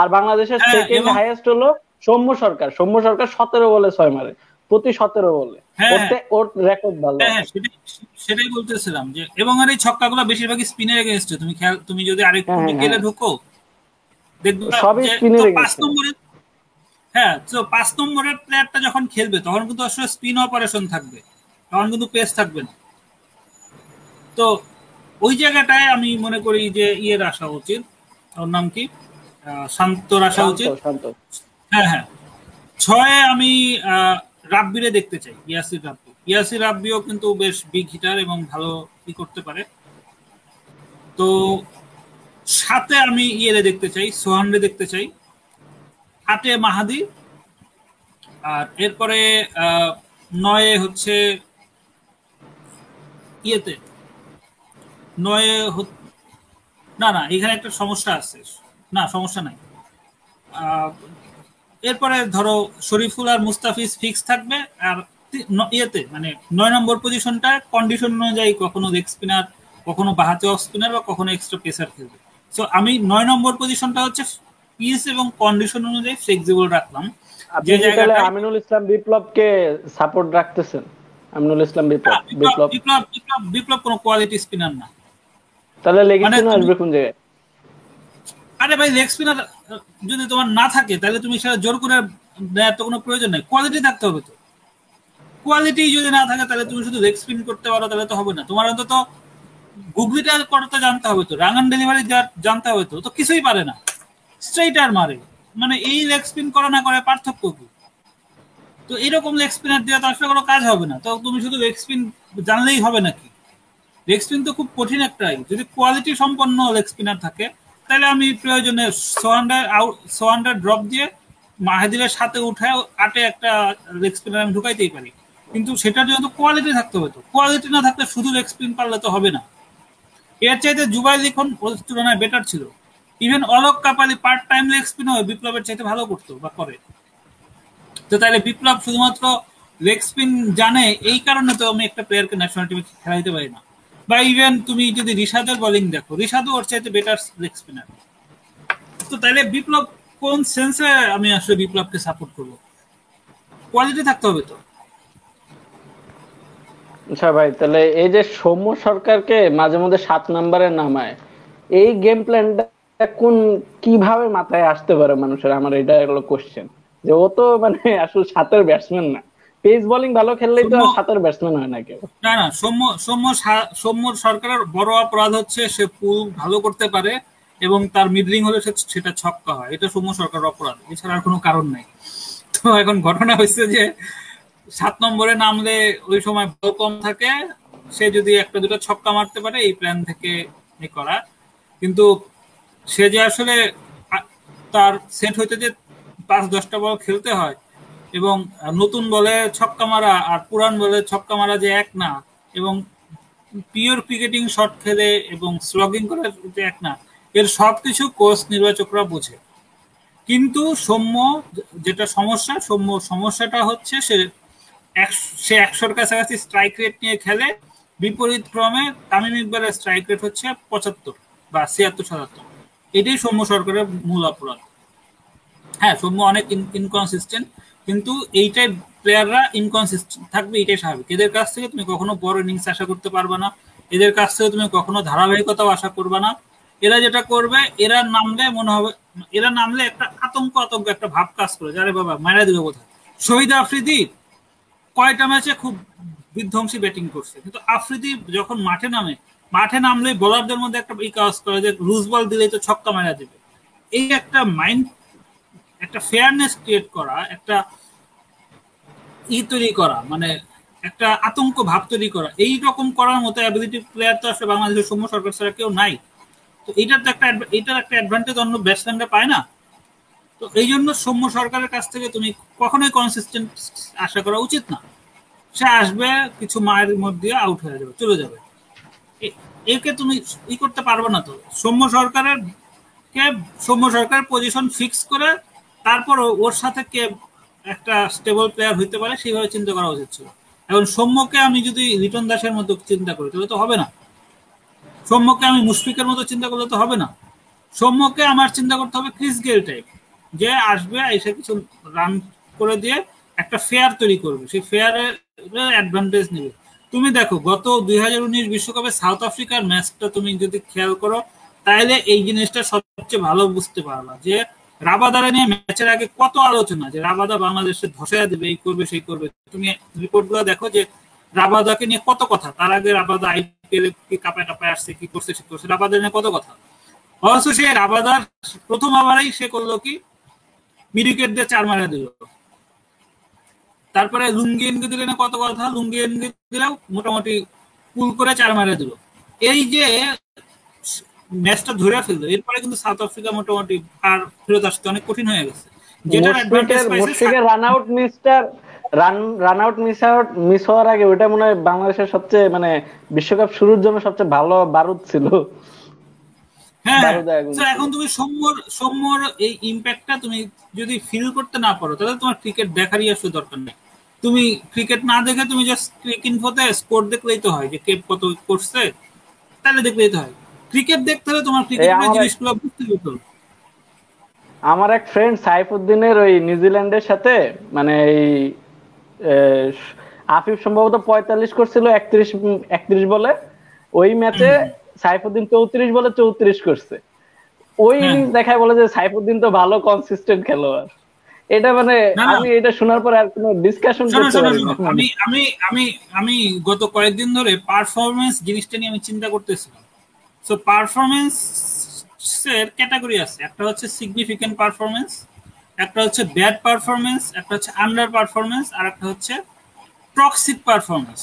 Speaker 2: আর বাংলাদেশের
Speaker 1: হ্যাঁ,
Speaker 2: সেকেন্ড হাইয়েস্ট হলো সৌম্য সরকার সৌম্য সরকার সতেরো বলে ছয় মারে প্রতি সতেরো বলে।
Speaker 1: হ্যাঁ।
Speaker 2: ওর রেকর্ড ভালো।
Speaker 1: হ্যাঁ হ্যাঁ সেটাই বলতেছিলাম যে এবং আর এই ছক্কাগুলো বেশিরভাগই স্পিনের তুমি খেয়াল তুমি যদি আরেকটু
Speaker 2: হ্যাঁ।
Speaker 1: ঢুকো দেখবে
Speaker 2: সবই
Speaker 1: পাঁচ নম্বরে হ্যাঁ তো পাঁচ নম্বরের প্লেয়ারটা যখন খেলবে তখন কিন্তু আসলে স্পিন অপারেশন থাকবে। তখন কিন্তু পেস থাকবে না। তো ওই জায়গাটায় আমি মনে করি যে ইয়ের আসা উচিত। ওর নাম কি? শান্তর আসা উচিত।
Speaker 2: শান্ত।
Speaker 1: হ্যাঁ হ্যাঁ। ছয়ে আমি রাব্বিরে দেখতে চাই, ইয়াসির রাব্বি। ইয়াসির রাব্বিও কিন্তু বেশ বিগ হিটার এবং ভালো ই করতে পারে। তো সাথে আমি ইয়েরে দেখতে চাই, সোহানরে দেখতে চাই, আটে মাহাদি। আর এরপরে নয়ে হচ্ছে ইয়েতে। নয়ে না না, এখানে একটা সমস্যা আছে। না, সমস্যা নাই। এরপরে ধরো শরীফুল আর মুস্তাফিজ ফিক্স থাকবে আর ইয়েতে মানে নয় নম্বর পজিশনটা কন্ডিশন অনুযায়ী কখনো লেগ স্পিনার কখনো বাহাতে অফ স্পিনার বা কখনো এক্সট্রা পেসার খেলবে। সো আমি নয় নম্বর পজিশনটা হচ্ছে পিস এবং কন্ডিশন অনুযায়ী ফ্লেক্সিবল রাখলাম। যে জায়গাটায়
Speaker 2: আমিনুল ইসলাম বিপ্লবকে সাপোর্ট রাখতেছেন? আমিনুল ইসলাম বিপ্লব
Speaker 1: বিপ্লব
Speaker 2: বিপ্লব
Speaker 1: বিপ্লব বিপ্লব বিপ্লব কোনো কোয়ালিটি স্পিনার না।
Speaker 2: তাহলে লেগ
Speaker 1: মানে
Speaker 2: স্পিনার আসবে কোন জায়গায়?
Speaker 1: আরে ভাই লেগ স্পিনার যদি তোমার না থাকে, তাহলে তুমি সেটা জোর করে দেওয়ার তো কোনো প্রয়োজন নেই। কোয়ালিটি থাকতে হবে তো। কোয়ালিটি যদি না থাকে, তাহলে তুমি শুধু লেগ স্পিন করতে পারো, তাহলে তো হবে না। তোমার অন্তত গুগলিটা করতে জানতে হবে তো। রাঙান ডেলিভারি জানতে হবে তো। তো কিছুই পারে না। স্ট্রেইটার মারে। মানে এই লেগ স্পিন করা না করে পার্থক্য কি? তো এরকম লেগ স্পিনার দেওয়া তো আসলে কোনো কাজ হবে না। তো তুমি শুধু লেগ স্পিন জানলেই হবে নাকি? লেগ স্পিন তো খুব কঠিন একটা ই। যদি কোয়ালিটি সম্পন্ন লেগ স্পিনার থাকে তাহলে আমি প্রয়োজনে সোয়ান্ডার আউট সোয়ান্ডার ড্রপ দিয়ে মাহাদিরের সাথে উঠে আটে একটা লেগ স্পিনার আমি ঢুকাইতেই পারি। কিন্তু সেটার জন্য তো কোয়ালিটি থাকতে হবে তো। কোয়ালিটি না থাকলে শুধু লেগ স্পিন পারলে তো হবে না। এর চাইতে জুবাইল লিখন তুলনায় বেটার ছিল। Even Alok Kapali part time leg spin হয়ে বিপ্লবের চাইতে ভালো করতো বা করে। তো তাহলে বিপ্লব শুধুমাত্র লেগ স্পিন জানে, এই কারণে তো আমি একটা প্লেয়ারকে ন্যাশনাল টিমে খেলাইতে পারি না। বা ইভেন তুমি যদি রিশাদের বোলিং দেখো, রিশাদও ওর চাইতে বেটার লেগ স্পিনার তো তাহলে বিপ্লব কোন সেন্সে আমি আসলে বিপ্লবকে সাপোর্ট করব? কোয়ালিটি থাকতে হবে তো।
Speaker 2: আচ্ছা ভাই, তাহলে এই যে সৌম্য সরকারকে মাঝে মধ্যে সাত নম্বরে নামায়, এই গেম প্ল্যানটা কোন, কীভাবে মাথায় আসতে পারে মানুষের? আমার এটা হলো কোশ্চেন যে ও তো মানে আসলে সাতের ব্যাটসম্যান না। পেস বোলিং ভালো খেললেই তো সাতের ব্যাটসম্যান হয় না কেউ।
Speaker 1: না না সৌম্য সৌম্য সৌম্য সরকারের বড় অপরাধ হচ্ছে সে পুল ভালো করতে পারে এবং তার মিডলিং হলে সেটা ছক্কা হয়। এটা সৌম্য সরকারের অপরাধ। এছাড়া আর কোনো কারণ নাই। তো এখন ঘটনা হয়েছে যে সাত নম্বরে নামলে ওই সময় বল কম থাকে। সে যদি একটা দুটো ছক্কা মারতে পারে এই প্ল্যান থেকে করা। কিন্তু সে যে আসলে তার সেট হইতে যে পাঁচ দশটা বল খেলতে হয় এবং নতুন বলে ছক্কা মারা আর পুরান বলে ছক্কা মারা যে এক না, এবং পিওর ক্রিকেটিং শট খেলে এবং স্লগিং করে যে এক না, এর সবকিছু কোচ নির্বাচকরা বোঝে। কিন্তু সৌম্য যেটা সমস্যা, সৌম্য সমস্যাটা হচ্ছে সে সে একশোর কাছাকাছি স্ট্রাইক রেট নিয়ে খেলে, বিপরীত ক্রমে তামিম ইকবালের স্ট্রাইক রেট হচ্ছে পঁচাত্তর বা ছিয়াত্তর, সাতাত্তর। এটাই সৌম্য সরকারের মূল অপরাধ। হ্যাঁ সৌম্য অনেক ইনকনসিস্টেন্ট কিন্তু এইটাই প্লেয়াররা ইনকনসিস্টেন্ট থাকবে, এটাই স্বাভাবিক। এদের কাছ থেকে তুমি কখনো বড় ইনিংস আশা করতে পারবে না। এদের কাছ থেকে তুমি কখনো ধারাবাহিকতাও আশা করবে না। এরা যেটা করবে, এরা নামলে মনে হবে, এরা নামলে একটা আতঙ্ক আতঙ্ক, একটা ভাব কাজ করে যারে বাবা মারা দিবে কোথায়? শহীদ আফ্রিদি কয়টা ম্যাচে খুব বিধ্বংসী ব্যাটিং করছে। কিন্তু আফ্রিদি যখন মাঠে নামে, মাঠে নামলে বোলারদের মধ্যে একটা ই কাজ করে যে লুজ বল দিলেই তো ছক্কা মারা দেবে। এই একটা মাইন্ড একটা ফেয়ারনেস ক্রিয়েট করা, একটা ই তৈরি করা মানে একটা আতঙ্ক ভাব তৈরি করা, এই রকম করার মতো অ্যাবিলিটি প্লেয়ার তো আসলে বাংলাদেশের সৌম্য সরকার ছাড়া কেউ নাই। তো এইটার তো একটা এটার একটা অ্যাডভান্টেজ অন্য ব্যাটসম্যানরা পায় না। তো এই জন্য সৌম্য সরকারের কাছ থেকে তুমি কখনোই কনসিস্টেন্ট আশা করা উচিত না। সে আসবে, কিছু মায়ের মধ্যে আউট হয়ে যাবে, চলে যাবে। একে তুমি ই করতে পারবে না তো। সৌম্য সরকারের কে? সৌম্য সরকারের পজিশন ফিক্স করে তারপর ওর সাথে কে একটা স্টেবল প্লেয়ার হইতে পারে, সেইভাবে চিন্তা করা উচিত ছিল। এখন সৌম্যকে আমি যদি রিটন দাসের মতো চিন্তা করি, তাহলে তো হবে না। সৌম্যকে আমি মুশফিকের মতো চিন্তা করলে তো হবে না। সৌম্যকে আমার চিন্তা করতে হবে ক্রিস গেল টাইপ যে আসবে, এসে কিছু রান করে দিয়ে একটা ফেয়ার তৈরি করবে। সেই ফেয়ারের অ্যাডভান্টেজ নেবে। তুমি দেখো, গত দুই হাজার উনিশ বিশ্বকাপে সাউথ আফ্রিকার ম্যাচটা তুমি যদি খেয়াল করো, তাহলে এই জিনিসটা সবচেয়ে ভালো বুঝতে পারবা যে রাবাদারে নিয়ে ম্যাচের আগে কত আলোচনা যে রাবাদা বাংলাদেশে ধসে দেবে, এই করবে, সেই করবে। তুমি রিপোর্টগুলো দেখো যে রাবাদাকে নিয়ে কত কথা? তার আগে রাবাদা আইপিএল কি কাপায় টাপায় আসছে, কি করছে, সে করছে, রাবাদা নিয়ে কত কথা? অবশ্য সে রাবাদার প্রথম ওভারেই সে করল কি? মিডিকেট দিয়ে চার মারা দিল। তারপরে লুঙ্গি এনগে দিলে কত কথা? লুঙ্গি এনগে দিলেও মোটামুটি কুল করে চার মারা দিল। এই যে ম্যাচটা ধরে ফেলল। এরপরে কিন্তু সাউথ আফ্রিকা মোটামুটি আর ফেরত আসতে অনেক কঠিন হয়ে গেছে।
Speaker 2: যেটা run out মিসটার run run out miss out miss হওয়ার আগে ওটা মনে হয় বাংলাদেশের সবচেয়ে মানে বিশ্বকাপ শুরুর জন্য সবচেয়ে ভালো বারুদ ছিল।
Speaker 1: হ্যাঁ এখন তুমি সৌম্যর সৌম্যর এই ইম্প্যাক্টটা তুমি যদি ফিল করতে না পারো তাহলে তোমার ক্রিকেট দেখারই আসলে দরকার নেই। তুমি ক্রিকেট না দেখে তুমি জাস্ট ক্রিক ইনফোতে স্কোর দেখলেই তো হয় যে কে কত করছে তাহলে দেখলেই তো হয়। ক্রিকেট দেখতে হলে তোমার ক্রিকেটের জিনিসগুলো বুঝতে হতো
Speaker 2: আমার এক ফ্রেন্ড সাইফুদ্দিনের ওই নিউজিল্যান্ডের সাথে মানে এই আফিফ সম্ভবত পঁয়তাল্লিশ করছিল একত্রিশ একত্রিশ বলে। ওই ম্যাচে সাইফুদ্দিন চৌত্রিশ বলে চৌত্রিশ করছে। ওই ইনিংস দেখায় বলে যে সাইফুদ্দিন তো ভালো কনসিস্টেন্ট খেলোয়াড়। এটা মানে আমি এটা শোনার পর আর কোনো ডিসকাশন করতে পারি
Speaker 1: আমি আমি আমি আমি গত কয়েকদিন ধরে পারফরমেন্স জিনিসটা নিয়ে আমি চিন্তা করতেছিলাম। সো পারফরমেন্স এর ক্যাটাগরি আছে। একটা হচ্ছে সিগনিফিকেন্ট পারফরমেন্স একটা হচ্ছে ব্যাড পারফরমেন্স একটা হচ্ছে আন্ডার পারফরমেন্স আর একটা হচ্ছে টক্সিক পারফরমেন্স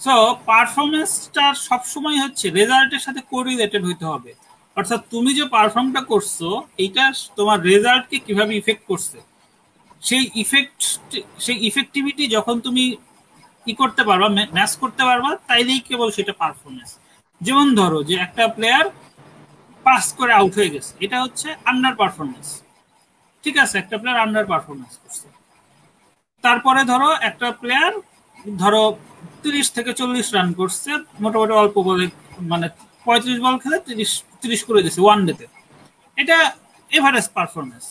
Speaker 1: সো পারফরমেন্সটা সবসময় হচ্ছে রেজাল্টের সাথে কোরিলেটেড হইতে হবে। অর্থাৎ তুমি যে পারফর্মটা করছ, এইটা তোমার রেজাল্টকে কীভাবে ইফেক্ট করছে? সেই ইফেক্ট সেই ইফেক্টিভিটি যখন তুমি ই করতে পারবা ম্যাচ করতে পারবা, তাইলেই কেবল সেটা পারফরমেন্স যেমন ধরো যে একটা প্লেয়ার পাস করে আউট হয়ে গেছে, এটা হচ্ছে আন্ডার পারফরমেন্স ঠিক আছে, একটা প্লেয়ার আন্ডার পারফরমেন্স করছে। তারপরে ধরো একটা প্লেয়ার ধরো তিরিশ থেকে চল্লিশ রান করছে, মোটামুটি অল্প বলে মানে পঁয়ত্রিশ বল খেলে তিরিশ তিরিশ করে দিয়েছে ওয়ান ডেতে এটা এভারেজ পারফরমেন্স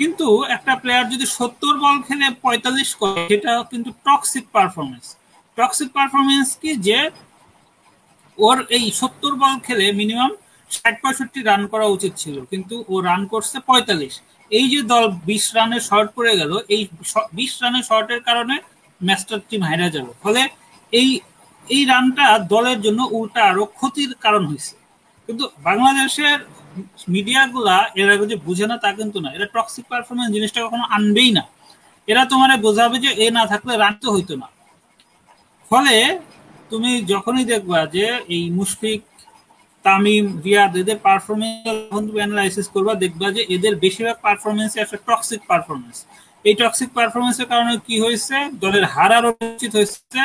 Speaker 1: কিন্তু একটা প্লেয়ার যদি সত্তর বল খেলে পঁয়তাল্লিশ করে, সেটা কিন্তু টক্সিক পারফরমেন্স টক্সিক পারফরমেন্স কি? যে ওর এই সত্তর বল খেলে মিনিমাম ষাট পঁয়ষট্টি রান করা উচিত ছিল। কিন্তু ও রান করছে পঁয়তাল্লিশ। এই যে দল বিশ রানের শর্ট পড়ে গেল, এই বিশ রানের শর্টের কারণে ম্যাচটার টিম হারা যাবে ফলে এই এই রানটা দলের জন্য উল্টা আরও ক্ষতির কারণ হয়েছে। কিন্তু বাংলাদেশের মিডিয়াগুলা এরা যে বুঝে না তা কিন্তু না। এরা টক্সিক পারফরমেন্স জিনিসটা কখনো আনবেই না। এরা তোমার বোঝাবে যে এ না থাকলে রান তো হইতো না। ফলে তুমি যখনই দেখবা যে এই মুশফিক, তামিম, রিয়াদ, এদের পারফরমেন্স যখন তুমি অ্যানালাইসিস করবা, দেখবা যে এদের বেশিরভাগ পারফরমেন্স একটা টক্সিক পারফরমেন্স এই টক্সিক পারফরমেন্সের কারণে কি হয়েছে? দলের হারার উচিত হয়েছে।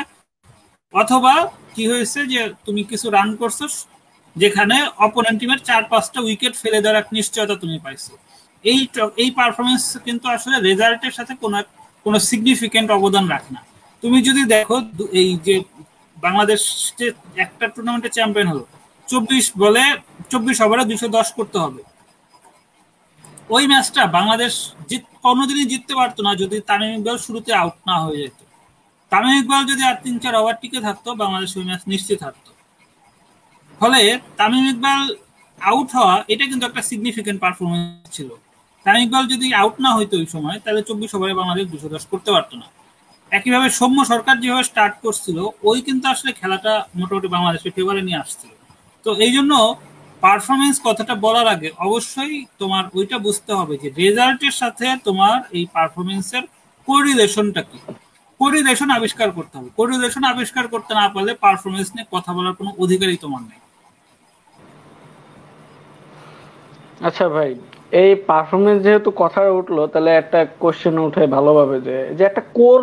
Speaker 1: অথবা কি হয়েছে যে তুমি কিছু রান করছ, যেখানে অপোনেন্ট টিমের চার পাঁচটা উইকেট ফেলে দেওয়ার এক নিশ্চয়তা তুমি পাইছো। এই এই পারফরমেন্স কিন্তু আসলে রেজাল্টের সাথে কোনো কোনো সিগনিফিকেন্ট অবদান রাখে না। তুমি যদি দেখো এই যে বাংলাদেশ একটা টুর্নামেন্টে চ্যাম্পিয়ন হলো। চব্বিশ বলে চব্বিশ ওভারে দুইশো দশ করতে হবে। ওই ম্যাচটা বাংলাদেশ জিত কোনোদিনই জিততে পারতো না যদি তামিম ইকবাল শুরুতে আউট না হয়ে যেত। তামিম ইকবাল যদি আর তিন চার ওভার টিকে থাকতো, বাংলাদেশ ওই ম্যাচ নিশ্চিত থাকতো ফলে তামিম ইকবাল আউট হওয়া, এটা কিন্তু একটা সিগনিফিকেন্ট পারফরমেন্স ছিল। তামিম ইকবাল যদি আউট না হইতো ওই সময়, তাহলে চব্বিশ ওভারে বাংলাদেশ দুশো দশ করতে পারতো না। একইভাবে সৌম্য সরকার যেভাবে স্টার্ট করছিল, ওই কিন্তু আসলে খেলাটা মোটামুটি বাংলাদেশের ফেভারে নিয়ে আসছিল। তো এই জন্য পারফরমেন্স কথাটা বলার আগে অবশ্যই তোমার ওইটা বুঝতে হবে যে রেজাল্টের সাথে তোমার এই পারফরমেন্সের কোরিলেশনটা কি? কোরিলেশন আবিষ্কার করতে হবে। কোরিলেশন আবিষ্কার করতে না পারলে পারফরমেন্স নিয়ে কথা বলার কোনো অধিকারই তোমার নেই।
Speaker 2: আচ্ছা ভাই, এই পারফরমেন্স যেহেতু কথা উঠল, তাহলে একটা কোশ্চেন উঠে ভালোভাবে যে একটা কোর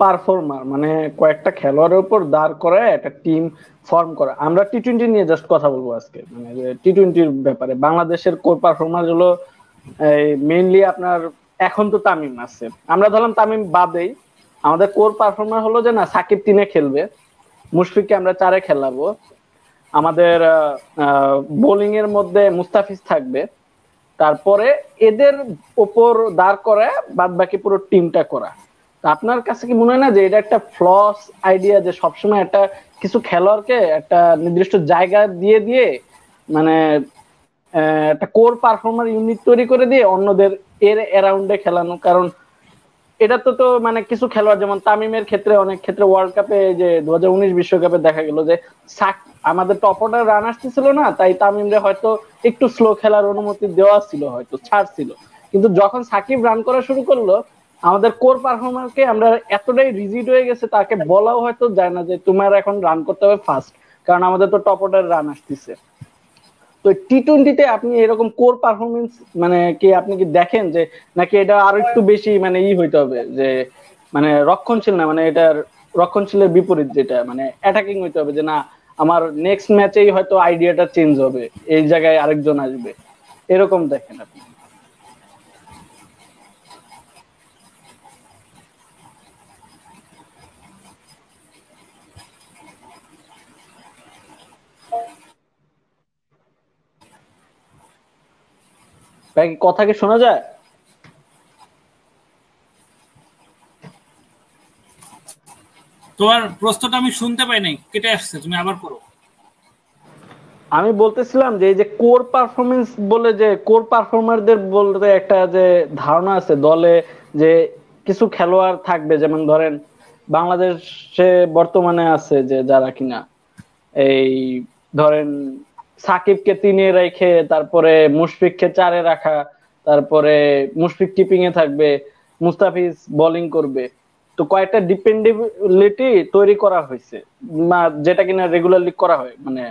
Speaker 2: পারফর্মার মানে কয়েকটা খেলোয়াড়ের উপর দাঁড় করে একটা টিম ফর্ম করা। আমরা টি টোয়েন্টি নিয়ে জাস্ট কথা বলব আজকে। মানে টি টোয়েন্টির ব্যাপারে। বাংলাদেশের কোর পারফর্মার হলো মেইনলি আপনার এখন তো তামিম আছে। আমরা ধরলাম তামিম বাদেই। আমাদের কোর পারফর্মার হলো যে না, সাকিব তিনে খেলবে। মুশফিককে আমরা চারে খেলাবো। আমাদের বোলিং এর মধ্যে মুস্তাফিজ থাকবে। তারপরে এদের ওপর দাঁড় করে বাদ বাকি পুরো টিমটা করা। আপনার কাছে কি মনে হয় না যে এটা একটা ফ্লস আইডিয়া যে সবসময় একটা কিছু খেলোয়াড়কে একটা নির্দিষ্ট জায়গা দিয়ে দিয়ে মানে একটা কোর পারফর্মার ইউনিট তৈরি করে দিয়ে অন্যদের এর অ্যারাউন্ডে খেলানো? কারণ এটা তো তো মানে কিছু খেলোয়াড়, যেমন তামিমের ক্ষেত্রে, অনেক ক্ষেত্রে ওয়ার্ল্ড কাপে যে দু বিশ্বকাপে দেখা গেল যে সাক, আমাদের টপ অর্ডার রান আসতেছিল না, তাই তামিমরে হয়তো একটু স্লো খেলার অনুমতি দেওয়া ছিল, হয়তো ছাড় ছিল। কিন্তু যখন সাকিব রান করা শুরু করল আমাদের কোর পারফরমারকে আমরা এতটাই রিজিড হয়ে গেছে, তাকে বলাও হয়তো যায় না যে তোমার এখন রান করতে হবে ফার্স্ট কারণ আমাদের তো টপ অর্ডার রান আসতেছে। তো টি টোয়েন্টিতে আপনি এরকম কোর পারফরমেন্স মানে কি আপনি কি দেখেন যে নাকি এটা আরও একটু বেশি মানে ই হইতে হবে যে মানে রক্ষণশীল না মানে এটার রক্ষণশীলের বিপরীত যেটা মানে অ্যাটাকিং হইতে হবে যে না, আমার নেক্সট ম্যাচেই হয়তো আইডিয়াটা চেঞ্জ হবে, এই জায়গায় আরেকজন আসবে। এরকম দেখেন আপনি। ভাই কথা কি শোনা যায়?
Speaker 1: তোমার প্রশ্নটা আমি শুনতে পাই নাই কেটে আসছে তুমি আবার করো।
Speaker 2: আমি বলতেছিলাম যে এই যে কোর পারফরমেন্স বলে যে কোর পারফর্মারদের বলতে একটা যে ধারণা আছে দলে যে কিছু খেলোয়াড় থাকবে যেমন ধরেন বাংলাদেশে বর্তমানে আছে যে যারা কিনা এই ধরেন সাকিবকে তিনে রেখে, তারপরে মুশফিককে চারে রাখা, তারপরে মুশফিক কিপিং এ থাকবে, মুস্তাফিজ বোলিং করবে। তো কয়েকটা ডিপেন্ডেবিলিটি তৈরি করা হয়েছে যেটা কিনা রেগুলারলি করা হয়। মানে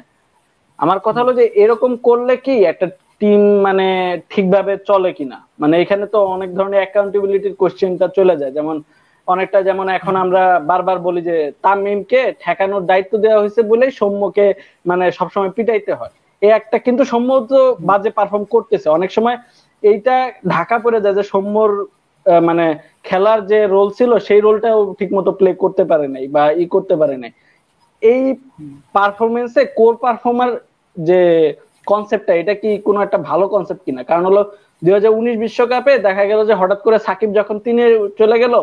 Speaker 2: আমার কথা হলো যে এরকম করলে কি একটা টিম মানে ঠিকভাবে চলে কিনা? মানে এখানে তো অনেক ধরনের অ্যাকাউন্টেবিলিটির কোশ্চেনটা চলে যায়। যেমন অনেকটা যেমন এখন আমরা বারবার বলি যে তামিমকে ঠেকানোর দায়িত্ব দেওয়া হয়েছে বলেই সৌম্যকে মানে সবসময় পিটাইতে হয়। এই একটা কিন্তু সৌম্য তো বাজে পারফর্ম করতেছে। অনেক সময় এইটা ঢাকা পড়ে যায় যে সৌম্যর মানে খেলার যে রোল ছিল সেই রোলটাও ঠিক মতো প্লে করতে পারে নাই বা ই করতে পারে নাই। এই পারফরমেন্সে কোর পারফর্মার যে কনসেপ্টটা এটা কি কোনো একটা ভালো কনসেপ্ট কিনা? কারণ হলো দুই হাজার উনিশ বিশ্বকাপে দেখা গেল যে হঠাৎ করে সাকিব যখন তিনি চলে গেল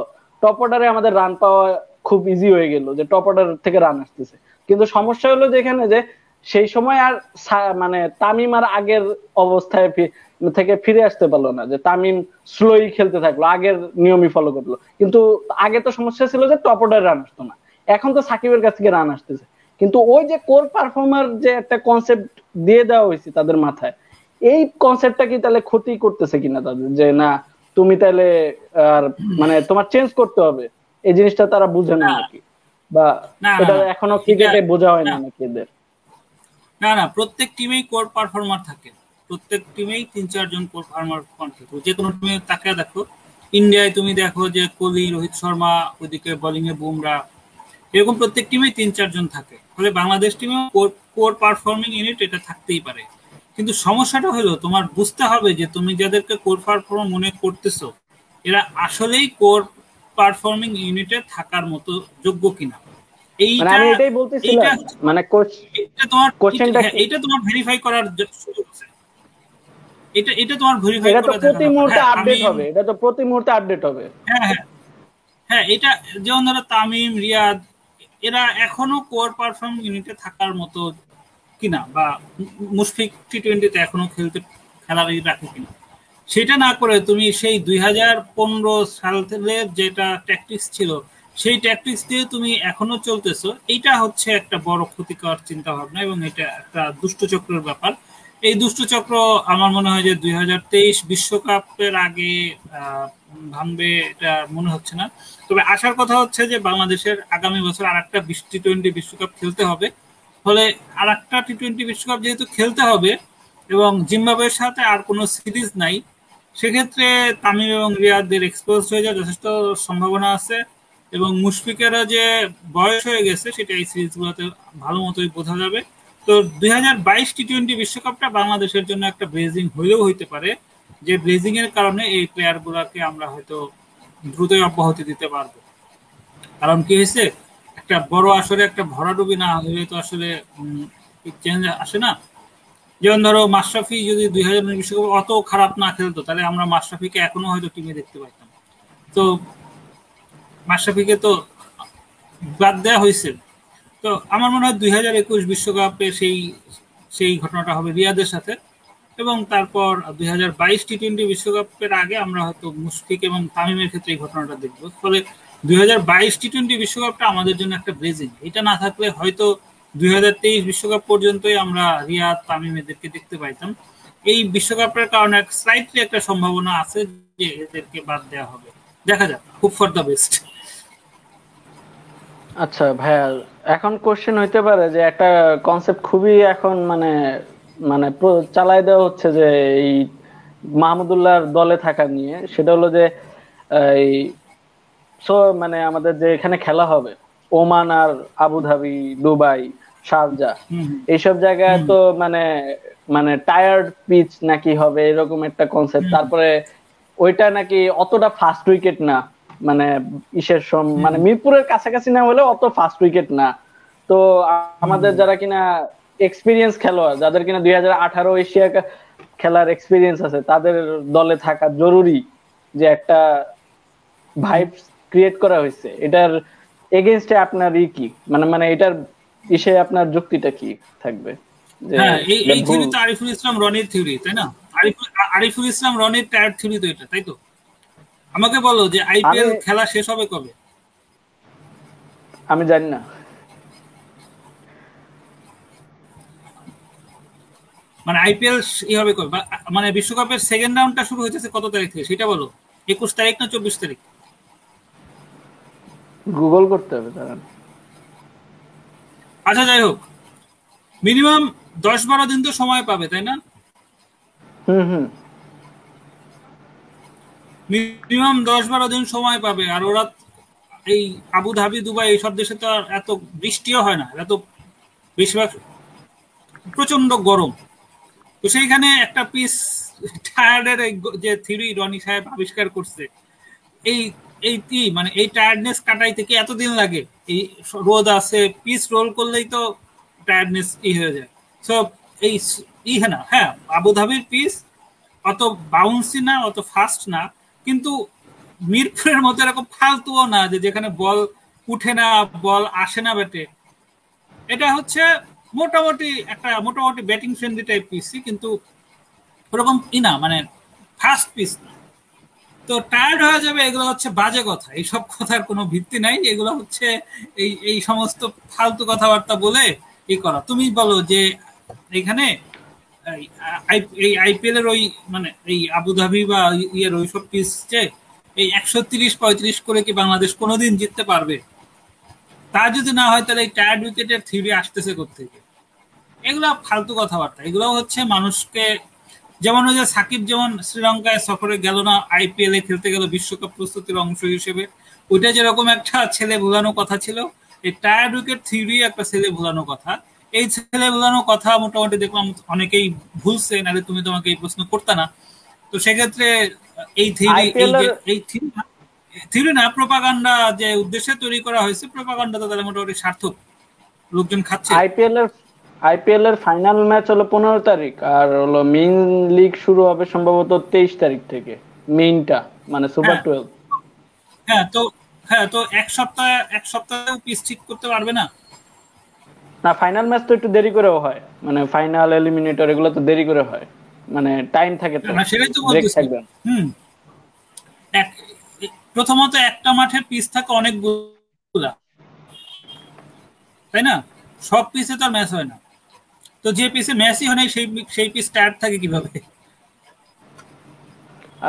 Speaker 2: টপ অর্ডারে আমাদের রান পাওয়া খুব ইজি হয়ে গেল যে টপ অর্ডার থেকে রান আসতেছে। কিন্তু সমস্যা হলো যেখানে যে সেই সময় আর মানে তামিম আর আগের অবস্থায় থেকে ফিরে আসতে পারল না। যে তামিম স্লোই খেলতে থাকল, আগের নিয়মই ফলো করল। কিন্তু আগে তো সমস্যা ছিল যে টপ অর্ডার রান আসতো না। এখন তো সাকিবের কাছ থেকে রান আসতেছে। কিন্তু ওই যে কোর পারফর্মার যে একটা কনসেপ্ট দিয়ে দেওয়া হয়েছে তাদের মাথায়, এই কনসেপ্টটা কি তাহলে ক্ষতি করতেছে কিনা তাদের? যে না তুমি তাহলে আর মানে তোমার চেঞ্জ করতে হবে। এই জিনিসটা তারা বুঝে না নাকি? বা এটা এখনও ক্রিকেটে বোঝা হয় না নাকি এদের?
Speaker 1: না না প্রত্যেক টিমেই কোর পারফর্মার থাকে। প্রত্যেক টিমেই তিন চারজন কোর পারফর্মার থাকে। যে কোনো টিমে তাকে দেখো। ইন্ডিয়ায় তুমি দেখো যে কোহলি রোহিত শর্মা ওইদিকে বোলিং এ বুমরা এরকম প্রত্যেক টিমেই তিন চারজন থাকে। ফলে বাংলাদেশ টিমেও কোর পারফর্মিং ইউনিট এটা থাকতেই পারে। কিন্তু সমস্যাটা হলো তোমার বুঝতে হবে যে তুমি যাদেরকে কোর পারফর্ম মনে করতেছো এরা আসলেই কোর পারফর্মিং ইউনিটে থাকার মতো যোগ্য কিনা।
Speaker 2: এইটা মানে এটাই বলতেছিলাম মানে কোচ
Speaker 1: এটা তোমার কোশ্চেনটা এটা তোমার ভেরিফাই করার সুযোগ আছে। এটা এটা তোমার ভেরিফাই
Speaker 2: করা এটা প্রতি মুহূর্তে আপডেট হবে এটা তো প্রতি মুহূর্তে আপডেট হবে।
Speaker 1: হ্যাঁ হ্যাঁ। হ্যাঁ এটা যেমন ধরো তামিম রিয়াদ এরা এখনও কোর পারফর্ম ইউনিটে থাকার মতো কিনা বা মুশফিক টি টোয়েন্টিতে এখনও খেলতে, খেলার রাখে কিনা। সেটা না করে তুমি সেই দুই হাজার পনেরো সাল থেকে যেটা ট্যাকটিক্স ছিল, সেই ট্যাকটিক্স দিয়ে তুমি এখনও চলতেছো, এইটা হচ্ছে একটা বড় ক্ষতিকর চিন্তা ভাবনা এবং এটা একটা দুষ্টচক্রের ব্যাপার। এই দুষ্টচক্র আমার মনে হয় যে দুই হাজার তেইশ বিশ্বকাপের আগে ভাঙবে, এটা মনে হচ্ছে না। তবে আসার কথা হচ্ছে যে বাংলাদেশের আগামী বছর আর একটা টি টোয়েন্টি বিশ্বকাপ খেলতে হবে। ফলে আর একটা টি টোয়েন্টি বিশ্বকাপ যেহেতু খেলতে হবে এবং জিম্বাবুয়ের সাথে আর কোনো সিরিজ নাই, সেক্ষেত্রে তামিম এবং রিয়াদের এক্সপোজ হয়ে যাওয়ার যথেষ্ট সম্ভাবনা আছে এবং মুশফিকেরও যে বয়স হয়ে গেছে সেটা এই সিরিজগুলোতে ভালো মতোই বোঝা যাবে। তো দুই হাজার বাইশ টি টোয়েন্টি বিশ্বকাপটা বাংলাদেশের জন্য একটা ব্রেজিং হলেও হইতে পারে, যে ব্রেজিং এর কারণে এই প্লেয়ার গুলাকে আমরা হয়তো দ্রুতই অব্যাহতি দিতে পারব। কারণ কি হয়েছে? একটা বড় আসরে, একটা ভরাডুবি না হলে তো আসলে চেঞ্জ আসে না। যেমন ধরো, মাশরাফি যদি দুই হাজার বিশ্বকাপ অত খারাপ না খেলতো, তাহলে আমরা মাশরাফিকে এখনও হয়তো টিমে দেখতে পাইতাম। তো মাশরাফিকে তো বাদ দেওয়া হয়েছে তো আমার মনে হয় দুই হাজার একুশ বিশ্বকাপে সেই সেই ঘটনাটা হবে রিয়াদের সাথে। এবং তারপর দুই হাজার বাইশ টি টোয়েন্টি বিশ্বকাপের আগে আমরা হয়তো মুশফিক এবং তামিমের ক্ষেত্রে এই ঘটনাটা দেখব। ফলে দুই হাজার বাইশ টি টোয়েন্টি বিশ্বকাপটা আমাদের জন্য একটা ব্রেজিং এটা না থাকলে হয়তো দুই হাজার তেইশ বিশ্বকাপ পর্যন্তই আমরা রিয়াদ, তামিম এদেরকে দেখতে পাইতাম। এই বিশ্বকাপের কারণে স্লাইটলি একটা সম্ভাবনা আছে যে এদেরকে বাদ দেওয়া হবে। দেখা যাক খুব ফর দ্য বেস্ট
Speaker 2: আচ্ছা ভাইয়া, এখন কোশ্চেন হইতে পারে যে একটা কনসেপ্ট খুবই এখন মানে মানে চালাই দেওয়া হচ্ছে যে এই মাহমুদুল্লাহর দলে থাকা নিয়ে। সেটা হলো যে এই সো মানে আমাদের যে এখানে খেলা হবে ওমান আর আবুধাবি দুবাই শারজা এইসব জায়গায় তো মানে মানে টায়ার্ড পিচ নাকি হবে এরকম একটা কনসেপ্ট তারপরে ওইটা নাকি অতটা ফাস্ট উইকেট না মানে ইসের মানে মিরপুরের কাছাকাছি না হলে অত ফাস্ট উইকেট না। তো আমাদের যারা কিনা এক্সপিরিয়েন্স খেলোয়াড় যাদের কিনা দুই হাজার আঠারো এশিয়া খেলার এক্সপিরিয়েন্স আছে তাদের দলে থাকা জরুরি যে একটা ভাইব ক্রিয়েট করা হয়েছে এটার এগেনস্টে আপনার ই কি? মানে মানে এটার ইসে আপনার যুক্তিটা কি থাকবে?
Speaker 1: হ্যাঁ এই এই থিওরি তো আরিফুল ইসলাম রনির থিওরি তাই না? আরিফুল আরিফুল ইসলাম রনির টায়ার থিওরি তো এটা তাই তো? আমাকে বলো যে আইপিএল খেলা শেষ হবে কবে?
Speaker 2: আমি জানি না।
Speaker 1: মানে আইপিএল ই হবে কবে? মানে বিশ্বকাপের সেকেন্ড রাউন্ডটা শুরু হয়েছে কত তারিখ থেকে? সেটা বলো। একুশ তারিখ না চব্বিশ তারিখ?
Speaker 2: গুগল করতে হবে তারা
Speaker 1: আচ্ছা যাই হোক। মিনিমাম দশ বারো দিন তো সময় পাবে তাই না?
Speaker 2: হুম হুম।
Speaker 1: মিনিমাম দশ বারো দিন সময় পাবে আর ওরা এই আবু ধাবি দুবাই এইসব দেশে তো আর এত বৃষ্টিও হয় না এত বেশিরভাগ প্রচণ্ড গরম। তো সেইখানে একটা পিস টায়ার্ডের যে থিরি রনি সাহেব আবিষ্কার করছে এই এই মানে এই টায়ার্ডনেস কাটাইতে এতদিন লাগে? এই রোদ আছে পিস রোল করলেই তো টায়ার্ডনেস ই হয়ে যায়। সো এই ই হ্যাঁ না হ্যাঁ আবুধাবির পিস অত বাউন্সি না, অত ফাস্ট না, কিন্তু মিরপুরের মতো এরকম ফালতুও না যে যেখানে বল উঠে না, বল আসে না ব্যাটে। এটা হচ্ছে মোটামুটি একটা, মোটামুটি ব্যাটিং ফ্রেন্ডলি টাইপ পিসি কিন্তু ওরকম ই না মানে ফাস্ট পিস না। তো টায়ার্ড হয়ে যাবে এগুলো হচ্ছে বাজে কথা। এইসব কথার কোনো ভিত্তি নাই। এগুলো হচ্ছে এই এই সমস্ত ফালতু কথাবার্তা বলে ই করা। তুমি বলো যে এখানে এই আইপিএল এর ওই মানে এই আবুধাবি বা ইয়ের ওইসব পিস যে এই একশো তিরিশ, পঁয়ত্রিশ করে কি বাংলাদেশ কোনোদিন জিততে পারবে? তা যদি না হয় তাহলে এই টায়ার্ড উইকেটের থিওরি আসতেছে থেকে এগুলো ফালতু কথাবার্তা। এগুলো হচ্ছে মানুষকে যেমন ওই যে সাকিব যেমন শ্রীলঙ্কায় সফরে গেল না আইপিএল এ খেলতে গেল বিশ্বকাপ প্রস্তুতির অংশ হিসেবে। ওইটা যেরকম একটা ছেলে ভোলানো কথা ছিল এই টায়ার উইকেট থিওরি একটা ছেলে ভোলানো কথা। এই ছেলে ভোলানো কথা মোটামুটি দেখলাম অনেকেই ভুলছে নাহলে তুমি তোমাকে এই প্রশ্ন করতে না। তো সেক্ষেত্রে এই থিওরি এই থিওরি না প্রপাগান্ডা যে উদ্দেশ্যে তৈরি করা হয়েছে প্রপাগান্ডা তো তাদের মোটামুটি সার্থক। লোকজন খাচ্ছে।
Speaker 2: আইপিএল এর আইপিএল এর ফাইনাল ম্যাচ হলো পনেরো তারিখ আর হলো মেইন লিগ শুরু হবে সম্ভবত তেইশ তারিখ থেকে মেইনটা মানে সুপার টুয়েলভ
Speaker 1: হ্যাঁ তো হ্যাঁ তো এক সপ্তাহ এক সপ্তাহে পিস ঠিক করতে পারবে না?
Speaker 2: না ফাইনাল ম্যাচ তো একটু দেরি করেও হয় মানে ফাইনাল এলিমিনেটর এগুলো তো দেরি করে হয় মানে টাইম থাকে তো
Speaker 1: সেটাই তো বলতেছি। হুম। প্রথমত একটা মাঠে পিস থাকে অনেকগুলা তাই না? সব পিসে তো ম্যাচ হয় না। তো যে পিসে ম্যাচই হয় সেই সেই পিস টায়ার থাকে কীভাবে?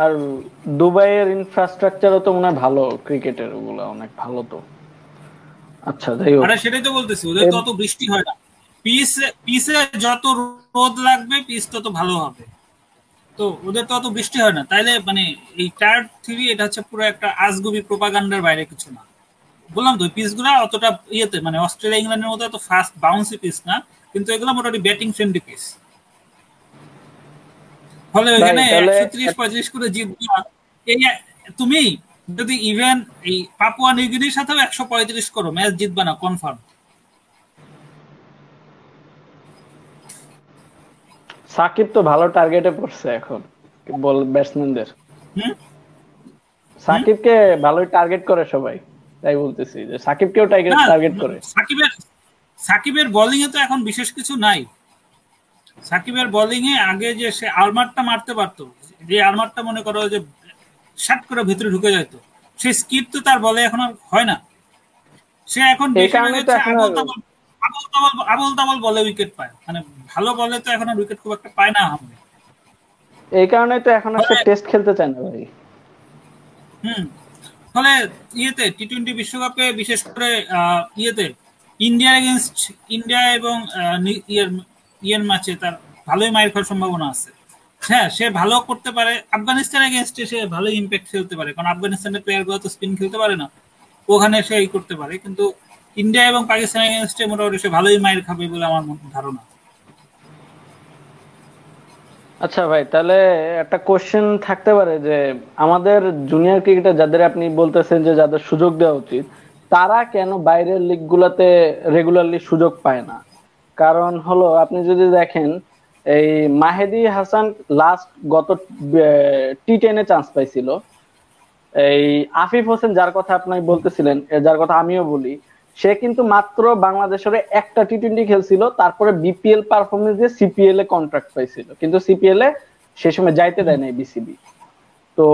Speaker 2: আর দুবাইয়ের ইনফ্রাস্ট্রাকচারও তো মনে ভালো ক্রিকেটের ওগুলো অনেক ভালো তো। আচ্ছা যাই হোক।
Speaker 1: আরে সেটাই তো বলতেছি ওদের তো অত বৃষ্টি হয় না। পিস পিসে যত রোদ লাগবে পিস তত ভালো হবে। তো ওদের তো অত বৃষ্টি হয় না। তাইলে মানে এই টায়ার থ্রি এটা হচ্ছে পুরো একটা আজগুবি প্রোপাগান্ডার বাইরে কিছু না। বললাম তো পিসগুলা অতটা ইয়েতে মানে অস্ট্রেলিয়া ইংল্যান্ডের মতো এত ফাস্ট বাউন্সি পিস না। কিন্তু এগুলো মোটামুটি ব্যাটিং ফ্রেন্ডলি পিস ফলে
Speaker 2: তাহলে-
Speaker 1: একশো ত্রিশ পঁয়ত্রিশ করে জিতবা। এই তুমি যদি ইভেন এই পাপুয়া নিউগিনির সাথেও একশো পঁয়ত্রিশ করো ম্যাচ জিতবা না কনফার্ম
Speaker 2: সাকিব তো ভালো টার্গেটে পড়ছে এখন বল ব্যাটসম্যানদের সাকিবকে ভালোই টার্গেট করে সবাই তাই বলতেছি যে সাকিবকেও টার্গেট টার্গেট করে।
Speaker 1: সাকিবের সাকিবের বোলিং এ তো এখন বিশেষ কিছু নাই। সাকিবের বোলিং এ আগে যে সে আলমারটা মারতে পারতো যে আলমারটা মনে করো যে শাট করে ভিতরে ঢুকে যেত সেই স্কিপ তো তার বলে এখন আর হয় না। সে এখন আবল তাবল বলে উইকেট পায়। মানে ভালো বলে তো এখন আর উইকেট খুব একটা পায় না
Speaker 2: এই কারণে তো এখন আর সে টেস্ট খেলতে চায় না ভাই।
Speaker 1: হুম ফলে ইয়েতে টি টোয়েন্টি বিশ্বকাপে বিশেষ করে ইয়েতে ইন্ডিয়া এগেনস্ট ইন্ডিয়া এবং ইয়ের ম্যাচে তার ভালোই মায়ের খাওয়ার সম্ভাবনা আছে। হ্যাঁ সে ভালো করতে পারে। আফগানিস্তান এগেনস্টে সে ভালো ইম্প্যাক্ট খেলতে পারে। কারণ আফগানিস্তানের প্লেয়ারগুলো তো স্পিন খেলতে পারে না। ওখানে সে এই করতে পারে। কিন্তু ইন্ডিয়া এবং পাকিস্তান এগেনস্টে মোটামুটি সে ভালোই মায়ের খাবে বলে আমার ধারণা।
Speaker 2: আচ্ছা ভাই, তাহলে একটা কোশ্চেন থাকতে পারে যে, আমাদের জুনিয়র ক্রিকেটার যাদের আপনি বলতেছেন যে যাদের সুযোগ দেওয়া উচিত তারা কেন বাইরের লিগ গুলাতে রেগুলারলি সুযোগ পায় না? কারণ হলো, আপনি যদি দেখেন, এই মাহেদি হাসান লাস্ট গত টি টেনে চান্স পাইছিল। এই আফিফ হোসেন যার কথা আপনি বলতেছিলেন যার কথা আমিও বলি, সে কিন্তু মাত্র বাংলাদেশের একটা টি টোয়েন্টি খেলছিল, তারপরে বিপিএল পারফরমেন্স দিয়ে সিপিএল এ কন্ট্রাক্ট পাইছিল। কিন্তু সিপিএল এ সে সময় যাইতে দেয় নাই বিসিবি তো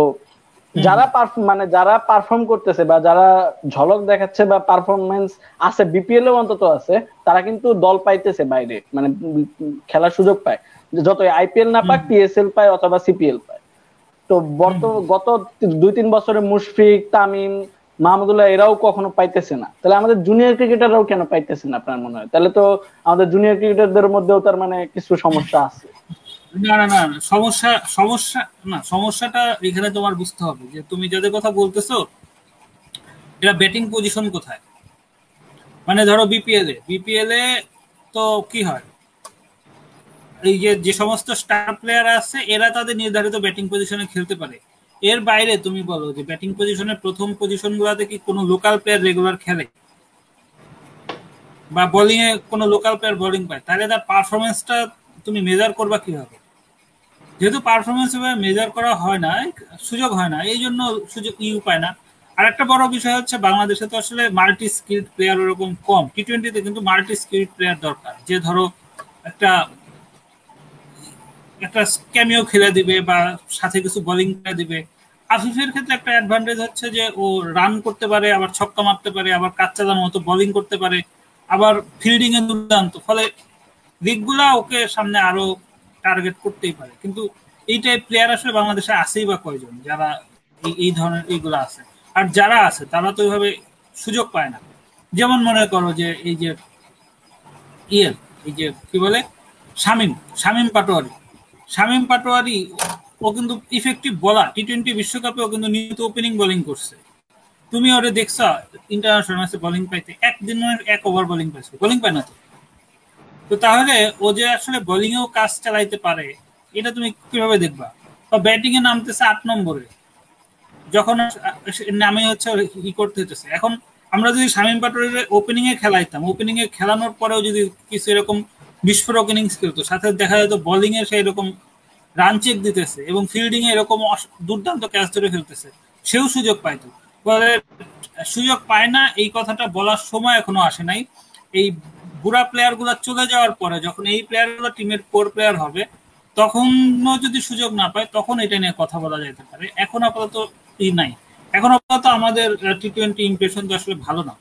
Speaker 2: যারা মানে যারা পারফর্ম করতেছে বা যারা ঝলক দেখাচ্ছে বা পারফরমেন্স আছে বিপিএল এও অন্তত আছে তারা কিন্তু দল পাইতেছে বাইরে মানে খেলার সুযোগ পায়। যত আইপিএল না পাক পিএসএল পায় অথবা সিপিএল পায়। তো বর্ত গত দুই তিন বছরে মুশফিক তামিম মাহমুদুল্লাহ এরাও কখনো পাইতেছে না। তাহলে আমাদের জুনিয়র ক্রিকেটাররাও কেন পাইতেছে না আপনার মনে হয়? তাহলে তো আমাদের জুনিয়র ক্রিকেটারদের মধ্যেও তার মানে কিছু সমস্যা আছে।
Speaker 1: না না না সমস্যা সমস্যা, না, সমস্যাটা এখানে তোমার বুঝতে হবে যে তুমি যাদের কথা বলতেছো, এরা ব্যাটিং পজিশন কোথায়? মানে ধরো বিপিএল এ বিপিএল এ তো কি হয়? এই যে যে সমস্ত স্টার প্লেয়ার আছে, এরা তাদের নির্ধারিত ব্যাটিং পজিশনে খেলতে পারে। এর বাইরে তুমি বলো যে ব্যাটিং পজিশনের প্রথম পজিশন গুলাতে কি কোনো লোকাল প্লেয়ার রেগুলার খেলে? বা বোলিং এ কোনো লোকাল প্লেয়ার বোলিং পায়? তাহলে তার পারফরমেন্সটা তুমি মেজার করবা কীভাবে? যেহেতু পারফরমেন্স মেজার করা হয় না, সুযোগ হয় না, এই জন্য সুযোগ ইউ পায় না। আর একটা বড় বিষয় হচ্ছে বাংলাদেশে তো আসলে মাল্টি স্কিল্ড প্লেয়ার ওরকম কম। টি টোয়েন্টিতে কিন্তু মাল্টি স্কিল্ড প্লেয়ার দরকার। যে ধরো একটা একটা ক্যামিও খেলে দিবে বা সাথে কিছু বোলিং করে দিবে। আফিফের ক্ষেত্রে একটা অ্যাডভান্টেজ হচ্ছে যে ও রান করতে পারে, আবার ছক্কা মারতে পারে, আবার কাচ্চাদার মতো বোলিং করতে পারে, আবার ফিল্ডিং এ দুর্দান্ত। ফলে দিকগুলা ওকে সামনে আরও টার্গেট করতেই পারে। কিন্তু এই টাইপ প্লেয়ার আসলে বাংলাদেশে আছেই বা কয়জন? যারা এই ধরনের এইগুলো আছে। আর যারা আছে, তারা তো ওইভাবে সুযোগ পায় না। যেমন মনে করো যে এই যে ইয়ে এই যে কি বলে? শামিম শামিম পাটোয়ারি। শামিম পাটোয়ারি, ও কিন্তু ইফেক্টিভ বলার টি টোয়েন্টি বিশ্বকাপে ও কিন্তু নিয়মিত ওপেনিং বোলিং করছে। তুমি ওরে দেখছা ইন্টারন্যাশনাল ম্যাচে বোলিং পাইতে। একদিন এক ওভার বোলিং পাইছে। বোলিং পায় না তো? তো তাহলে ও যে আসলে বোলিং এও কাজ চালাইতে পারে, এটা তুমি কীভাবে দেখবা? বা ব্যাটিং এ নামতেছে আট নম্বরে। যখন নামে হচ্ছে ই করতে হতেছে এখন আমরা যদি শামীম পাটোয়ারির ওপেনিং এ খেলাইতাম ওপেনিং এ খেলানোর পরেও যদি কিছু এরকম বিস্ফোরক ইনিংস খেলতো, সাথে দেখা যেত বোলিং এ সেই রকম রান চেক দিতেছে এবং ফিল্ডিং এ এরকম দুর্দান্ত ক্যাচ ধরে ফেলতেছে, সেও সুযোগ পাইতো। সুযোগ পায় না, এই কথাটা বলার সময় এখনও আসে নাই। এই বুড়া প্লেয়ারগুলা চলে যাওয়ার পরে যখন এই প্লেয়ারগুলো টিমের কোর প্লেয়ার হবে তখনও যদি সুযোগ না পায় তখন এটা নিয়ে কথা বলা যেতে পারে। এখন আপাতত ই নাই। এখন আপাতত আমাদের টি টোয়েন্টি ইমপ্রেশন তো আসলে ভালো না।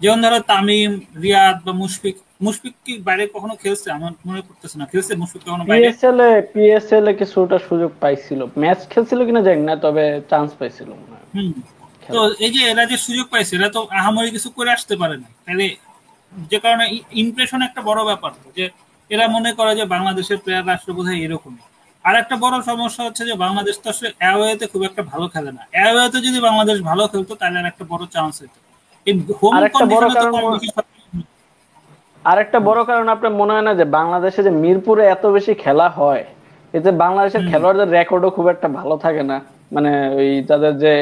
Speaker 1: যেমন ধরো তামিম রিয়াদ বা মুশফিক মুশফিক কি বাইরে কখনো খেলছে? আমার মনে করতেছে না। খেলছে মুশফিক কখনো বাইরে?
Speaker 2: পিএসএল এ পিএসএল এ কিছুটা সুযোগ পাইছিল। ম্যাচ খেলছিল কিনা জানি না তবে চান্স পাইছিল মনে হয়।
Speaker 1: হুম। তো এই যে এরা যে সুযোগ পাইছে এরা তো আহামরি কিছু করে আসতে পারে না। তাহলে যে কারণে ইমপ্রেশন একটা বড় ব্যাপার যে এরা মনে করে যে বাংলাদেশের প্লেয়ার রাষ্ট্র বোধহয় এরকমই। আর একটা বড় সমস্যা হচ্ছে যে বাংলাদেশ তো আসলে অ্যাওয়েতে খুব একটা ভালো খেলে না। অ্যাওয়েতে যদি বাংলাদেশ ভালো খেলতো তাহলে আর একটা বড় চান্স হতো। এই হোম
Speaker 2: আর একটা বড় কারণ আপনার মনে হয় না যে বাংলাদেশে যে মিরপুরে এত বেশি খেলা হয় এতে বাংলাদেশের খেলোয়াড়দের রেকর্ডও খুব একটা ভালো থাকে না। মানে ওই তাদের যে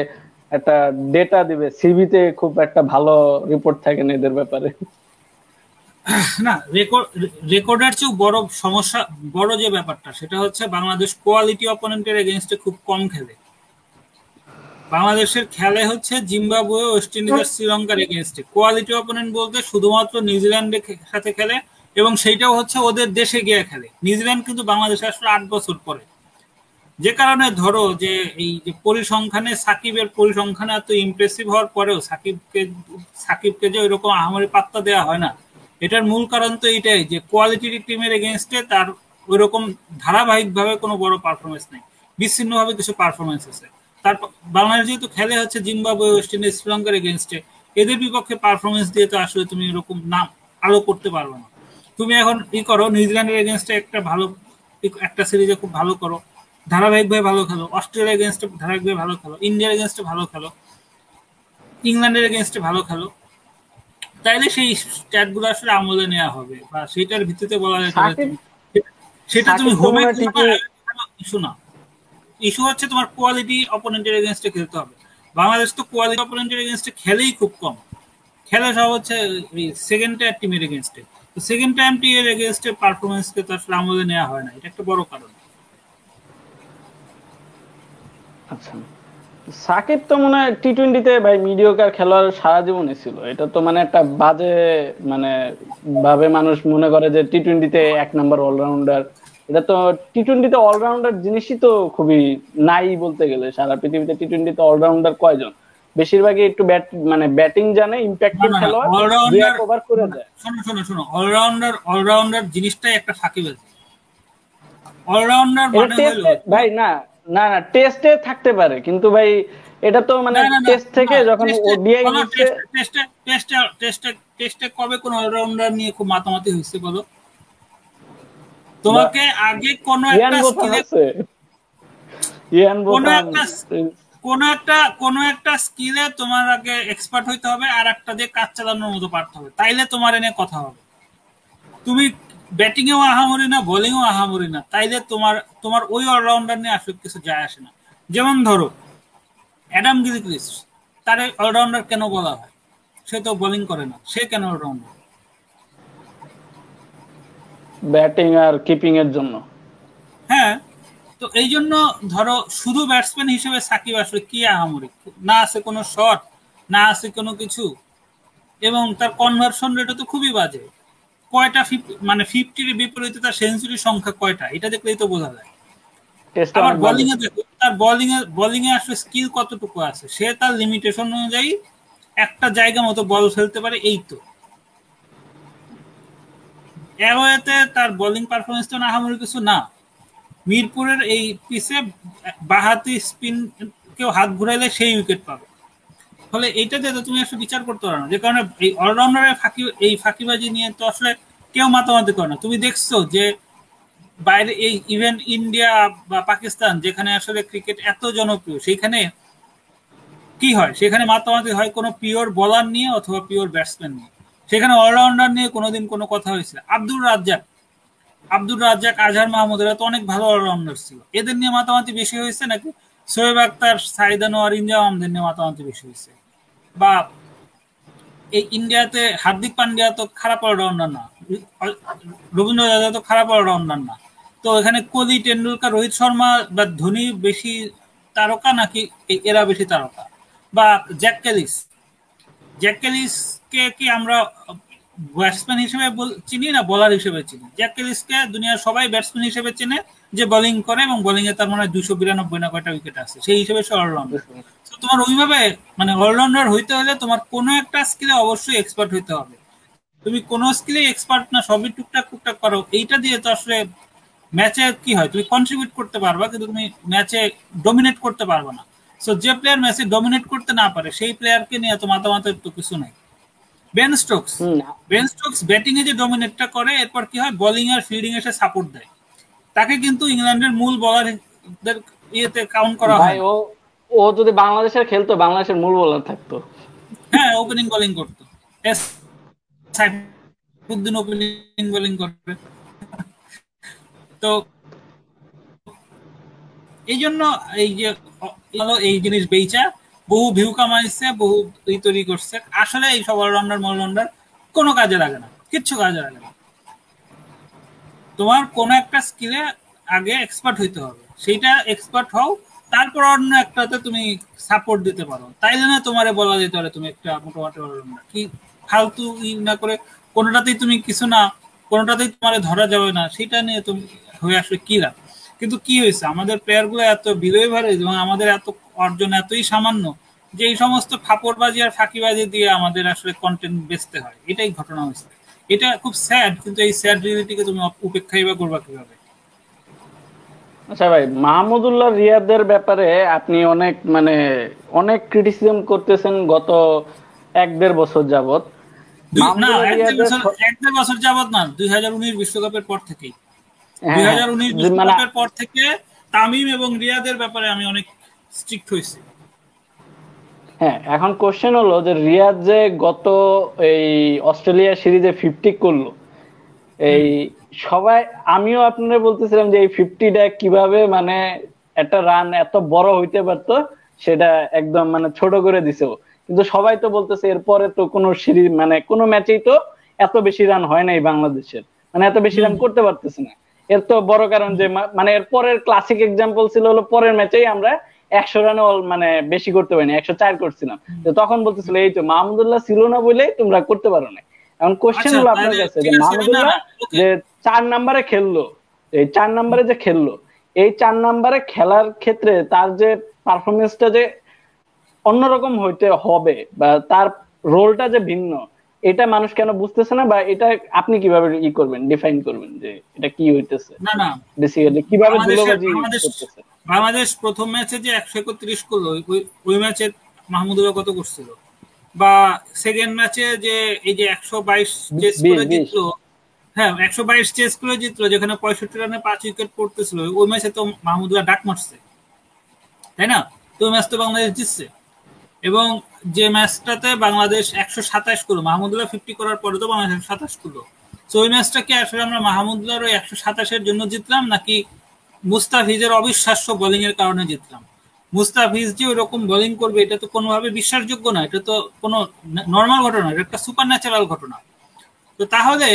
Speaker 2: একটা ডেটা দিবে সিভিতে খুব একটা ভালো রিপোর্ট থাকে না এদের ব্যাপারে।
Speaker 1: না রেকর্ড রেকর্ডের চেয়েও বড় সমস্যা, বড় যে ব্যাপারটা, সেটা হচ্ছে বাংলাদেশ কোয়ালিটি অপোনেন্টের এগেনস্টে খুব কম খেলে। বাংলাদেশের খেলে হচ্ছে জিম্বাবুয়ে ওয়েস্ট ইন্ডিজ আর শ্রীলঙ্কার এগেনস্টে কোয়ালিটি অপোনেন্ট বলতে শুধুমাত্র নিউজিল্যান্ডের সাথে খেলে এবং সেইটাও হচ্ছে ওদের দেশে গিয়ে খেলে। নিউজিল্যান্ড কিন্তু বাংলাদেশে আসলে আট বছর পরে। যে কারণে ধরো যে এই যে পরিসংখ্যানে সাকিবের পরিসংখ্যানে এত ইমপ্রেসিভ হওয়ার পরেও সাকিবকে সাকিবকে যে ওইরকম আহামরি পাত্তা দেওয়া হয় না এটার মূল কারণ তো এটাই যে কোয়ালিটির টিমের এগেনস্টে তার ওই ওইরকম ধারাবাহিকভাবে কোনো বড় পারফরমেন্স নেই। বিচ্ছিন্নভাবে কিছু পারফরমেন্স আছে। তার বাংলাদেশ যেহেতু খেলে হচ্ছে, জিম্বাবুয়ে ওয়েস্ট ইন্ডিজ শ্রীলঙ্কার এগেনস্টে এদের বিপক্ষে পারফরমেন্স দিয়ে তো আসলে তুমি এরকম নাম আলো করতে পারবে না। তুমি এখন ই করো, নিউজিল্যান্ডের এগেনস্টে একটা ভালো, একটা সিরিজে খুব ভালো করো, ধারাবাহিকভাবে ভালো খেলো অস্ট্রেলিয়ার এগেনস্টে ধারাবাহিকভাবে ভালো খেলো, ইন্ডিয়ার এগেনস্টে ভালো খেলো, ইংল্যান্ডের এগেনস্টে ভালো খেলো। তাইলে সেই স্ট্যাটগুলো আসলে আমলে নেওয়া হবে বা সেটার ভিত্তিতে বলা যায় সেটা তুমি হোমে ইস্যু না। ইস্যু হচ্ছে তোমার কোয়ালিটি অপোনেন্টের এগেনস্টে খেলতে হবে। বাংলাদেশ তো কোয়ালিটি অপোনেন্টের এগেনস্টে খেলেই খুব কম। খেলে সব হচ্ছে সেকেন্ড টায়ার টিমের এগেনস্টে তো সেকেন্ড টাইম টিমের এগেনস্টে পারফরমেন্সকে তো আসলে আমলে নেওয়া হয় না। এটা একটা বড় কারণ।
Speaker 2: আচ্ছা। সাকিব তো মনে হয় টি টোয়েন্টিতে ভাই মিডিওকার খেলোয়াড় সারা জীবনে ছিল এটা তো মানে একটা বাজে মানে ভাবে মানুষ মনে করে যে টি টোয়েন্টিতে এক নম্বর অলরাউন্ডার এটা তো টি টোয়েন্টিতে অলরাউন্ডার জিনিসই তো খুবই নাই বলতে গেলে। সারা পৃথিবীতে টি টোয়েন্টিতে অলরাউন্ডার কয়জন? বেশিরভাগই একটু ব্যাট মানে ব্যাটিং জানে ইম্প্যাক্টিভ খেলোয়াড় করে দেয়।
Speaker 1: শোনো শোনো শোনো অলরাউন্ডার অলরাউন্ডার জিনিসটাই একটা অলরাউন্ডার মানে
Speaker 2: ভাই না না না টেস্টে থাকতে পারে কিন্তু ভাই এটা তো মানে টেস্ট থেকে যখন ওডিআই নিচ্ছে
Speaker 1: টেস্টে- টেস্টে- টেস্টে- টেস্টে- কবে কোন অলরাউন্ডার নিয়ে খুব মাতামাতি হয়েছে বলো? তোমাকে আগে কোন একটা স্কিলে কোনো একটা কোন একটা কোন একটা স্কিলে তোমার আগে এক্সপার্ট হইতে হবে আর একটা দিয়ে কাজ চালানোর মতো পারতে হবে। তাইলে তোমার এনে কথা হবে। তুমি ব্যাটিং এও আহামরি না বোলিং এও আহামরি না। তাইলে তোমার তোমার ওই অলরাউন্ডার নিয়ে আসলে কিছু যায় আসে না। যেমন ধরো অ্যাডাম গিলক্রিস্ট তার অলরাউন্ডার কেন বলা হয়? সে তো বোলিং করে না সে কেন অলরাউন্ডার
Speaker 2: ব্যাটিং আর কিপিং এর জন্য।
Speaker 1: হ্যাঁ তো এই জন্য ধরো শুধু ব্যাটসম্যান হিসেবে সাকিব আসলে কি আহামরি? না আছে কোনো শট না আছে কোনো কিছু এবং তার কনভার্সন রেটও তো খুবই বাজে। কয়টা মানে ফিফটির বিপরীতে তার সেঞ্চুরি সংখ্যা কয়টা? এটা দেখলেই তো বোঝা যায়। আবার বোলিং এ দেখো তার বোলিং এ বোলিং এ আসলে স্কিল কতটুকু আছে? সে তার লিমিটেশন অনুযায়ী একটা জায়গা মতো বল ফেলতে পারে এই তো। অ্যাওয়েতে তার বোলিং পারফরমেন্স তো না আহামরি কিছু না। মিরপুরের এই পিসে বাহাতি স্পিন কেউ হাত ঘুরাইলে সেই উইকেট পাবে। ফলে এইটাতে তো তুমি আসলে বিচার করতে পারো না। যে কারণে এই অলরাউন্ডারের ফাঁকি, এই ফাঁকিবাজি নিয়ে তো আসলে কেউ মাতামাতি করে না। তুমি দেখছ যে বাইরে এই ইভেন ইন্ডিয়া বা পাকিস্তান, যেখানে আসলে ক্রিকেট এত জনপ্রিয়, সেইখানে কি হয়? সেখানে মাতামাতি হয় কোনো পিওর বোলার নিয়ে অথবা পিওর ব্যাটসম্যান নিয়ে। সেখানে অলরাউন্ডার নিয়ে কোনোদিন কোনো কথা হয়েছিল আব্দুল রাজ্জাক আব্দুল রাজ্জাক, আজহার মাহমুদেরা তো অনেক ভালো অলরাউন্ডার ছিল। এদের নিয়ে মাতামাতি বেশি হয়েছে নাকি? শোয়েব আক্তার সাইদানো আর ইন্ডিয়া আহমদের নিয়ে মাতামাতি বেশি হয়েছে। বা এই ইন্ডিয়াতে হার্দিক পান্ডিয়া তো খারাপ অলরাউন্ডার না রবীন্দ্র জাদেজা তো খারাপ অলরাউন্ডার না তো এখানে কোহলি টেন্ডুলকার রোহিত শর্মা বা ধোনি বেশি তারকা নাকি এরা বেশি তারকা? বা জ্যাক ক্যালিস, জ্যাক ক্যালিসকে কি আমরা ব্যাটসম্যান হিসেবে চিনি না বোলার হিসেবে চিনি। জ্যাক ক্যালিসকে দুনিয়ার সবাই ব্যাটসম্যান হিসেবে চিনে যে বোলিং করে এবং বোলিং এ তার মনে হয় দুশো বিরানব্বই না কয়টা উইকেট আছে। সেই হিসেবে সে অলরাউন্ডার তোমার ওইভাবে মানে অলরাউন্ডার হইতে হলে তোমার কোনো একটা স্কিলে অবশ্যই এক্সপার্ট হইতে হবে। তুমি কোনো স্কিলে এক্সপার্ট না, সবই টুকটাক টুকটাক করো। এইটা দিয়ে তো আসলে ম্যাচে কি হয়? তুমি কন্ট্রিবিউট করতে পারবা, কিন্তু তুমি ম্যাচে ডমিনেট করতে পারবে না। সো যে প্লেয়ার ম্যাচে ডমিনেট করতে না পারে, সেই প্লেয়ারকে নিয়ে তো মাতামাতের তো কিছু নাই। Ben Stokes Ben Stokes batting এ যে ডমিনেটটা করে এরপর কি হয়? বোলিং আর ফিল্ডিং এসে সাপোর্ট দেয়। তাকে কিন্তু ইংল্যান্ডের মূল বলারদের ইয়েতে কাউন্ট করা হয়।
Speaker 2: ও ও যদি বাংলাদেশের খেলতো বাংলাদেশের মূল বোলার থাকতো।
Speaker 1: হ্যাঁ ওপেনিং বোলিং করতো। সাইফুদ্দিন ওপেনিং বোলিং করবে। তো এই জন্য এই যে এই জিনিস বেইচা। বহু ভিউ কামাইছে, বহু ই তৈরি করছে। আসলে এই সব অলরাউন্ডার অলরাউন্ডার কোনো কাজে লাগে না, কিচ্ছু কাজে লাগে না। তোমার কোন একটা স্কিলে আগে এক্সপার্ট হইতে হবে। সেইটা এক্সপার্ট হও, তারপর অন্য একটাতে তুমি সাপোর্ট দিতে পারো। তাই জন্য তোমারে বলা যেতে পারে তুমি একটা মোটামুটি অলরাউন্ডার কি ফালতু ই না করে কোনোটাতেই তুমি কিছু না, কোনোটাতেই তোমার ধরা যাবে না সেটা নিয়ে তুমি হয়ে আসলে কি লাভ? কিন্তু কি হয়েছে? আমাদের প্লেয়ারগুলো এত বিদয় ভারে এবং আমাদের এত অর্জন এতই সামান্য যে এই সমস্ত ফাপড়বাজি আর ফাঁকিবাজি দিয়ে আমাদের আসলে কন্টেন্ট বেচতে হয়। এটাই ঘটনা হয়েছে। এটা খুব স্যাড কিন্তু এই স্যাড রিয়েলিটিকে তুমি উপেক্ষাই বা করবা কীভাবে?
Speaker 2: আচ্ছা ভাই মাহমুদুল্লাহ রিয়াদের ব্যাপারে আপনি অনেক মানে অনেক ক্রিটিসিজম করতেছেন গত এক দেড় বছর যাবত
Speaker 1: না এক দেড় বছর যাবত না দুই হাজার উনিশ বিশ্বকাপের পর থেকেই। হ্যাঁ, দুই হাজার উনিশ বিশ্বকাপের পর থেকে তামিম এবং রিয়াদের ব্যাপারে আমি অনেক স্ট্রিক্ট হয়েছি।
Speaker 2: হ্যাঁ এখন কোশ্চেন হলো যে রিয়াদ যে গত এই অস্ট্রেলিয়া সিরিজে ফিফটি করল এই সবাই আমিও আপনারা বলতেছিলাম যে এই ফিফটিটা কীভাবে মানে একটা রান এত বড় হইতে পারতো সেটা একদম মানে ছোট করে দিছে কিন্তু সবাই তো বলতেছে এরপরে তো কোনো সিরিজ মানে কোনো ম্যাচেই তো এত বেশি রান হয় নাই বাংলাদেশের। মানে এত বেশি রান করতে পারতেছে না। এর তো বড় কারণ যে মানে এর পরের ক্লাসিক এক্সাম্পল ছিল হলো পরের ম্যাচেই আমরা একশো রানে মানে বেশি করতে পারিনি একশো চার করছিলাম। তো তখন বলতেছিল এই তো মাহমুদুল্লাহ ছিল না বলেই তোমরা করতে পারো না এখন কোশ্চেন আচ্ছা, হলো আপনার কাছে যে মাহমুদুল্লাহ যে চার নাম্বারে খেললো এই চার নাম্বারে যে খেললো এই চার নাম্বারে খেলার ক্ষেত্রে তার যে পারফরমেন্সটা যে অন্যরকম হইতে হবে বা তার রোলটা যে ভিন্ন এটা মানুষ কেন বুঝতেছে না বা এটা আপনি কীভাবে ই করবেন ডিফাইন করবেন যে এটা কি হইতেছে?
Speaker 1: না না।
Speaker 2: বেসিক্যালি কীভাবে ধুলোবাজি
Speaker 1: করতেছে? বাংলাদেশ প্রথম ম্যাচে যে একশো একত্রিশ করল ওই ম্যাচে মাহমুদুল্লাহ কত করছিল? বা সেকেন্ড ম্যাচে যে এই যে একশো বাইশ চেস করে জিতলো হ্যাঁ একশো বাইশ চেস করে জিতলো যেখানে পঁয়ষট্টি রানে পাঁচ উইকেট পড়তেছিল ওই ম্যাচে তো মাহমুদুল্লাহ ডাক মারছে। তাই না? তো ওই ম্যাচ তো বাংলাদেশ জিতছে। এবং যে ম্যাচটাতে বাংলাদেশ একশো সাতাশ করল মাহমুদুল্লাহ ফিফটি করার পরে তো বাংলাদেশ সাতাশ করল। তো ওই ম্যাচটা কি আসলে আমরা মাহমুদুল্লাহর ওই একশো সাতাশের জন্য জিতলাম নাকি মুস্তাফিজের অবিশ্বাস্য বোলিং এর কারণে জিতলাম। মুস্তাফিজ যে ওরকম বোলিং করবে, এটা তো কোনোভাবে বিশ্বাসযোগ্য না, এটা তো কোনো নর্মাল ঘটনা এটা একটা সুপার ন্যাচারাল ঘটনা। তো তাহলে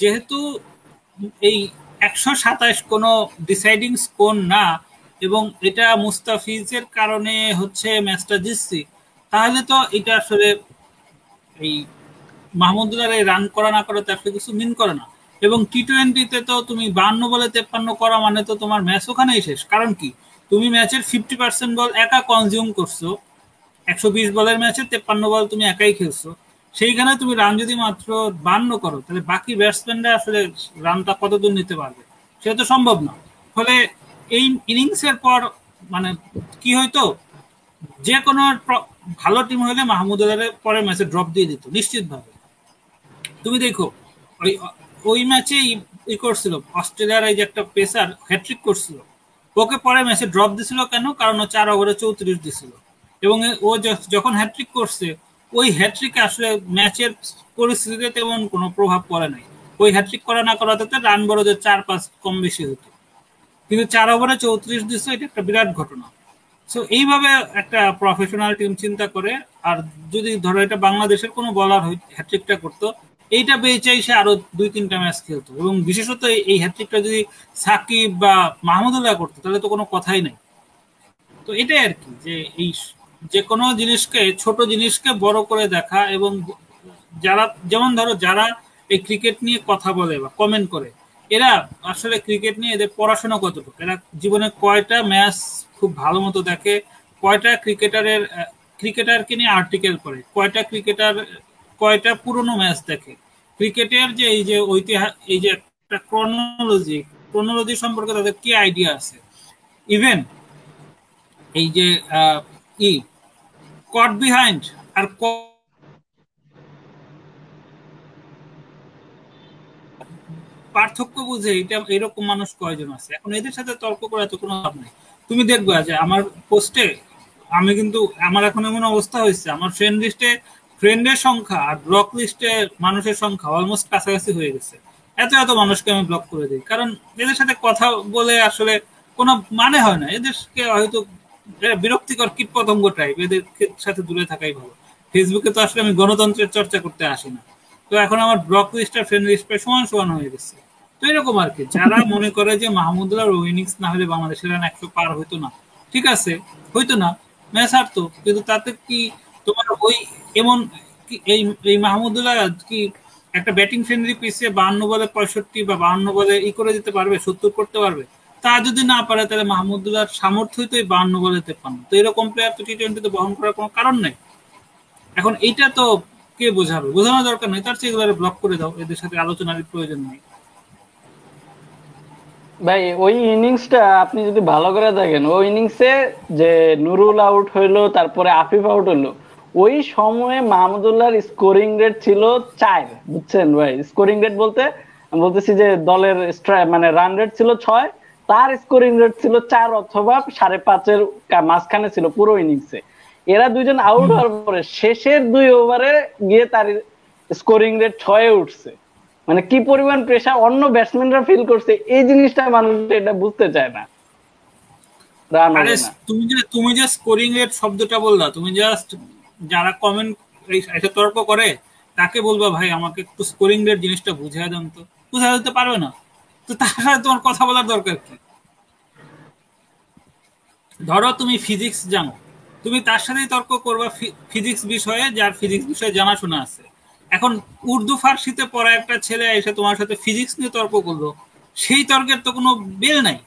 Speaker 1: যেহেতু এই একশো সাতাশ কোনো ডিসাইডিং স্কোর না, এবং এটা মুস্তাফিজের কারণে হচ্ছে ম্যাচটা জিতছি, তাহলে তো এটা আসলে এই মাহমুদুল্লাহ রান করা না করা তো আসলে কিছু মিন করে না। এবং টি টোয়েন্টিতে তো তুমি বান্ন বলে তেপ্পান্ন করা মানে তো তোমার ম্যাচ ওখানেই শেষ। কারণ কি? তুমি ম্যাচের ফিফটি পার্সেন্ট বল একা কনজিউম করছ। একশো বিশ বলের ম্যাচে তেপ্পান্ন বল তুমি একাই খেলছো। সেইখানে তুমি রান যদি মাত্র বান্ন করো, তাহলে বাকি ব্যাটসম্যানরা আসলে রানটা কতদূর নিতে পারবে? সেটা তো সম্ভব না। ফলে এই ইনিংসের পর মানে কি হয়তো? যে কোনো ভালো টিম হলে মাহমুদ পরে ম্যাচে ড্রপ দিয়ে দিত, নিশ্চিতভাবে। তুমি দেখো, ওই ওই ম্যাচে ই করছিল। অস্ট্রেলিয়ার এই যে একটা পেসার হ্যাট্রিক করছিল। ওকে পরে ম্যাচে ড্রপ দিছিল কেন? কারণ ও চার ওভারে চৌত্রিশ দিছিল। এবং ও যখন হ্যাট্রিক করছে, ওই হ্যাট্রিকে আসলে ম্যাচের পরিস্থিতিতে তেমন কোনো প্রভাব পড়ে নাই। ওই হ্যাট্রিক করা না করাতে রান বড়দের চার পাঁচ কম বেশি হতো। কিন্তু চার ওভারে চৌত্রিশ দিচ্ছে এটা একটা বিরাট ঘটনা। সো এইভাবে একটা প্রফেশনাল টিম চিন্তা করে, আর যদি ধরো এটা বাংলাদেশের কোনো বলার হ্যাট্রিকটা করতো এইটা বেচাই সে আরও দুই তিনটা ম্যাচ খেলতো। এবং বিশেষত এই হ্যাট্রিকটা যদি সাকিব বা মাহমুদুল্লাহ করতো, তাহলে তো কোনো কথাই নেই। তো এটাই আর কি, যে এই যে কোনো জিনিসকে, ছোট জিনিসকে বড় করে দেখা এবং যারা, যেমন ধরো যারা এই ক্রিকেট নিয়ে কথা বলে বা কমেন্ট করে, এরা আসলে ক্রিকেট নিয়ে এদের পড়াশোনা কতটুকু? এরা জীবনে কয়টা ম্যাচ খুব ভালো মতো দেখে, কয়টা ক্রিকেটারের ক্রিকেটারকে নিয়ে আর্টিকেল করে কয়টা ক্রিকেটার কয়টা পুরনো ম্যাচ দেখে। ক্রিকেটের যে এই যে ঐতিহাসিক এই যে একটা ক্রনোলজি ক্রনোলজি সম্পর্কে তাদের কি আইডিয়া আছে? ইভেন এই যে ই কট বিহাইন্ড আর পার্থক্য বুঝে এটা এরকম মানুষ কয়জন আছে। এখন এদের সাথে তর্ক করে তো কোনো লাভ নেই। তুমি দেখবা যে আমার পোস্টে আমি কিন্তু, আমার এখন এমন অবস্থা হয়েছে, আমার ফ্রেন্ড লিস্টে ফ্রেন্ডের সংখ্যা আর ব্লক লিস্টে মানুষের সংখ্যা অলমোস্ট কাছাকাছি হয়ে গেছে। এত এত মানুষকে আমি ব্লক করে দিই। কারণ এদের সাথে কথা বলে আসলে কোনো মানে হয় না। এদেরকে হয়তো বিরক্তিকর কীট পতঙ্গ টাইপ এদের সাথে দূরে থাকাই ভালো। ফেসবুকে তো আসলে আমি গণতন্ত্রের চর্চা করতে আসি না। তো এখন আমার ব্লক লিস্ট আর ফ্রেন্ড লিস্ট প্রায় সমান সমান হয়ে গেছে। তো এরকম আর কি। যারা মনে করে যে মাহমুদুল্লাহ ইনিংস না হলে বাংলাদেশের রান একশো পার হইতো না। ঠিক আছে? হইতো না। ম্যাচ হারতো। কিন্তু তাতে কি তোমার ওই এমন এই এই মাহমুদুল্লাহ কি একটা ব্যাটিং ফ্রেন্ডলি পিসে বাহান্ন বলে পঁয়ষট্টি বা বাহান্ন বলে ই করে দিতে পারবে, সত্তর করতে পারবে? তা যদি না পারে, তাহলে মাহমুদুল্লাহর সামর্থ্যই তো এই বাহান্ন বলে তেপান্ন তো এরকম প্লেয়ার তো টি টোয়েন্টিতে বহন করার কোনো কারণ নেই। এখন এইটা তো কে বোঝাবে? বোঝানোর দরকার নেই। তার চেয়ে এগুলো ব্লক করে দাও। এদের সাথে আলোচনার প্রয়োজন নেই।
Speaker 2: ভাই, ওই ইনিংসটা আপনি যদি ভালো করে দেখেন, ওই ইনিংসে যে নুরুল আউট হইল, তারপরে আফিফ আউট হইল ওই সময়ে মাহমুদুল্লাহর স্কোরিং রেট ছিল চার বুঝছেন ভাই? স্কোরিং রেট বলতে বলতেছি যে দলের মানে রান রেট ছিল ছয় তার স্কোরিং রেট ছিল চার অথবা সাড়ে পাঁচের মাঝখানে ছিল পুরো ইনিংসে এরা দুইজন আউট হওয়ার পরে শেষের দুই ওভারে গিয়ে তার স্কোরিং রেট ছয়ে উঠছে। মানে কি পরিমাণ প্রেশার অন্য ব্যাটসম্যানরা ফিল করছে এই জিনিসটা মানুষ এটা বুঝতে চায় না।
Speaker 1: তুমি যে তুমি যে স্কোরিং রেট শব্দটা বললা তুমি জাস্ট যারা কমেন্ট এটা তর্ক করে, তাকে বলবা, ভাই, আমাকে একটু স্কোরিং রেট জিনিসটা বুঝিয়ে দেন তো। বুঝা দিতে পারবে না। তো তার সাথে তোমার কথা বলার দরকার কি? ধরো তুমি ফিজিক্স জানো। তুমি তার সাথেই তর্ক করবা ফিজিক্স বিষয়ে, যার ফিজিক্স বিষয়ে জানাশোনা আছে। এখন উর্দু ফার্সিতে পড়া একটা ছেলে এসে তোমার সাথে ফিজিক্স নিয়ে তর্ক করল, সেই তর্কের তো কোনো বেল নাই।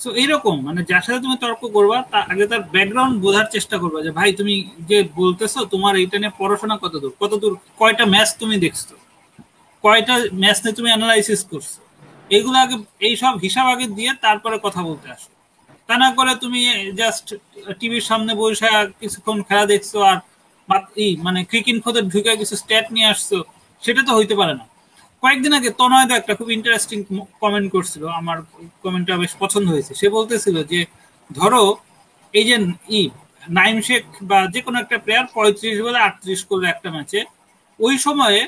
Speaker 1: সো এইরকম মানে যার সাথে তুমি তর্ক করবা তার আগে তার ব্যাকগ্রাউন্ড বোঝার চেষ্টা করবা যে, ভাই, তুমি যে বলতেছো, তোমার এইটা নিয়ে পড়াশোনা কত দূর? কত দূর? কয়টা ম্যাচ তুমি দেখছ? কয়টা ম্যাচ নিয়ে তুমি অ্যানালাইসিস করছ? এইগুলো আগে, এইসব হিসাব আগে দিয়ে তারপরে কথা বলতে আসো। তা না করে তুমি জাস্ট টিভির সামনে বসে কিছুক্ষণ খেলা দেখছ আর মানে ক্রিকেট ফোতে ঢুকে কিছু স্ট্যাট নিয়ে আসছো, সেটা তো হইতে পারে না। কয়েকদিন আগে তনয় তনয়দা একটা খুব ইন্টারেস্টিং কমেন্ট করছিল, আমার কমেন্টটা বেশ পছন্দ হয়েছে। সে বলতেছিল যে, ধরো, এই যে ই, নাইম শেখ বা যে কোনো একটা প্লেয়ার পঁয়ত্রিশ বলে আটত্রিশ করল একটা ম্যাচে ওই সময়ে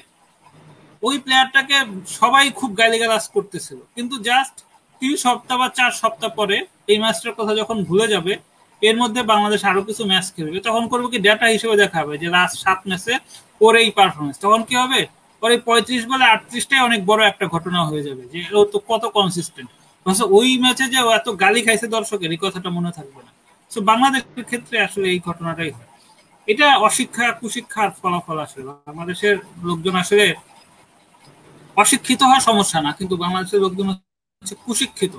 Speaker 1: ওই প্লেয়ারটাকে সবাই খুব গালিগালাজ করতেছিল। কিন্তু জাস্ট তিন সপ্তাহ বা চার সপ্তাহ পরে এই ম্যাচটার কথা যখন ভুলে যাবে, এর মধ্যে বাংলাদেশ আরও কিছু ম্যাচ খেলবে। তখন করব কি ডেটা হিসেবে দেখা হবে যে লাস্ট সাত ম্যাচে ওর এই পারফরমেন্স তখন কি হবে? এই পঁয়ত্রিশ বলে আটত্রিশটাই অনেক বড় একটা ঘটনা হয়ে যাবে, যে ও তো কত কনসিস্টেন্ট ওই ম্যাচে যে এত গালি খাইছে দর্শকের, এই কথাটা মনে থাকবে না। তো বাংলাদেশের ক্ষেত্রে আসলে এই ঘটনাটাই হয়। এটা অশিক্ষা কুশিক্ষার ফলাফল আসলে। বাংলাদেশের লোকজন আসলে অশিক্ষিত হওয়া সমস্যা না, কিন্তু বাংলাদেশের লোকজন হচ্ছে কুশিক্ষিত।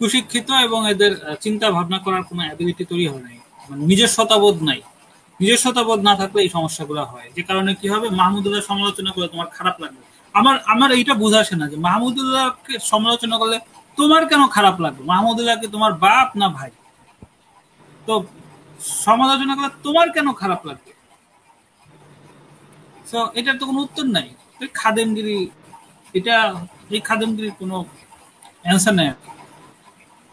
Speaker 1: কুশিক্ষিত এবং এদের চিন্তা ভাবনা করার কোনো অ্যাবিলিটি তৈরি হয় নাই। মানে নিজস্বতাবোধ নাই। নিজস্বতাবোধ না থাকলে এই সমস্যাগুলো হয়। যে কারণে কি হবে? মাহমুদুল্লাহ সমালোচনা করলে তোমার খারাপ লাগবে। আমার আমার এইটা বুঝাসে না যে মাহমুদুল্লাহকে সমালোচনা করলে তোমার কেন খারাপ লাগবে? মাহমুদুল্লাহকে তোমার বাপ না ভাই? তো সমালোচনা করলে তোমার কেন খারাপ লাগবে? তো এটার তো কোনো উত্তর নাই। খাদেমগিরি, এটা, এই খাদেমগিরির কোনো অ্যান্সার নেই।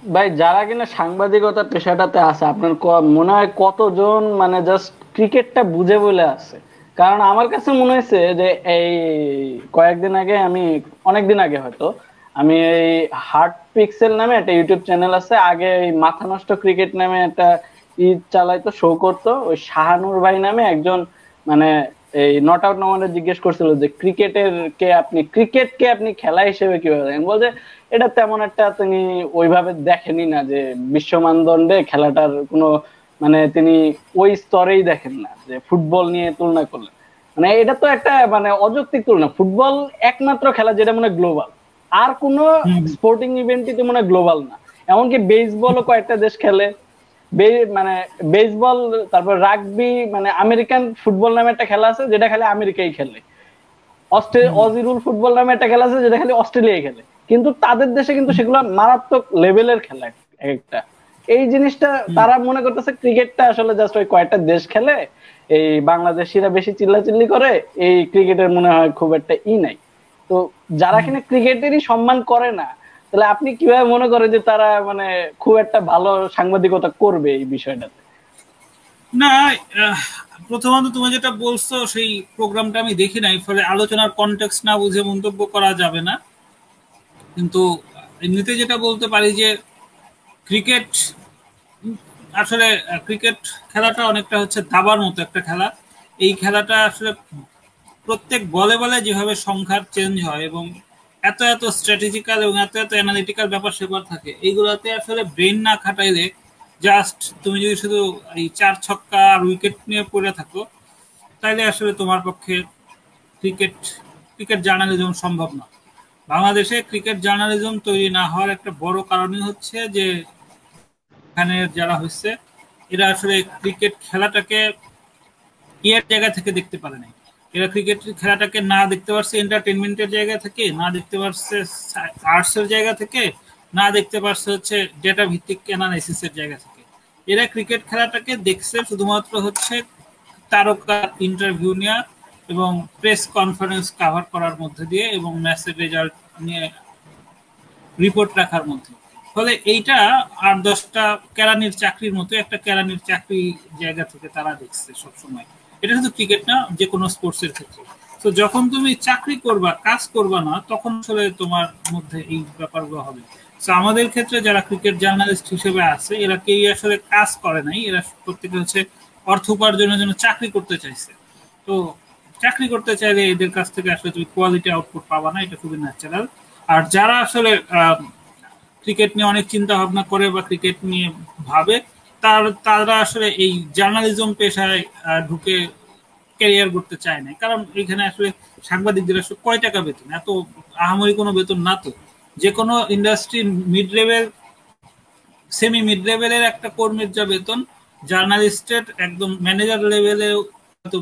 Speaker 2: ভাই, যারা কিনা সাংবাদিকতা পেশাটাতে আছে, আপনার মনে হয় কতজন মানে জাস্ট ক্রিকেটটা বুঝে বলে আছে? কারণ আমার কাছে মনে হয়েছে যে এই কয়েকদিন আগে আমি, অনেকদিন আগে হয়তো, আমি এই হার্ট পিক্সেল নামে একটা ইউটিউব চ্যানেল আছে, আগে এই মাথা নষ্ট ক্রিকেট নামে একটা ঈদ চালাইতো শো করতো, ওই শাহানুর ভাই নামে একজন মানে এই নট আউট নমানে জিজ্ঞেস করছিল যে ক্রিকেটের কে আপনি ক্রিকেট কে আপনি খেলা হিসেবে কীভাবে দেখেন? বলছে এটা তেমন একটা তিনি ওইভাবে দেখেনি না যে বিশ্ব মানদণ্ডে খেলাটার কোনো মানে তিনি ওই স্তরেই দেখেন না যে ফুটবল নিয়ে তুলনা করলেন। মানে এটা তো একটা মানে অযৌক্তিক তুলনা। ফুটবল একমাত্র খেলা যেটা মনে গ্লোবাল। আর কোন স্পোর্টিং ইভেন্টই তো মনে গ্লোবাল না। এমনকি বেসবলও কয়েকটা দেশ খেলে। মানে বেসবল তারপর রাগবি মানে আমেরিকান ফুটবল নামে একটা খেলা আছে যেটা খালি আমেরিকাই খেলে। অজিরুল ফুটবল নামে একটা খেলা আছে যেটা খালি অস্ট্রেলিয়ায় খেলে। কিন্তু তাদের দেশে কিন্তু সেগুলো মারাত্মক লেভেলের খেলা একটা। এই জিনিসটা তারা মনে করতেছে ক্রিকেটটা আসলে জাস্ট ওই কয়েকটা দেশ খেলে এই বাংলাদেশিরা বেশি চিল্লাচিল্লি করে এই ক্রিকেটের মনে হয় খুব একটা ই নাই। তো যারা কিনা ক্রিকেটেরই সম্মান করে না তাহলে আপনি কীভাবে মনে করেন যে তারা মানে খুব একটা ভালো সাংবাদিকতা করবে এই বিষয়টাতে?
Speaker 1: না প্রথমত তুমি যেটা বলছো, সেই প্রোগ্রামটা আমি দেখি নাই, ফলে আলোচনার কনটেক্স না বুঝে মন্তব্য করা যাবে না। কিন্তু এমনিতে যেটা বলতে পারি যে ক্রিকেট আসলে ক্রিকেট খেলাটা অনেকটা হচ্ছে দাবার মতো একটা খেলা। এই খেলাটা আসলে প্রত্যেক বলে বলে যেভাবে সংখ্যার চেঞ্জ হয় এবং এত এত স্ট্র্যাটেজিক্যাল এবং এত এত অ্যানালিটিক্যাল ব্যাপার সেপার থাকে, এইগুলোতে আসলে ব্রেন না খাটাইলে জাস্ট তুমি যদি শুধু এই চার ছক্কা আর উইকেট নিয়ে পড়ে থাকো তাহলে আসলে তোমার পক্ষে ক্রিকেট ক্রিকেট জার্নালিজম সম্ভব না। বাংলাদেশে ক্রিকেট জার্নালিজম তৈরি না হওয়ার একটা বড় কারণই হচ্ছে যে, এখানে যারা হচ্ছে এরা আসলে ক্রিকেট খেলাটাকে ইয়ের জায়গা থেকে দেখতে পারে নাই। এরা ক্রিকেট খেলাটাকে না দেখতে পারছে এন্টারটেনমেন্টের জায়গা থেকে, না দেখতে পারছে আর্টসের জায়গা থেকে, না দেখতে পারছে হচ্ছে ডেটা ভিত্তিক অ্যানালাইসিসের জায়গা থেকে। এরা ক্রিকেট খেলাটাকে দেখছে শুধুমাত্র হচ্ছে তারকা ইন্টারভিউ নেওয়া এবং প্রেস কনফারেন্স কাভার করার মধ্যে দিয়ে এবং ম্যাচের রেজাল্ট নিয়ে রিপোর্ট রাখার মধ্যে। ফলে এইটা আট দশটা কেরানির চাকরির মতো একটা কেরানির চাকরি জায়গা থেকে তারা দেখছে সবসময়। এটা শুধু ক্রিকেট না, যে কোনো স্পোর্টসের ক্ষেত্রে। তো যখন তুমি চাকরি করবা, কাজ করবা না, তখন আসলে তোমার মধ্যে এই ব্যাপারগুলো হবে। তো আমাদের ক্ষেত্রে যারা ক্রিকেট জার্নালিস্ট হিসেবে আছে, এরা কেউ আসলে কাজ করে নাই। এরা প্রত্যেকে হচ্ছে অর্থ উপার্জনের জন্য চাকরি করতে চাইছে। তো, চাকরি করতে চাইলে এদের কাছ থেকে আসলে তুমি কোয়ালিটি আউটপুট পাবা না, এটা খুবই ন্যাচারাল আর যারা আসলে ক্রিকেট নিয়ে অনেক চিন্তা ভাবনা করে বা ক্রিকেট নিয়ে ভাবে তার, তারা আসলে এই জার্নালিজম পেশায় ঢুকে ক্যারিয়ার করতে চায় না কারণ এখানে আসলে সাংবাদিকদের আসলে কয় টাকা বেতন? এত আহামরি কোনো বেতন না তো। যে কোনো industry mid level semi mid লেভেলের একটা কর্মীর যা বেতন জার্নালিস্টের একদম ম্যানেজার লেভেলে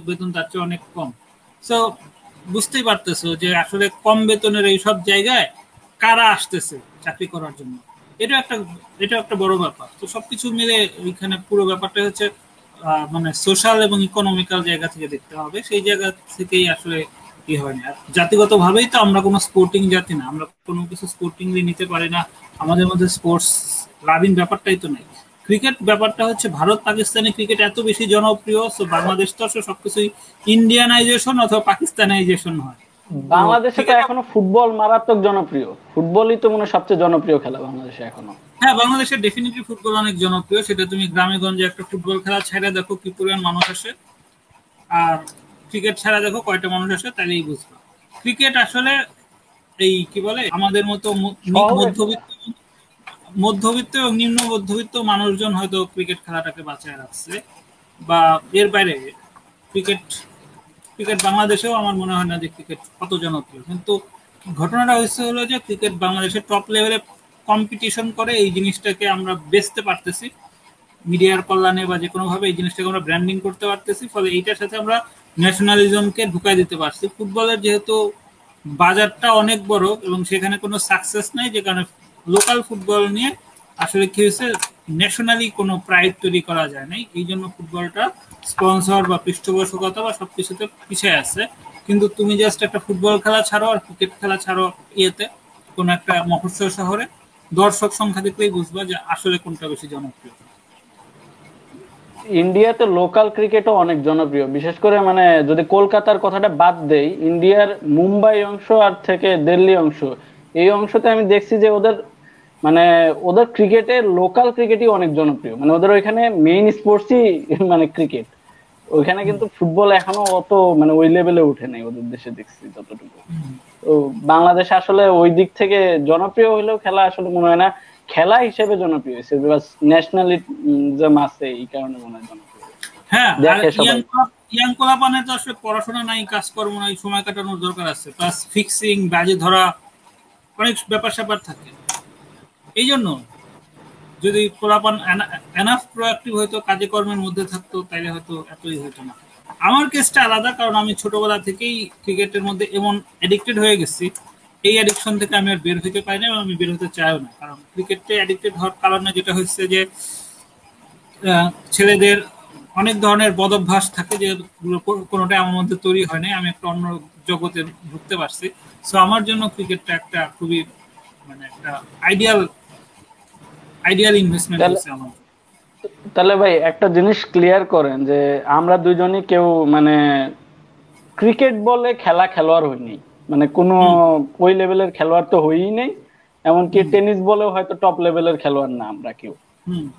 Speaker 1: বেতন তার চেয়ে অনেক কম। সো বুঝতেই পারতেছো যে আসলে কম বেতনের এই সব জায়গায় কারা আসতেছে চাকরি করার জন্য? এটা একটা এটা একটা বড় ব্যাপার। তো সবকিছু মিলে এখানে পুরো ব্যাপারটা হচ্ছে মানে সোশ্যাল এবং ইকোনমিক্যাল জায়গা থেকে দেখতে হবে। সেই জায়গা থেকেই আসলে ই হয় না। জাতিগত ভাবেই তো আমরা কোনো স্পোর্টিং জাতি না। আমরা কোনো কিছু স্পোর্টিংলি নিতে পারি না। আমাদের মধ্যে স্পোর্টস লাভিং ব্যাপারটাই তো নেই। ক্রিকেট ব্যাপারটা হচ্ছে, ভারত পাকিস্তানি ক্রিকেট এত বেশি জনপ্রিয় তো বাংলাদেশ তো সবকিছুই ইন্ডিয়ানাইজেশন অথবা পাকিস্তানাইজেশন হয়।
Speaker 2: বাংলাদেশে তো এখনও ফুটবল মারাত্মক জনপ্রিয়। ফুটবলই তো মনে সবচেয়ে জনপ্রিয় খেলা বাংলাদেশে এখনও।
Speaker 1: হ্যাঁ বাংলাদেশে ডেফিনেটলি ফুটবল অনেক জনপ্রিয়। সেটা তুমি গ্রামে গঞ্জে একটা ফুটবল খেলা ছেড়ে দেখো কি পরিমাণ মানুষ আসে। আর ক্রিকেট ছাড়া দেখো কয়টা মানুষ আসে তাহলেই বুঝবে। ক্রিকেট আসলে এই কি বলে আমাদের মতো মধ্যবিত্ত মধ্যবিত্ত এবং নিম্ন মধ্যবিত্ত মানুষজন হয়তো ক্রিকেট খেলাটাকে বাঁচায় রাখছে। বা এর বাইরে ক্রিকেট ক্রিকেট বাংলাদেশেও আমার মনে হয় না যে ক্রিকেট কত জনপ্রিয়। কিন্তু ঘটনাটা হয়েছে হলো যে ক্রিকেট বাংলাদেশের টপ লেভেলে কম্পিটিশন করে এই জিনিসটাকে আমরা বেচতে পারতেছি। মিডিয়ার কল্যাণে বা যে কোনোভাবে এই জিনিসটাকে আমরা ব্র্যান্ডিং করতে পারতেছি, ফলে এইটার সাথে আমরা ন্যাশনালিজমকে ঢুকাই দিতে পারছি। ফুটবলের যেহেতু বাজারটা অনেক বড় এবং সেখানে কোনো সাকসেস নাই, যে কারণে লোকাল ফুটবল নিয়ে আসলে কি হয়েছে ন্যাশনালি কোনো প্রাইড তৈরি করা যায় নাই। এই জন্য ফুটবলটা স্পন্সর বা পৃষ্ঠপোষকতা বা সবকিছুতে পিছিয়ে আছে। কিন্তু তুমি জাস্ট একটা ফুটবল খেলা ছাড়ো আর ক্রিকেট খেলা ছাড়ো ইয়েতে, কোনো একটা মফস্বল শহরে, দর্শক সংখ্যা দেখলেই বুঝবা যে আসলে কোনটা বেশি জনপ্রিয়।
Speaker 2: ইন্ডিয়াতে লোকাল ক্রিকেটও অনেক জনপ্রিয়। বিশেষ করে মানে যদি কলকাতার কথাটা বাদ দেই, ইন্ডিয়ার মুম্বাই অংশ আর থেকে দিল্লি অংশ, এই অংশতে আমি দেখছি যে ওদের মানে ওদের ক্রিকেটে লোকাল ক্রিকেটই অনেক জনপ্রিয়। মানে ওদের ওইখানে মেইন স্পোর্টসই মানে ক্রিকেট ওইখানে কিন্তু ফুটবল এখনও অত মানে ওই লেভেলে উঠে নাই ওদের দেশে দেখছি যতটুকু। তো বাংলাদেশ আসলে ওই দিক থেকে জনপ্রিয় হলেও খেলা আসলে মনে হয় না খেলা হিসেবে জনপ্রিয় হয়েছে ন্যাশনালিজম আছে এই কারণে মনে হয় জনপ্রিয়
Speaker 1: হ্যাঁ ইয়াং পোলাপানের তো আসলে পড়াশোনা নাই কাজকর্ম নাই সময় কাটানোর দরকার আছে প্লাস ফিক্সিং বাজে ধরা অনেক ব্যাপার স্যাপার থাকে। এই জন্য যদি পোলাপান এনাফ প্রোয়াক্টিভ হয়তো কাজে কর্মের মধ্যে থাকতো তাহলে হয়তো এতই হতো না। আমার কেসটা আলাদা, কারণ আমি ছোটবেলা থেকেই ক্রিকেটের মধ্যে এমন অ্যাডিক্টেড হয়ে গেছি। এই অ্যাডিকশন থেকে আমি আর বের হতে পারি না এবং আমি বের হতে চাইও না। কারণ ক্রিকেটে অ্যাডিক্টেড হওয়ার কারণে যেটা হচ্ছে যে ছেলেদের অনেক ধরনের বদভ্যাস থাকে যে কোনোটা আমার মধ্যে তৈরি হয় নাই, আমি একটা অন্য জগতে ঢুকতে পারছি। সো আমার জন্য ক্রিকেটটা একটা খুবই মানে একটা আইডিয়াল আইডিয়াল ইনভেস্টমেন্ট হচ্ছে আমার।
Speaker 2: তাহলে ভাই একটা জিনিস ক্লিয়ার করেন যে আমরা দুজনই কেউ মানে ক্রিকেট বলে খেলা খেলোয়াড় হইনি। মানে কোনো ওই লেভেলের খেলোয়াড় তো হইই নেই এমনকি টেনিস বলেও হয়তো টপ লেভেলের খেলোয়াড় না আমরা কেউ।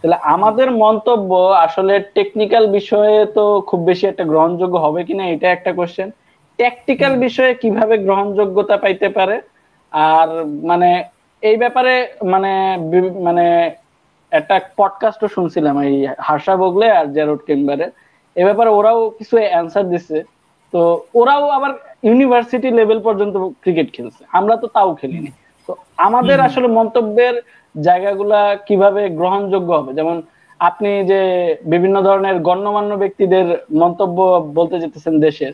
Speaker 2: তাহলে আমাদের মন্তব্য আসলে টেকনিক্যাল বিষয়ে তো খুব বেশি একটা গ্রহণযোগ্য হবে কিনা এটা একটা কোশ্চেন ট্যাকটিক্যাল বিষয়ে কীভাবে গ্রহণযোগ্যতা পাইতে পারে? আর মানে এই ব্যাপারে মানে মানে একটা পডকাস্টও শুনছিলাম এই হার্ষা বগলে আর জেরোড কেম্বারে। এ ব্যাপারে ওরাও কিছু অ্যান্সার দিছে। তো ওরাও আবার ইউনিভার্সিটি লেভেল পর্যন্ত ক্রিকেট খেলছে। আমরা তো তাও খেলিনি। তো আমাদের আসলে মন্তব্যের জায়গাগুলা কীভাবে গ্রহণযোগ্য হবে? যেমন আপনি যে বিভিন্ন ধরনের গণ্যমান্য ব্যক্তিদের মন্তব্য বলতে যেতেছেন দেশের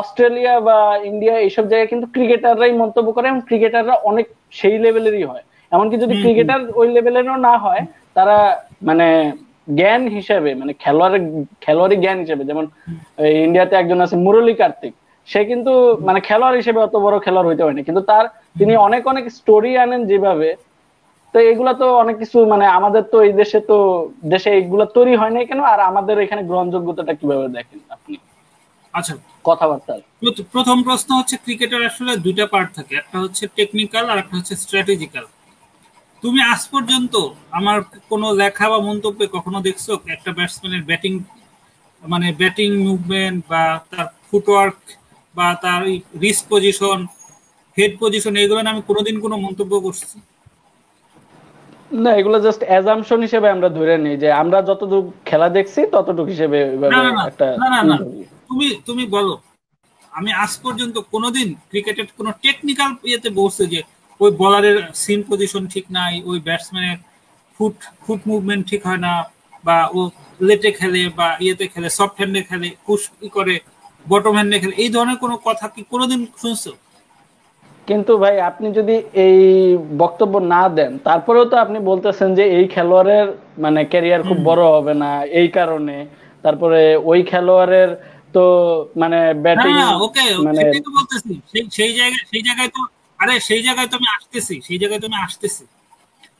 Speaker 2: অস্ট্রেলিয়া বা ইন্ডিয়া এইসব জায়গায় কিন্তু ক্রিকেটাররাই মন্তব্য করে এবং ক্রিকেটাররা অনেক সেই লেভেলেরই হয়। এমনকি যদি। ক্রিকেটার ওই লেভেলেরও না হয় তারা মানে জ্ঞান হিসেবে মানে খেলোয়াড়ের খেলোয়াড়ি জ্ঞান হিসেবে যেমন ইন্ডিয়াতে একজন আছে মুরলী কার্তিক সে কিন্তু মানে খেলোয়াড় হিসেবে অত বড় খেলোয়াড় হইতে পারেনি। কিন্তু তার তিনি অনেক অনেক স্টোরি আনেন যেভাবে তো এগুলা তো অনেক কিছু মানে আমাদের তো এই দেশে তো দেশে এগুলা তৈরি হয় নাই কেন? আর আমাদের এখানে গ্রহণযোগ্যতাটা কীভাবে দেখেন আপনি?
Speaker 1: আচ্ছা
Speaker 2: কথাবার্তা।
Speaker 1: প্রথ- প্রথম প্রশ্ন হচ্ছে ক্রিকেটের আসলে দুইটা পার্ট থাকে। একটা হচ্ছে টেকনিক্যাল আর একটা হচ্ছে স্ট্র্যাটেজিক্যাল তুমি আজ পর্যন্ত আমার কোনো লেখা বা মন্তব্যে কখনো দেখছ একটা ব্যাটসম্যানের ব্যাটিং মানে ব্যাটিং মুভমেন্ট বা তার ফুটওয়ার্ক বা তার রিস্ক পজিশন হেড পজিশন এগুলো আমি কোনোদিন কোনো মন্তব্য করছি?
Speaker 2: না এগুলো জাস্ট অ্যাজাম্পশন হিসেবে আমরা ধরে নিই যে আমরা যতটুকু খেলা দেখছি ততটুকু হিসেবে একটা
Speaker 1: না, না, না। তুমি তুমি বলো। আমি আজ পর্যন্ত কোনোদিন ক্রিকেটের কোনো টেকনিক্যাল ইয়েতে বলছে যে ওই বলারের সিন পজিশন ঠিক নাই ওই ব্যাটসম্যানের ফুট ফুট মুভমেন্ট ঠিক হয় না বা ও লেটে খেলে বা ইয়েতে খেলে সফট হ্যান্ডে খেলে পুশ করে বটম হ্যান্ডে খেলে এই ধরনের কোনো কথা কি কোনোদিন শুনছো?
Speaker 2: কিন্তু ভাই আপনি যদি এই বক্তব্য না দেন তারপরেও তো আপনি বলতেছেন যে এই খেলোয়াড়ের মানে ক্যারিয়ার খুব বড় হবে না এই কারণে। তারপরে ওই খেলোয়াড়ের তো মানে ব্যাটিং
Speaker 1: হ্যাঁ ওকে
Speaker 2: মানে
Speaker 1: তো বলতেছি। সেই সেই জায়গায় সেই জায়গায় তো আরে সেই জায়গায় আসতেছি সেই জায়গায় আসতেছি।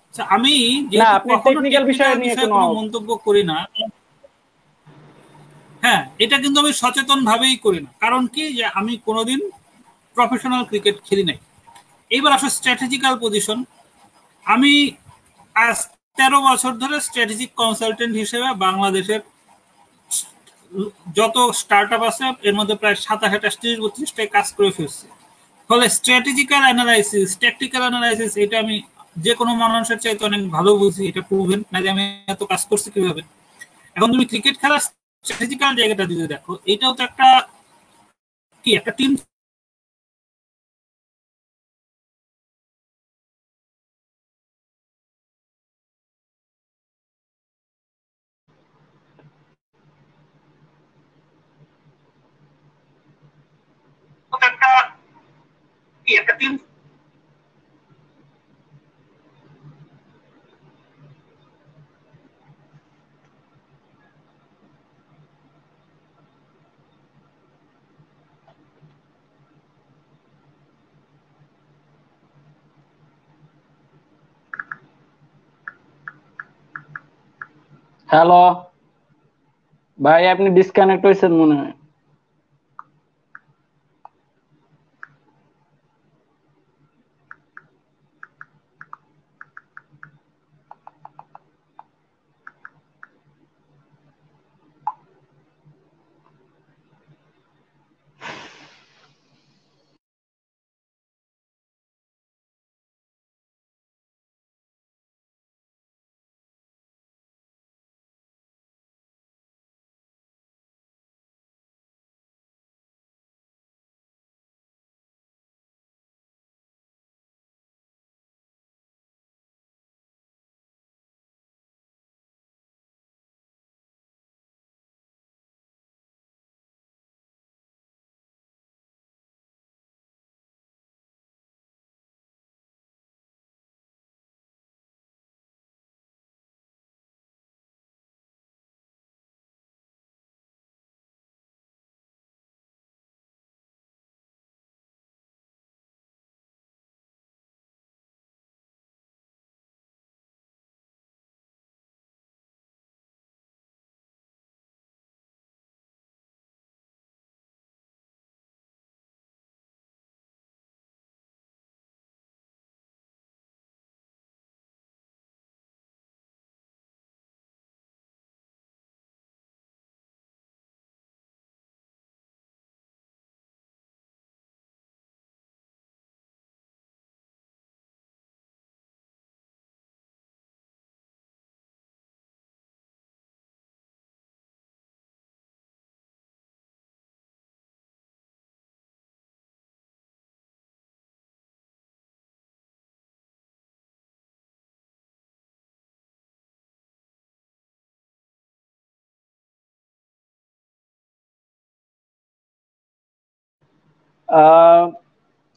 Speaker 1: আচ্ছা, আমি যেহেতু
Speaker 2: আপনি
Speaker 1: কখনো
Speaker 2: বিষয় নিয়ে কোনো-
Speaker 1: কোনো মন্তব্য করি না হ্যাঁ এটা কিন্তু আমি সচেতন ভাবেই করি না। কারণ কি যে আমি কোনোদিন প্রফেশনাল ক্রিকেট খেলি নাই। এইবার আসলে স্ট্র্যাটেজিক্যাল পজিশন আমি আজ তেরো বছর ধরে স্ট্র্যাটেজিক কনসালটেন্ট হিসেবে বাংলাদেশের যত স্টার্ট আপ আছে, এর মধ্যে প্রায় সাতাশ আঠাশ ত্রিশ বত্রিশটায় কাজ করে ফেলছে। ফলে স্ট্র্যাটেজিক্যাল অ্যানালাইসিস ট্যাকটিক্যাল অ্যানালাইসিস এটা আমি যে কোনো মানুষের চাইতে অনেক ভালো বুঝি, এটা প্রুভেন না যে আমি এত কাজ করছি কীভাবে? এখন তুমি ক্রিকেট খেলার স্ট্র্যাটেজিক্যাল জায়গাটা দিতে দেখো, এটাও তো একটা কি, একটা টিম একটা কি একটা টিম
Speaker 2: হ্যালো ভাই আপনি ডিসকানেক্ট হয়েছেন মনে হয়।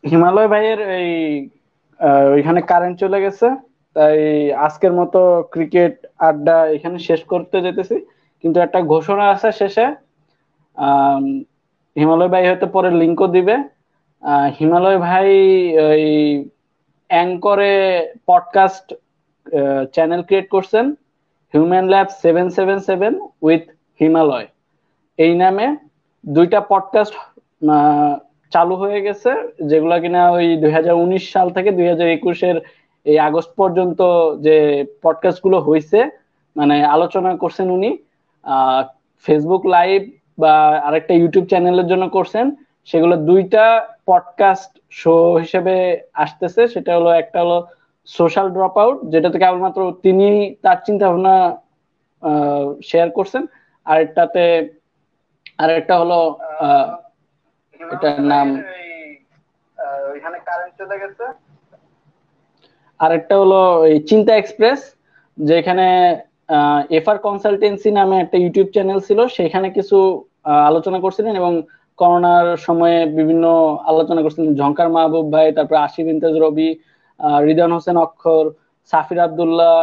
Speaker 2: হিমালয় ভাইয়ের এই ওইখানে কারেন্ট চলে গেছে। তাই আজকের মতো ক্রিকেট আড্ডা এখানে শেষ করতে যেতেছি। কিন্তু একটা ঘোষণা আছে শেষে। হিমালয় ভাই হয়তো পরে লিঙ্কও দিবে। হিমালয় ভাই ওই অ্যাঙ্করে পডকাস্ট চ্যানেল ক্রিয়েট করছেন। Human lab seven seven seven with Himalay এই নামে দুইটা পডকাস্ট চালু হয়ে গেছে, যেগুলা কিনা ওই দুই হাজার উনিশ সাল থেকে দুই একুশের এই আগস্ট পর্যন্ত যে পডকাস্টগুলো হয়েছে মানে আলোচনা করছেন উনি ফেসবুক লাইভ বা আরেকটা ইউটিউব চ্যানেলের জন্য করছেন, সেগুলো দুইটা পডকাস্ট শো হিসেবে আসতেছে, সেটা হলো একটা হলো সোশ্যাল ড্রপ আউট যেটাতে কেবলমাত্র তিনি তার চিন্তা ভাবনা শেয়ার করছেন, আরেকটাতে, আরেকটা হলো এটার নাম ওইখানে কারেন্ট চলে গেছে? আরেকটা হলো চিন্তা এক্সপ্রেস যেখানে এফআর কনসালটেন্সি নামে একটা ইউটিউব চ্যানেল ছিল সেখানে কিছু আলোচনা করছিলেন এবং করোনার সময়ে বিভিন্ন আলোচনা করছিলেন। ঝঙ্কার মাহবুব ভাই তারপর আশিফ ইন্তাজ রবি রিদান হোসেন অক্ষর সাফির আবদুল্লাহ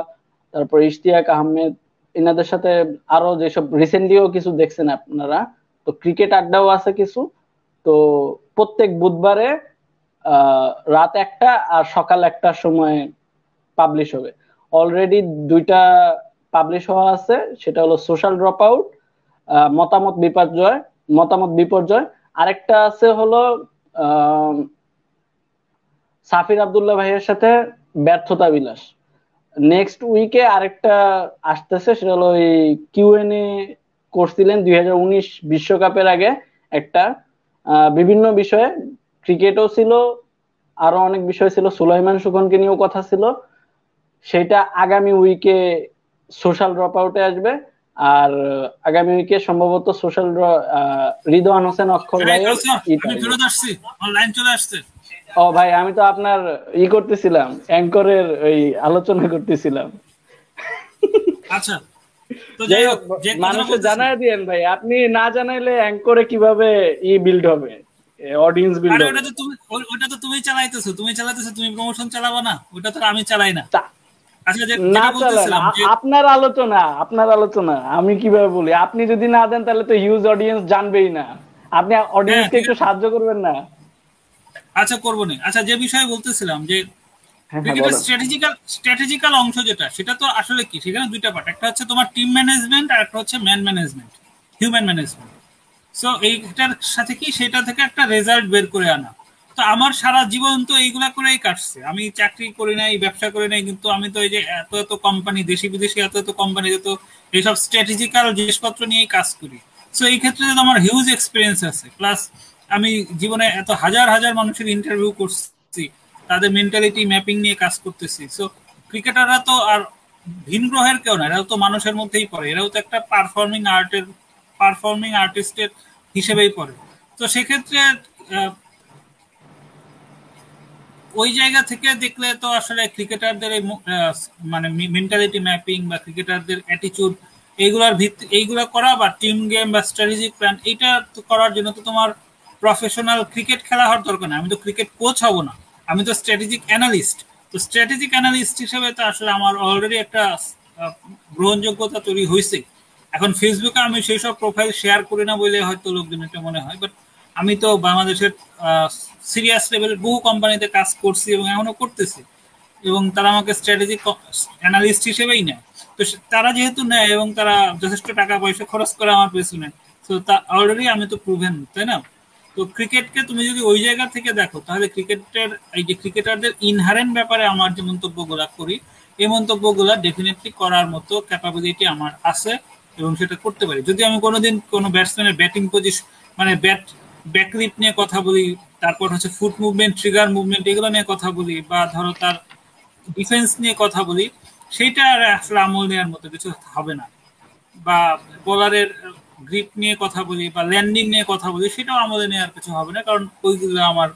Speaker 2: তারপর ইশতিয়াক আহমেদ এনাদের সাথে আরও যেসব রিসেন্টলিও কিছু দেখছেন আপনারা তো ক্রিকেট আড্ডাও আছে কিছু। তো প্রত্যেক বুধবারে রাত একটা আর সকাল একটার সময় পাবলিশ হবে। অলরেডি দুইটা পাবলিশ হওয়া আছে, সেটা হলো সোশ্যাল ড্রপ আউট মতামত বিপর্যয় মতামত বিপর্যয়। আরেকটা আছে হলো সাফির আবদুল্লাহ ভাইয়ের সাথে ব্যর্থতা বিলাস। নেক্সট উইকে আরেকটা আসতেছে, সেটা হলো ওই কিউএনএ করছিলেন দুই বিশ্বকাপের আগে একটা। বিভিন্ন বিষয়ে ক্রিকেটও ছিল আরও অনেক বিষয় ছিল। সুলাইমান সুখনকে নিয়েও কথা ছিল। সেটা আগামী উইকে সোশ্যাল ড্রপ আউটে আসবে। আর আগামী উইকে সম্ভবত সোশ্যাল রিদওয়ান হোসেন অক্ষর ভাই ও ভাই আমি তো আপনার ই করতেছিলাম অ্যাঙ্করের ওই আলোচনা করতেছিলাম।
Speaker 1: আচ্ছা।
Speaker 2: জানাই দিয়েন ভাই আপনি না জানাইলে অ্যাঙ্করে কীভাবে ই বিল্ড হবে? অডিয়েন্স বিল্ড
Speaker 1: ওটা তো তুমি ওটা তো তুমি চালাইতেছো তুমি চালাইতেছো তুমি প্রমোশন চালাবা না ওটা তো আমি চালাই না।
Speaker 2: আচ্ছা, আপনার আলোচনা আপনার আলোচনা আমি কীভাবে বলি? আপনি যদি না দেন তাহলে তো হিউজ অডিয়েন্স জানবেই না। আপনি অডিয়েন্সকে একটু সাহায্য করবেন না।
Speaker 1: আচ্ছা করব না। আচ্ছা যে বিষয়ে বলতেছিলাম যে স্ট্র্যাটেজিক্যাল স্ট্র্যাটেজিক্যাল অংশ যেটা সেটা তো আসলে কি? সেখানে দুইটা পার্ট একটা হচ্ছে তোমার টিম ম্যানেজমেন্ট আর একটা হচ্ছে man management human management so এইটার সাথে কি? সেটা থেকে একটা রেজাল্ট বের করে আনা। তো আমার সারা জীবন তো এইগুলা করেই কাটছে। আমি চাকরি করি নাই ব্যবসা করি নাই কিন্তু আমি তো এই যে এত এত কোম্পানি দেশি বিদেশি এত এত কোম্পানি তো এইসব স্ট্র্যাটেজিক্যাল জিনিসপত্র নিয়েই কাজ করি। সো এই ক্ষেত্রে তো আমার হিউজ এক্সপিরিয়েন্স আছে। প্লাস আমি জীবনে এত হাজার হাজার মানুষের ইন্টারভিউ করছি। তাদের মেন্টালিটি ম্যাপিং নিয়ে কাজ করতেছি। সো ক্রিকেটাররা তো আর ভিন গ্রহের কেউ না, এরাও তো মানুষের মধ্যেই পড়ে। এরাও তো একটা পারফর্মিং আর্টের পারফর্মিং আর্টিস্টের হিসেবেই পড়ে। তো সেক্ষেত্রে ওই জায়গা থেকে দেখলে তো আসলে ক্রিকেটারদের মানে মেন্টালিটি ম্যাপিং বা ক্রিকেটারদের অ্যাটিচিউড এইগুলার ভিত্তি, এইগুলা করা বা টিম গেম বা স্ট্র্যাটেজিক প্ল্যান এইটা করার জন্য তো তোমার প্রফেশনাল ক্রিকেট খেলা হওয়ার দরকার নেই। আমি তো ক্রিকেট কোচ হব না। আমি তো স্ট্র্যাটেজিক অ্যানালিস্ট তো স্ট্র্যাটেজিক অ্যানালিস্ট হিসেবে তো আসলে আমার অলরেডি একটা গ্রহণযোগ্যতা তৈরি হয়েছে এখন ফেসবুকে আমি সেই সব প্রোফাইল শেয়ার করি না বলে হয়তো লোকজন এটা মনে হয় বাট আমি তো বাংলাদেশের সিরিয়াস লেভেলের বহু কোম্পানিতে কাজ করছি এবং এখনও করতেছি। এবং তারা আমাকে স্ট্র্যাটেজিক অ্যানালিস্ট হিসেবেই নেয়। তো তারা যেহেতু নেয় এবং তারা যথেষ্ট টাকা পয়সা খরচ করে আমার পেছনে, তো তা অলরেডি আমি তো প্রুভেন তাই না? তো ক্রিকেটকে তুমি যদি ওই জায়গা থেকে দেখো, তাহলে ক্রিকেটের এই যে ক্রিকেটারদের ইনহারেন্ট ব্যাপারে আমার যে মন্তব্যগুলা করি, এই মন্তব্যগুলা ডেফিনেটলি করার মতো ক্যাপাবিলিটি আমার আছে এবং সেটা করতে পারি। যদি আমি কোনোদিন কোনো ব্যাটসম্যানের ব্যাটিং পজিশন মানে ব্যাট ব্যাকলিপ নিয়ে কথা বলি, তারপর হচ্ছে ফুট মুভমেন্ট ট্রিগার মুভমেন্ট এগুলো নিয়ে কথা বলি বা ধরো তার ডিফেন্স নিয়ে কথা বলি, সেইটা আসলে আমল নেওয়ার মতো কিছু হবে না। বা বোলারের গ্রিপ নিয়ে কথা বলি বা ল্যান্ডিং নিয়ে কথা বলি, সেটাও আমলে নেওয়ার কিছু হবে না, কারণ ওইগুলো আমার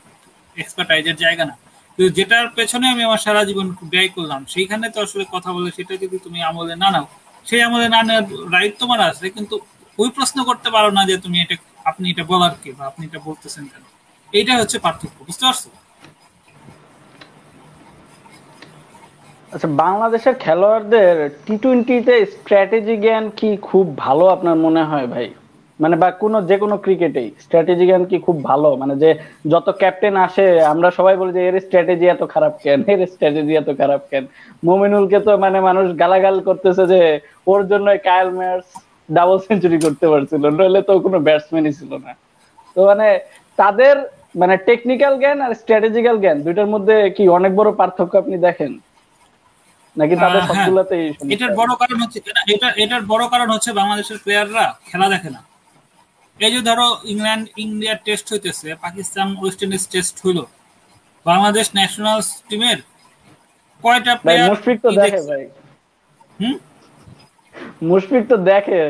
Speaker 1: এক্সপার্টাইজের জায়গা না। কিন্তু যেটার পেছনে আমি আমার সারা জীবন ব্যয় করলাম, সেইখানে তো আসলে কথা বলে সেটা যদি তুমি আমলে না নাও, সেই আমলে না নেওয়ার রাইট তোমার আছে, কিন্তু ওই প্রশ্ন করতে পারো না যে তুমি এটা, আপনি এটা বলার কে বা আপনি এটা বলতেছেন কেন। এইটা হচ্ছে পার্থক্য, বুঝতে পারছ?
Speaker 2: আচ্ছা বাংলাদেশের খেলোয়াড়দের টি টোয়েন্টিতে স্ট্র্যাটেজি জ্ঞান কি খুব ভালো আপনার মনে হয় ভাই? মানে বা কোনো, যে কোনো ক্রিকেটেই স্ট্র্যাটেজি জ্ঞান কি খুব ভালো? মানে যে যত ক্যাপ্টেন আসে, আমরা সবাই বলি যে, এর স্ট্র্যাটেজি এত খারাপ কেন? এর স্ট্র্যাটেজি এত খারাপ কেন? মোমিনুলকে তো মানে মানুষ গালাগাল করতেছে যে, ওর জন্য কায়াল ম্যাচ ডাবল সেঞ্চুরি করতে পারছিল, নইলে তো কোনো ব্যাটসম্যানই ছিল না। তো মানে তাদের মানে টেকনিক্যাল জ্ঞান আর স্ট্র্যাটেজিক্যাল জ্ঞান, দুইটার মধ্যে কি অনেক বড় পার্থক্য আপনি দেখেন? নাকি তাদের
Speaker 1: আহ, হ্যাঁ। এটার বড় কারণ হচ্ছে এটা এটা এটার বড় কারণ হচ্ছে বাংলাদেশের প্লেয়াররা খেলা দেখে না। এই যে ধরো ইংল্যান্ড ইন্ডিয়ার টেস্ট হইতেছে পাকিস্তান ওয়েস্ট ইন্ডিজ টেস্ট হইল। বাংলাদেশ ন্যাশনাল টিমের কয়টা প্লেয়ার
Speaker 2: মুশফিক তো দেখে ভাই।
Speaker 1: হুম?
Speaker 2: মুশফিক তো দেখে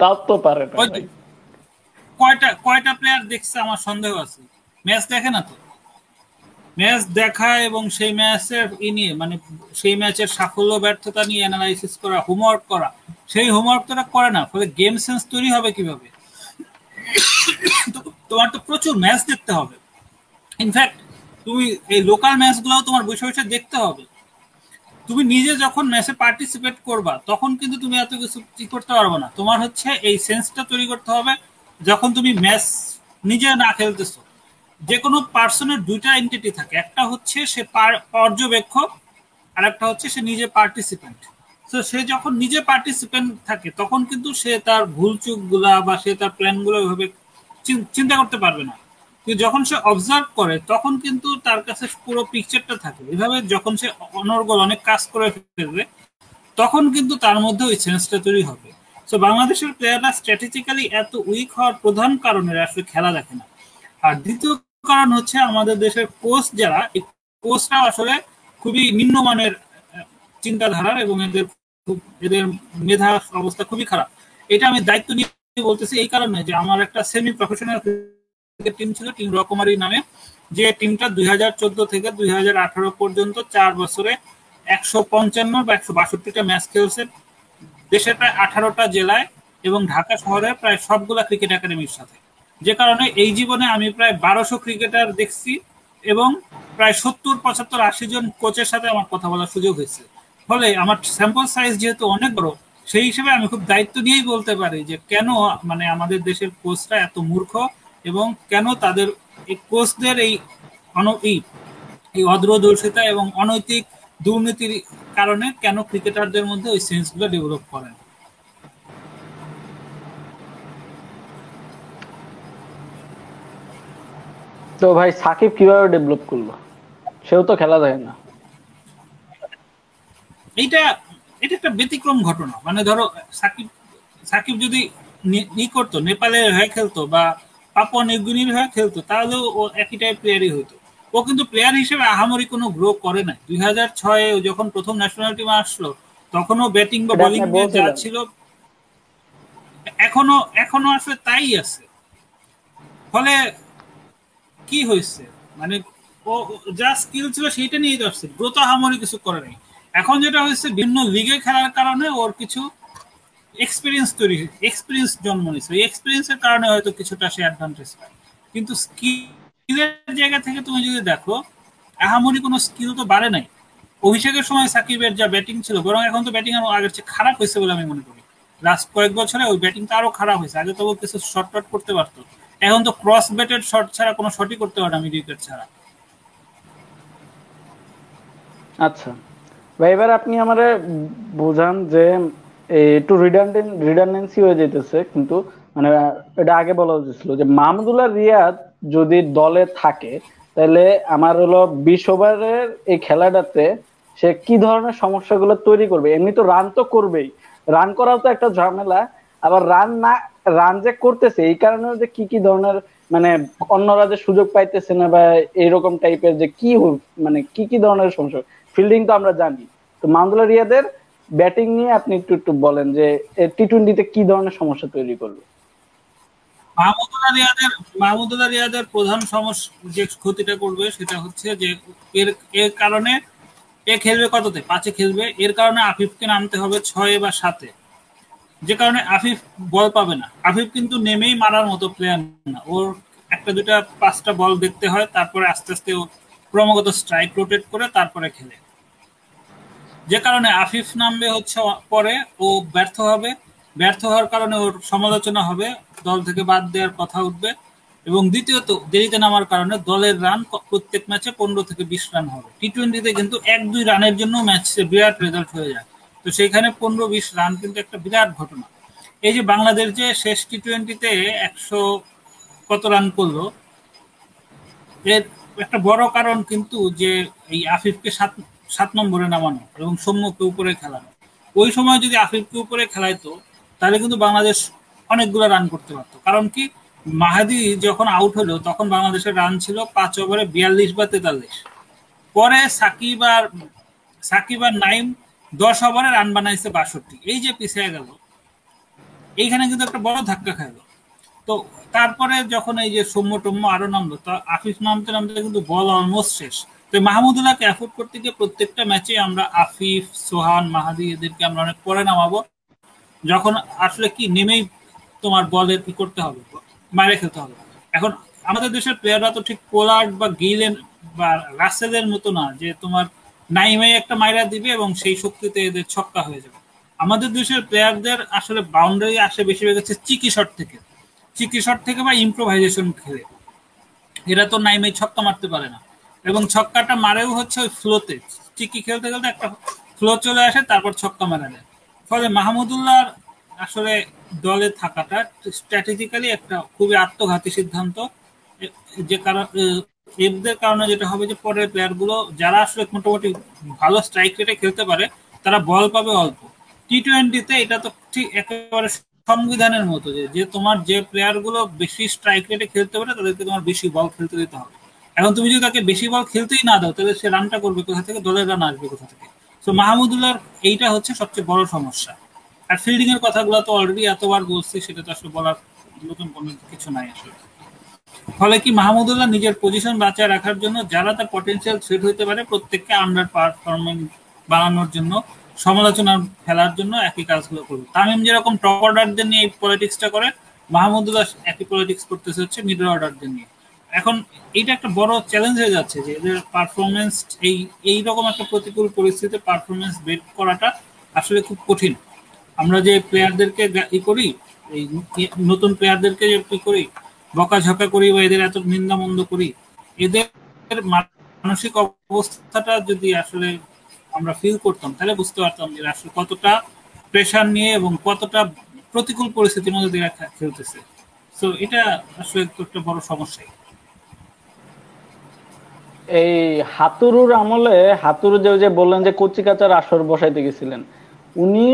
Speaker 2: তাও তো পারে
Speaker 1: কয়টা কয়টা প্লেয়ার দেখছে আমার সন্দেহ আছে। ম্যাচ দেখে না তো? ম্যাচ দেখা এবং সেই ম্যাচের ই নিয়ে মানে সেই ম্যাচের সাফল্য, ব্যর্থতা নিয়ে অ্যানালাইসিস করা হোমওয়ার্ক করা, সেই হোমওয়ার্ক তারা করে না, ফলে গেম সেন্স তৈরি হবে কীভাবে? তোমার তো প্রচুর ম্যাচ দেখতে হবে। ইনফ্যাক্ট তুমি এই লোকাল ম্যাচগুলোও তোমার বসে বসে দেখতে হবে। তুমি নিজে যখন ম্যাচে পার্টিসিপেট করবা, তখন কিন্তু তুমি এত কিছু কি করতে পারবে না। তোমার হচ্ছে এই সেন্সটা তৈরি করতে হবে, যখন তুমি ম্যাচ নিজে না খেলতেছো। যে কোনো পার্সনের দুইটা এন্টিটি থাকে। একটা হচ্ছে সে পার- পর্যবেক্ষক আর একটা হচ্ছে সে নিজে পার্টিসিপেন্ট তো সে যখন নিজে পার্টিসিপেন্ট থাকে, তখন কিন্তু সে তার ভুল চুকগুলা বা সে তার প্ল্যানগুলো ওইভাবে চিন্তা করতে পারবে না। যখন সে অবজার্ভ করে, তখন কিন্তু তার কাছে পুরো পিকচারটা থাকে। এভাবে যখন সে অনর্গল অনেক কাজ করে ফেলবে, তখন কিন্তু তার মধ্যে ওই সেন্সটা তৈরি হবে। তো বাংলাদেশের প্লেয়াররা স্ট্র্যাটেজিক্যালি এত উইক হওয়ার প্রধান কারণে আসলে খেলা দেখে না। আর দ্বিতীয় কারণ হচ্ছে আমাদের দেশের কোচ যারা, এই কোচরা আসলে খুবই নিম্নমানের চিন্তাধারার এবং এদের খুব, এদের মেধা অবস্থা খুবই খারাপ। এটা আমি দায়িত্ব নিয়ে বলতেছি এই কারণে যে আমার একটা সেমি প্রফেশনাল টিম ছিল টিম রকমারি নামে, যে টিমটা দুই হাজার চোদ্দ থেকে দুই হাজার আঠারো পর্যন্ত চার বছরে একশো পঞ্চান্ন বা একশো বাষট্টিটা ম্যাচ খেলছে। দেশের প্রায় আঠারোটা জেলায় এবং ঢাকা শহরে প্রায় সবগুলা ক্রিকেট একাডেমির সাথে। যে কারণে এই জীবনে আমি প্রায় বারোশো ক্রিকেটার দেখছি এবং প্রায় সত্তর, পঁচাত্তর, আশি জন কোচের সাথে আমার কথা বলার সুযোগ হয়েছে। ফলে আমার স্যাম্পল সাইজ যেহেতু অনেক বড়, সেই হিসেবে আমি খুব দায়িত্ব নিয়েই বলতে পারি যে কেন মানে আমাদের দেশের কোচরা এত মূর্খ এবং কেন তাদের এই কোচদের এই অন- এই অদ্রদর্শিতা এবং অনৈতিক দুর্নীতির কারণে কেন ক্রিকেটারদের মধ্যে ওই সেন্সগুলো ডেভেলপ করে
Speaker 2: তো ভাই সাকিব কীভাবে ডেভেলপ করল? সেও তো খেলা দেখে না।
Speaker 1: এইটা এটা একটা ব্যতিক্রম ঘটনা। মানে ধরো সাকিব সাকিব যদি নি- ই করতো নেপালের হয়ে খেলতো বা পাপুয়া নিউগিনির হয়ে খেলতো তাহলেও ও একই টাইপ প্লেয়ারই হতো। ও কিন্তু প্লেয়ার হিসেবে আহামরি কোনো গ্রো করে নাই। দুই হাজার ছয়ে যখন প্রথম ন্যাশনাল টিমে আসলো তখনও ব্যাটিং বা বোলিং যা ছিল এখনও এখনও আসলে তাই আছে। ফলে কি হয়েছে? মানে ও যা স্কিল ছিল সেইটা নিয়েই তো আসছে। গ্রোথ আহামরি কিছু করে নাই। এখন যেটা হয়েছে, বিভিন্ন লিগে খেলার কারণে ওর কিছু এক্সপিরিয়েন্স তৈরি এক্সপিরিয়েন্স জন্ম নিচ্ছে এই এক্সপিরিয়েন্সের কারণে হয়তো কিছুটা সে অ্যাডভান্টেজ পায়। কিন্তু স্কিলের জায়গা থেকে তুমি যদি দেখো, আহামরি কোনো স্কিল তো বাড়ে নাই। অভিষেকের সময় সাকিবের যা ব্যাটিং ছিল, বরং এখন তো ব্যাটিং আরও আগের চেয়ে খারাপ হয়েছে বলে আমি মনে করি। লাস্ট কয়েক বছরে ওই ব্যাটিংটা আরও খারাপ হয়েছে। আগে তো ও কিছু শর্ট টট করতে পারতো। এখন তো ক্রস ব্যাটেড শট ছাড়া কোনো শটই করতে পারে না উইকেট ছাড়া।
Speaker 2: আচ্ছা। ভাই, এবার আপনি আমারে বোঝান যে একটু রিডান্ডেন্ট রিডান্ডেন্সি হয়ে যেতেছে, কিন্তু মানে এটা আগে বলা উচিত যে মাহমুদুল্লাহ রিয়াদ যদি দলে থাকে, তাহলে আমার হলো বিশ ওভারের এই খেলাটাতে সে কি ধরনের সমস্যাগুলো তৈরি করবে? এমনি তো রান তো করবেই। রান করাও তো একটা ঝামেলা, আবার রান না রান যে করতেছে, এই কারণে যে কি কি ধরনের মানে অন্যরা যে সুযোগ পাইতেছে না বা এইরকম টাইপের যে কি মানে কি কি ধরনের সমস্যা ফিল্ডিং তো আমরা জানি। তো মাহমুদুল্লাহ রিয়াদের ব্যাটিং নিয়ে আপনি একটু একটু বলেন যে টি টোয়েন্টিতে কি ধরনের সমস্যা তৈরি করবে?
Speaker 1: মাহমুদুল্লাহ রিয়াদের মাহমুদুল্লাহ রিয়াদের প্রধান সমস্যা, যে ক্ষতিটা করবে সেটা হচ্ছে যে, এর এর কারণে এ খেলবে কততে? পাঁচে খেলবে। এর কারণে আফিফকে নামতে হবে ছয় বা সাতে। যে কারণে আফিফ বল পাবে না। আফিফ কিন্তু নেমেই মারার মতো প্লেয়ার না। ওর একটা দুটা পাঁচটা বল দেখতে হয়, তারপরে আস্তে আস্তে ও ক্রমাগত স্ট্রাইক রোটেট করে তারপরে খেলে। যে কারণে আফিফ নামবে হচ্ছে পরে, ও ব্যর্থ হবে। ব্যর্থ হওয়ার কারণে ওর সমালোচনা হবে, দল থেকে বাদ দেওয়ার কথা উঠবে। এবং দ্বিতীয়ত, দেরিতে নামার কারণে দলের রান প্রত্যেক ম্যাচে পনেরো থেকে বিশ রান হবে। টি টোয়েন্টিতে কিন্তু এক দুই রানের জন্য ম্যাচে বিরাট রেজাল্ট হয়ে যায়। তো সেইখানে পনেরো বিশ রান কিন্তু একটা বিরাট ঘটনা। এই যে বাংলাদেশ যে শেষ টি টোয়েন্টিতে একশো কত রান করল, এর একটা বড় কারণ কিন্তু যে এই আফিফকে সাত সাত নম্বরে নামানো এবং সৌম্যকে উপরে খেলানো। ওই সময় যদি আফিফকে উপরে খেলাইতো, তাহলে কিন্তু বাংলাদেশ অনেকগুলো রান করতে পারতো। কারণ কি, মাহাদি যখন আউট হলো, তখন বাংলাদেশের রান ছিল পাঁচ ওভারে বিয়াল্লিশ বা তেতাল্লিশ। পরে সাকিব আর সাকিব আর নাইম দশ ওভারে রান বানাইছে বাষট্টি। এই যে পিছিয়ে গেল, এইখানে কিন্তু একটা বড় ধাক্কা খাইলো। তো তারপরে যখন এই যে সৌম্য টম্য আরও নামলো, তো আফিফ নামতে নামতে কিন্তু বল অলমোস্ট শেষ। তো মাহমুদুল্লাহকে অ্যাফোর্ড করতে গিয়ে প্রত্যেকটা ম্যাচে আমরা আফিফ, সোহান, মাহাদি এদেরকে আমরা অনেক পরে নামাবো। যখন আসলে কি, নেমেই তোমার বলের কি করতে হবে? মারে খেলতে হবে। এখন আমাদের দেশের প্লেয়াররা তো ঠিক পোলার্ড বা গিলেন বা রাসেলের মতো না, যে তোমার নাইমে একটা মাইরা দিবে এবং সেই শক্তিতে এদের ছক্কা হয়ে যাবে। আমাদের দেশের প্লেয়ারদের আসলে বাউন্ডারি আসে বেশিরভাগ হচ্ছে চিকি শট থেকে। চিকি শট থেকে বা ইম্প্রোভাইজেশন খেলে। এরা তো নাইমে ছক্কা মারতে পারে না। এবং ছক্কাটা মারেও হচ্ছে ওই ফ্লোতে চিকি খেলতে খেলতে একটা ফ্লো চলে আসে, তারপর ছক্কা মারা যায়। ফলে মাহমুদুল্লাহর আসলে দলে থাকাটা স্ট্র্যাটেজিক্যালি একটা খুবই আত্মঘাতী সিদ্ধান্ত। যে কারণ এদের কারণে যেটা হবে যে পরের প্লেয়ারগুলো যারা আসলে মোটামুটি ভালো স্ট্রাইক রেটে খেলতে পারে, তারা বল পাবে অল্প। টি টোয়েন্টিতে এটা তো ঠিক একেবারে সংবিধানের মতো যে তোমার যে প্লেয়ারগুলো বেশি স্ট্রাইক রেটে খেলতে পারে, তাদেরকে তোমার বেশি বল খেলতে দিতে হবে। এখন তুমি যদি তাকে বেশি বল খেলতেই না দাও, তাহলে সে রানটা করবে কোথা থেকে? দলের রান আসবে কোথা থেকে? তো মাহমুদুল্লাহর এইটা হচ্ছে সবচেয়ে বড় সমস্যা। আর ফিল্ডিং এর কথাগুলো তো অলরেডি এতবার বলছি, সেটা তো আসলে বলার নতুন কোনো কিছু নাই আসলে। ফলে কি মাহমুদুল্লাহ নিজের পজিশন বাঁচায় রাখার জন্য যারা তার পটেন্সিয়াল থ্রেট হইতে পারে, প্রত্যেককে আন্ডার পারফরমেন্স বানানোর জন্য, সমালোচনা ফেলার জন্য একই কাজগুলো করবে। তামিম যেরকম টপ অর্ডারদের নিয়ে এই পলিটিক্সটা করে, মাহমুদুল্লাহ একই পলিটিক্স করতেছে হচ্ছে মিডল অর্ডারদের নিয়ে। এখন এইটা একটা বড় চ্যালেঞ্জ হয়ে যাচ্ছে যে এদের পারফরমেন্স এই এই রকম একটা প্রতিকূল পরিস্থিতিতে পারফরমেন্স বের করাটা আসলে খুব কঠিন। আমরা যে প্লেয়ারদেরকে ই করি, এই নতুন প্লেয়ারদেরকে যে করি বকাঝকা করি বা এদের এত নিন্দা মন্দ করি, এদের মানসিক অবস্থাটা যদি আসলে আমরা ফিল করতাম, তাহলে বুঝতে পারতাম যে আসলে কতটা প্রেশার নিয়ে এবং কতটা প্রতিকূল পরিস্থিতির মধ্যে দিয়ে খেলতেছে তো এটা আসলে একটা বড় সমস্যা
Speaker 2: এই হাতুরুর আমলে, হাতুরু যে বললেন যে কচিকাচার আসর বসাইতে গেছিলেন, উনি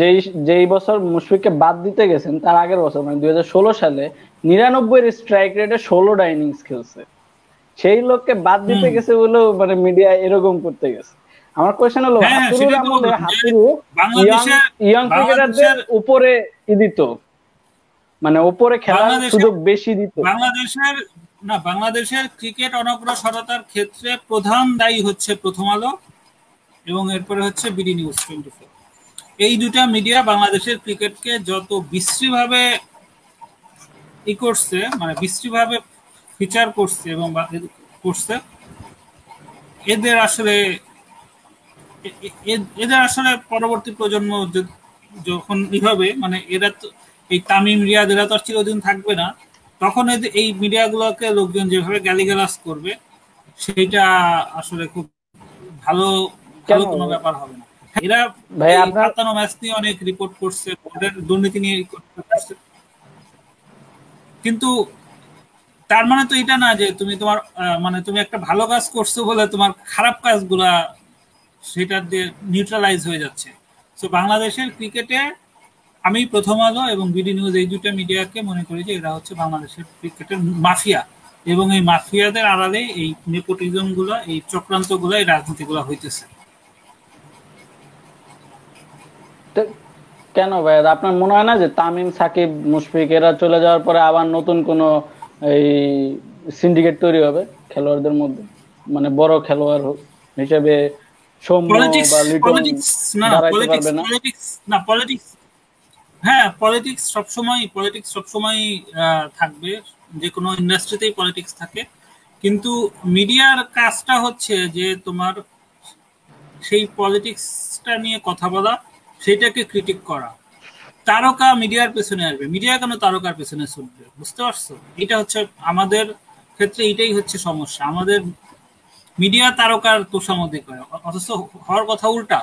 Speaker 2: যেই যেই বছর মুশফিককে বাদ দিতে গেছেন তার আগের বছর মানে দুই হাজার ষোলো সালে নিরানব্বই স্ট্রাইক রেটে ষোলোটা ইনিংস খেলছে। সেই লোককে বাদ দিতে গেছে বলেও মানে মিডিয়া এরকম করতে গেছে। আমার কোয়েশ্চেন হলো হাতুরুর আমলে হাতুরু ইয়ং ক্রিকেটারদের উপরে ই দিত। মানে উপরে খেলার সুযোগ বেশি দিত।
Speaker 1: বাংলাদেশের না বাংলাদেশের ক্রিকেট অনগ্রসরতার ক্ষেত্রে প্রধান দায়ী হচ্ছে প্রথম আলো এবং এরপরে হচ্ছে বিডি নিউজ টোয়েন্টি ফোর এই দুটা মিডিয়া বাংলাদেশের ক্রিকেটকে যত বিশ্রীভাবে ই করছে মানে বিশ্রীভাবে ফিচার করছে এবং করছে এদের আসলে এদের আসলে পরবর্তী প্রজন্ম যখন এইভাবে মানে এরা তো এই তামিম রিয়াদ এরা তো আর চিরদিন থাকবে না তখন এই মিডিয়াগুলোকে লোকজন যেভাবে গালিগালাজ করবে সেইটা আসলে খুব ভালো ভালো কোনো ব্যাপার হবে না। এরা পাতানো ম্যাচ নিয়ে অনেক রিপোর্ট করছে দুর্নীতি নিয়ে কিন্তু তার মানে তো এটা না যে তুমি তোমার মানে তুমি একটা ভালো কাজ করছ বলে তোমার খারাপ কাজগুলা সেটা দিয়ে নিউট্রালাইজ হয়ে যাচ্ছে। তো বাংলাদেশের ক্রিকেটে আমি প্রথম আলো এবং বিডি নিউজ এই দুটা মিডিয়াকে মনে করি যে এরা হচ্ছে বাংলাদেশের ক্রিকেটের মাফিয়া এবং এই মাফিয়াদের আড়ালে এই নেপোটিজমগুলো এই চক্রান্তগুলো এই রাজনীতি গুলো হইতেছে।
Speaker 2: কেন ভাই? আপনার মনে হয় না যে তামিম সাকিব মুশফিক এরা চলে যাওয়ার পরে আবার নতুন কোন এই সিন্ডিকেট তৈরি হবে খেলোয়াড়দের মধ্যে? মানে বড় খেলোয়াড় হিসেবে সৌম্য বা লিটন দাঁড়াইতে পারবে না?
Speaker 1: না পলিটিক্স হ্যাঁ পলিটিক্স সবসময় পলিটিক্স সবসময় থাকবে। যে কোনো ইন্ডাস্ট্রিতেই পলিটিক্স থাকে। কিন্তু মিডিয়ার কাজটা হচ্ছে যে তোমার সেই পলিটিক্সটা নিয়ে কথা বলা। সেটাকে ক্রিটিক করা। তারকা মিডিয়ার পেছনে আসবে। মিডিয়া কেন তারকার পেছনে ছুটবে? বুঝতে পারছ? এটা হচ্ছে আমাদের ক্ষেত্রে এটাই হচ্ছে সমস্যা। আমাদের মিডিয়া তারকার তোষামদি করে। অথচ হওয়ার কথা উল্টা।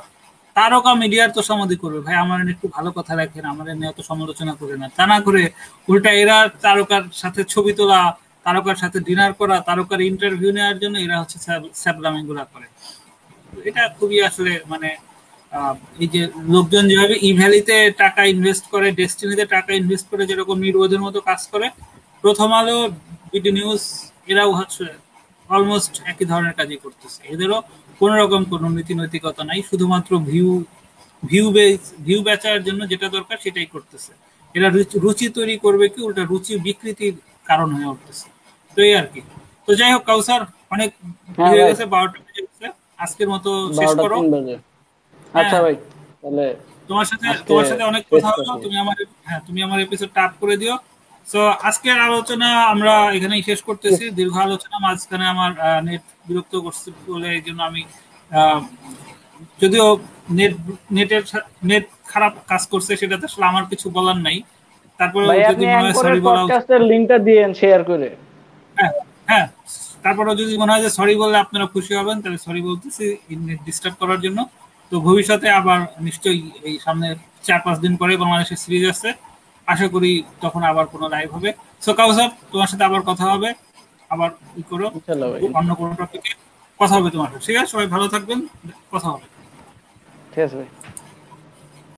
Speaker 1: তারকা মিডিয়ার তোষামদি করবে। ভাই, আমার একটু ভালো কথা রাখেন। আমার এনে এত সমালোচনা করে না। তা না করে উল্টা এরা তারকার সাথে ছবি তোলা, তারকার সাথে ডিনার করা, তারকার ইন্টারভিউ নেওয়ার জন্য এরা হচ্ছে স্যাবলামি গুলা করে। এটা খুবই আসলে মানে এই যে লোকজন যেভাবে ইভ্যালিতে টাকা ইনভেস্ট করে ডেস্টিনিতে টাকা ইনভেস্ট করে যেরকম নির্বোধের মতো কাজ করে প্রথম আলো বিডি নিউজ এরাও হচ্ছে অলমোস্ট একই ধরনের কাজই করতেছে। এদেরও কোন রকম কোনো নীতি নৈতিকতা নাই শুধুমাত্র ভিউ ভিউ ভিউ বেচার জন্য যেটা দরকার সেটাই করতেছে। এরা রুচি- তৈরি করবে কি ওটা রুচি বিকৃতির কারণ হয়ে উঠতেছে। তো এই আর কি। তো যাই হোক কাউসার অনেক
Speaker 2: হ্যাঁ
Speaker 1: হয়ে গেছে বারোটা বেজে গেছে। আজকের মতো শেষ করো।
Speaker 2: আচ্ছা
Speaker 1: হ্যাঁ।
Speaker 2: ভাই তাহলে
Speaker 1: তোমার সাথে তোমার সাথে অনেক কথা হলো। তুমি আমার হ্যাঁ তুমি আমার এপিসোড টাপ করে দিও। সো আজকের আলোচনা আমরা এখানেই শেষ করতেছি। দীর্ঘ আলোচনা মাঝখানে আমার নেট বিরক্ত করছে বলে এই জন্য আমি যদিও নেট নেটের নেট খারাপ কাজ করছে সেটাতে আসলে আমার কিছু বলার নাই। তারপরে যদি মনে হয় সরি বলা
Speaker 2: পডকাস্টের লিংকটা দিয়েন শেয়ার করে।
Speaker 1: হ্যাঁ হ্যাঁ। তারপরে যদি মনে হয় যে সরি বলে আপনারা খুশি হবেন তাহলে সরি বলতেছি নেট ডিস্টার্ব করার জন্য। তো ভবিষ্যতে আবার নিশ্চয়ই এই সামনে চার পাঁচ দিন পরে বাংলাদেশের সিরিজ আছে আশা করি তখন আবার কোনো লাইভ হবে। সো কাউসব তোমার সাথে আবার কথা হবে। আবার ই করো অন্য কোনো টপিকে কথা হবে তোমার সাথে। ঠিক আছে? সবাই ভালো থাকবেন। কথা হবে।
Speaker 2: ঠিক আছে ভাই।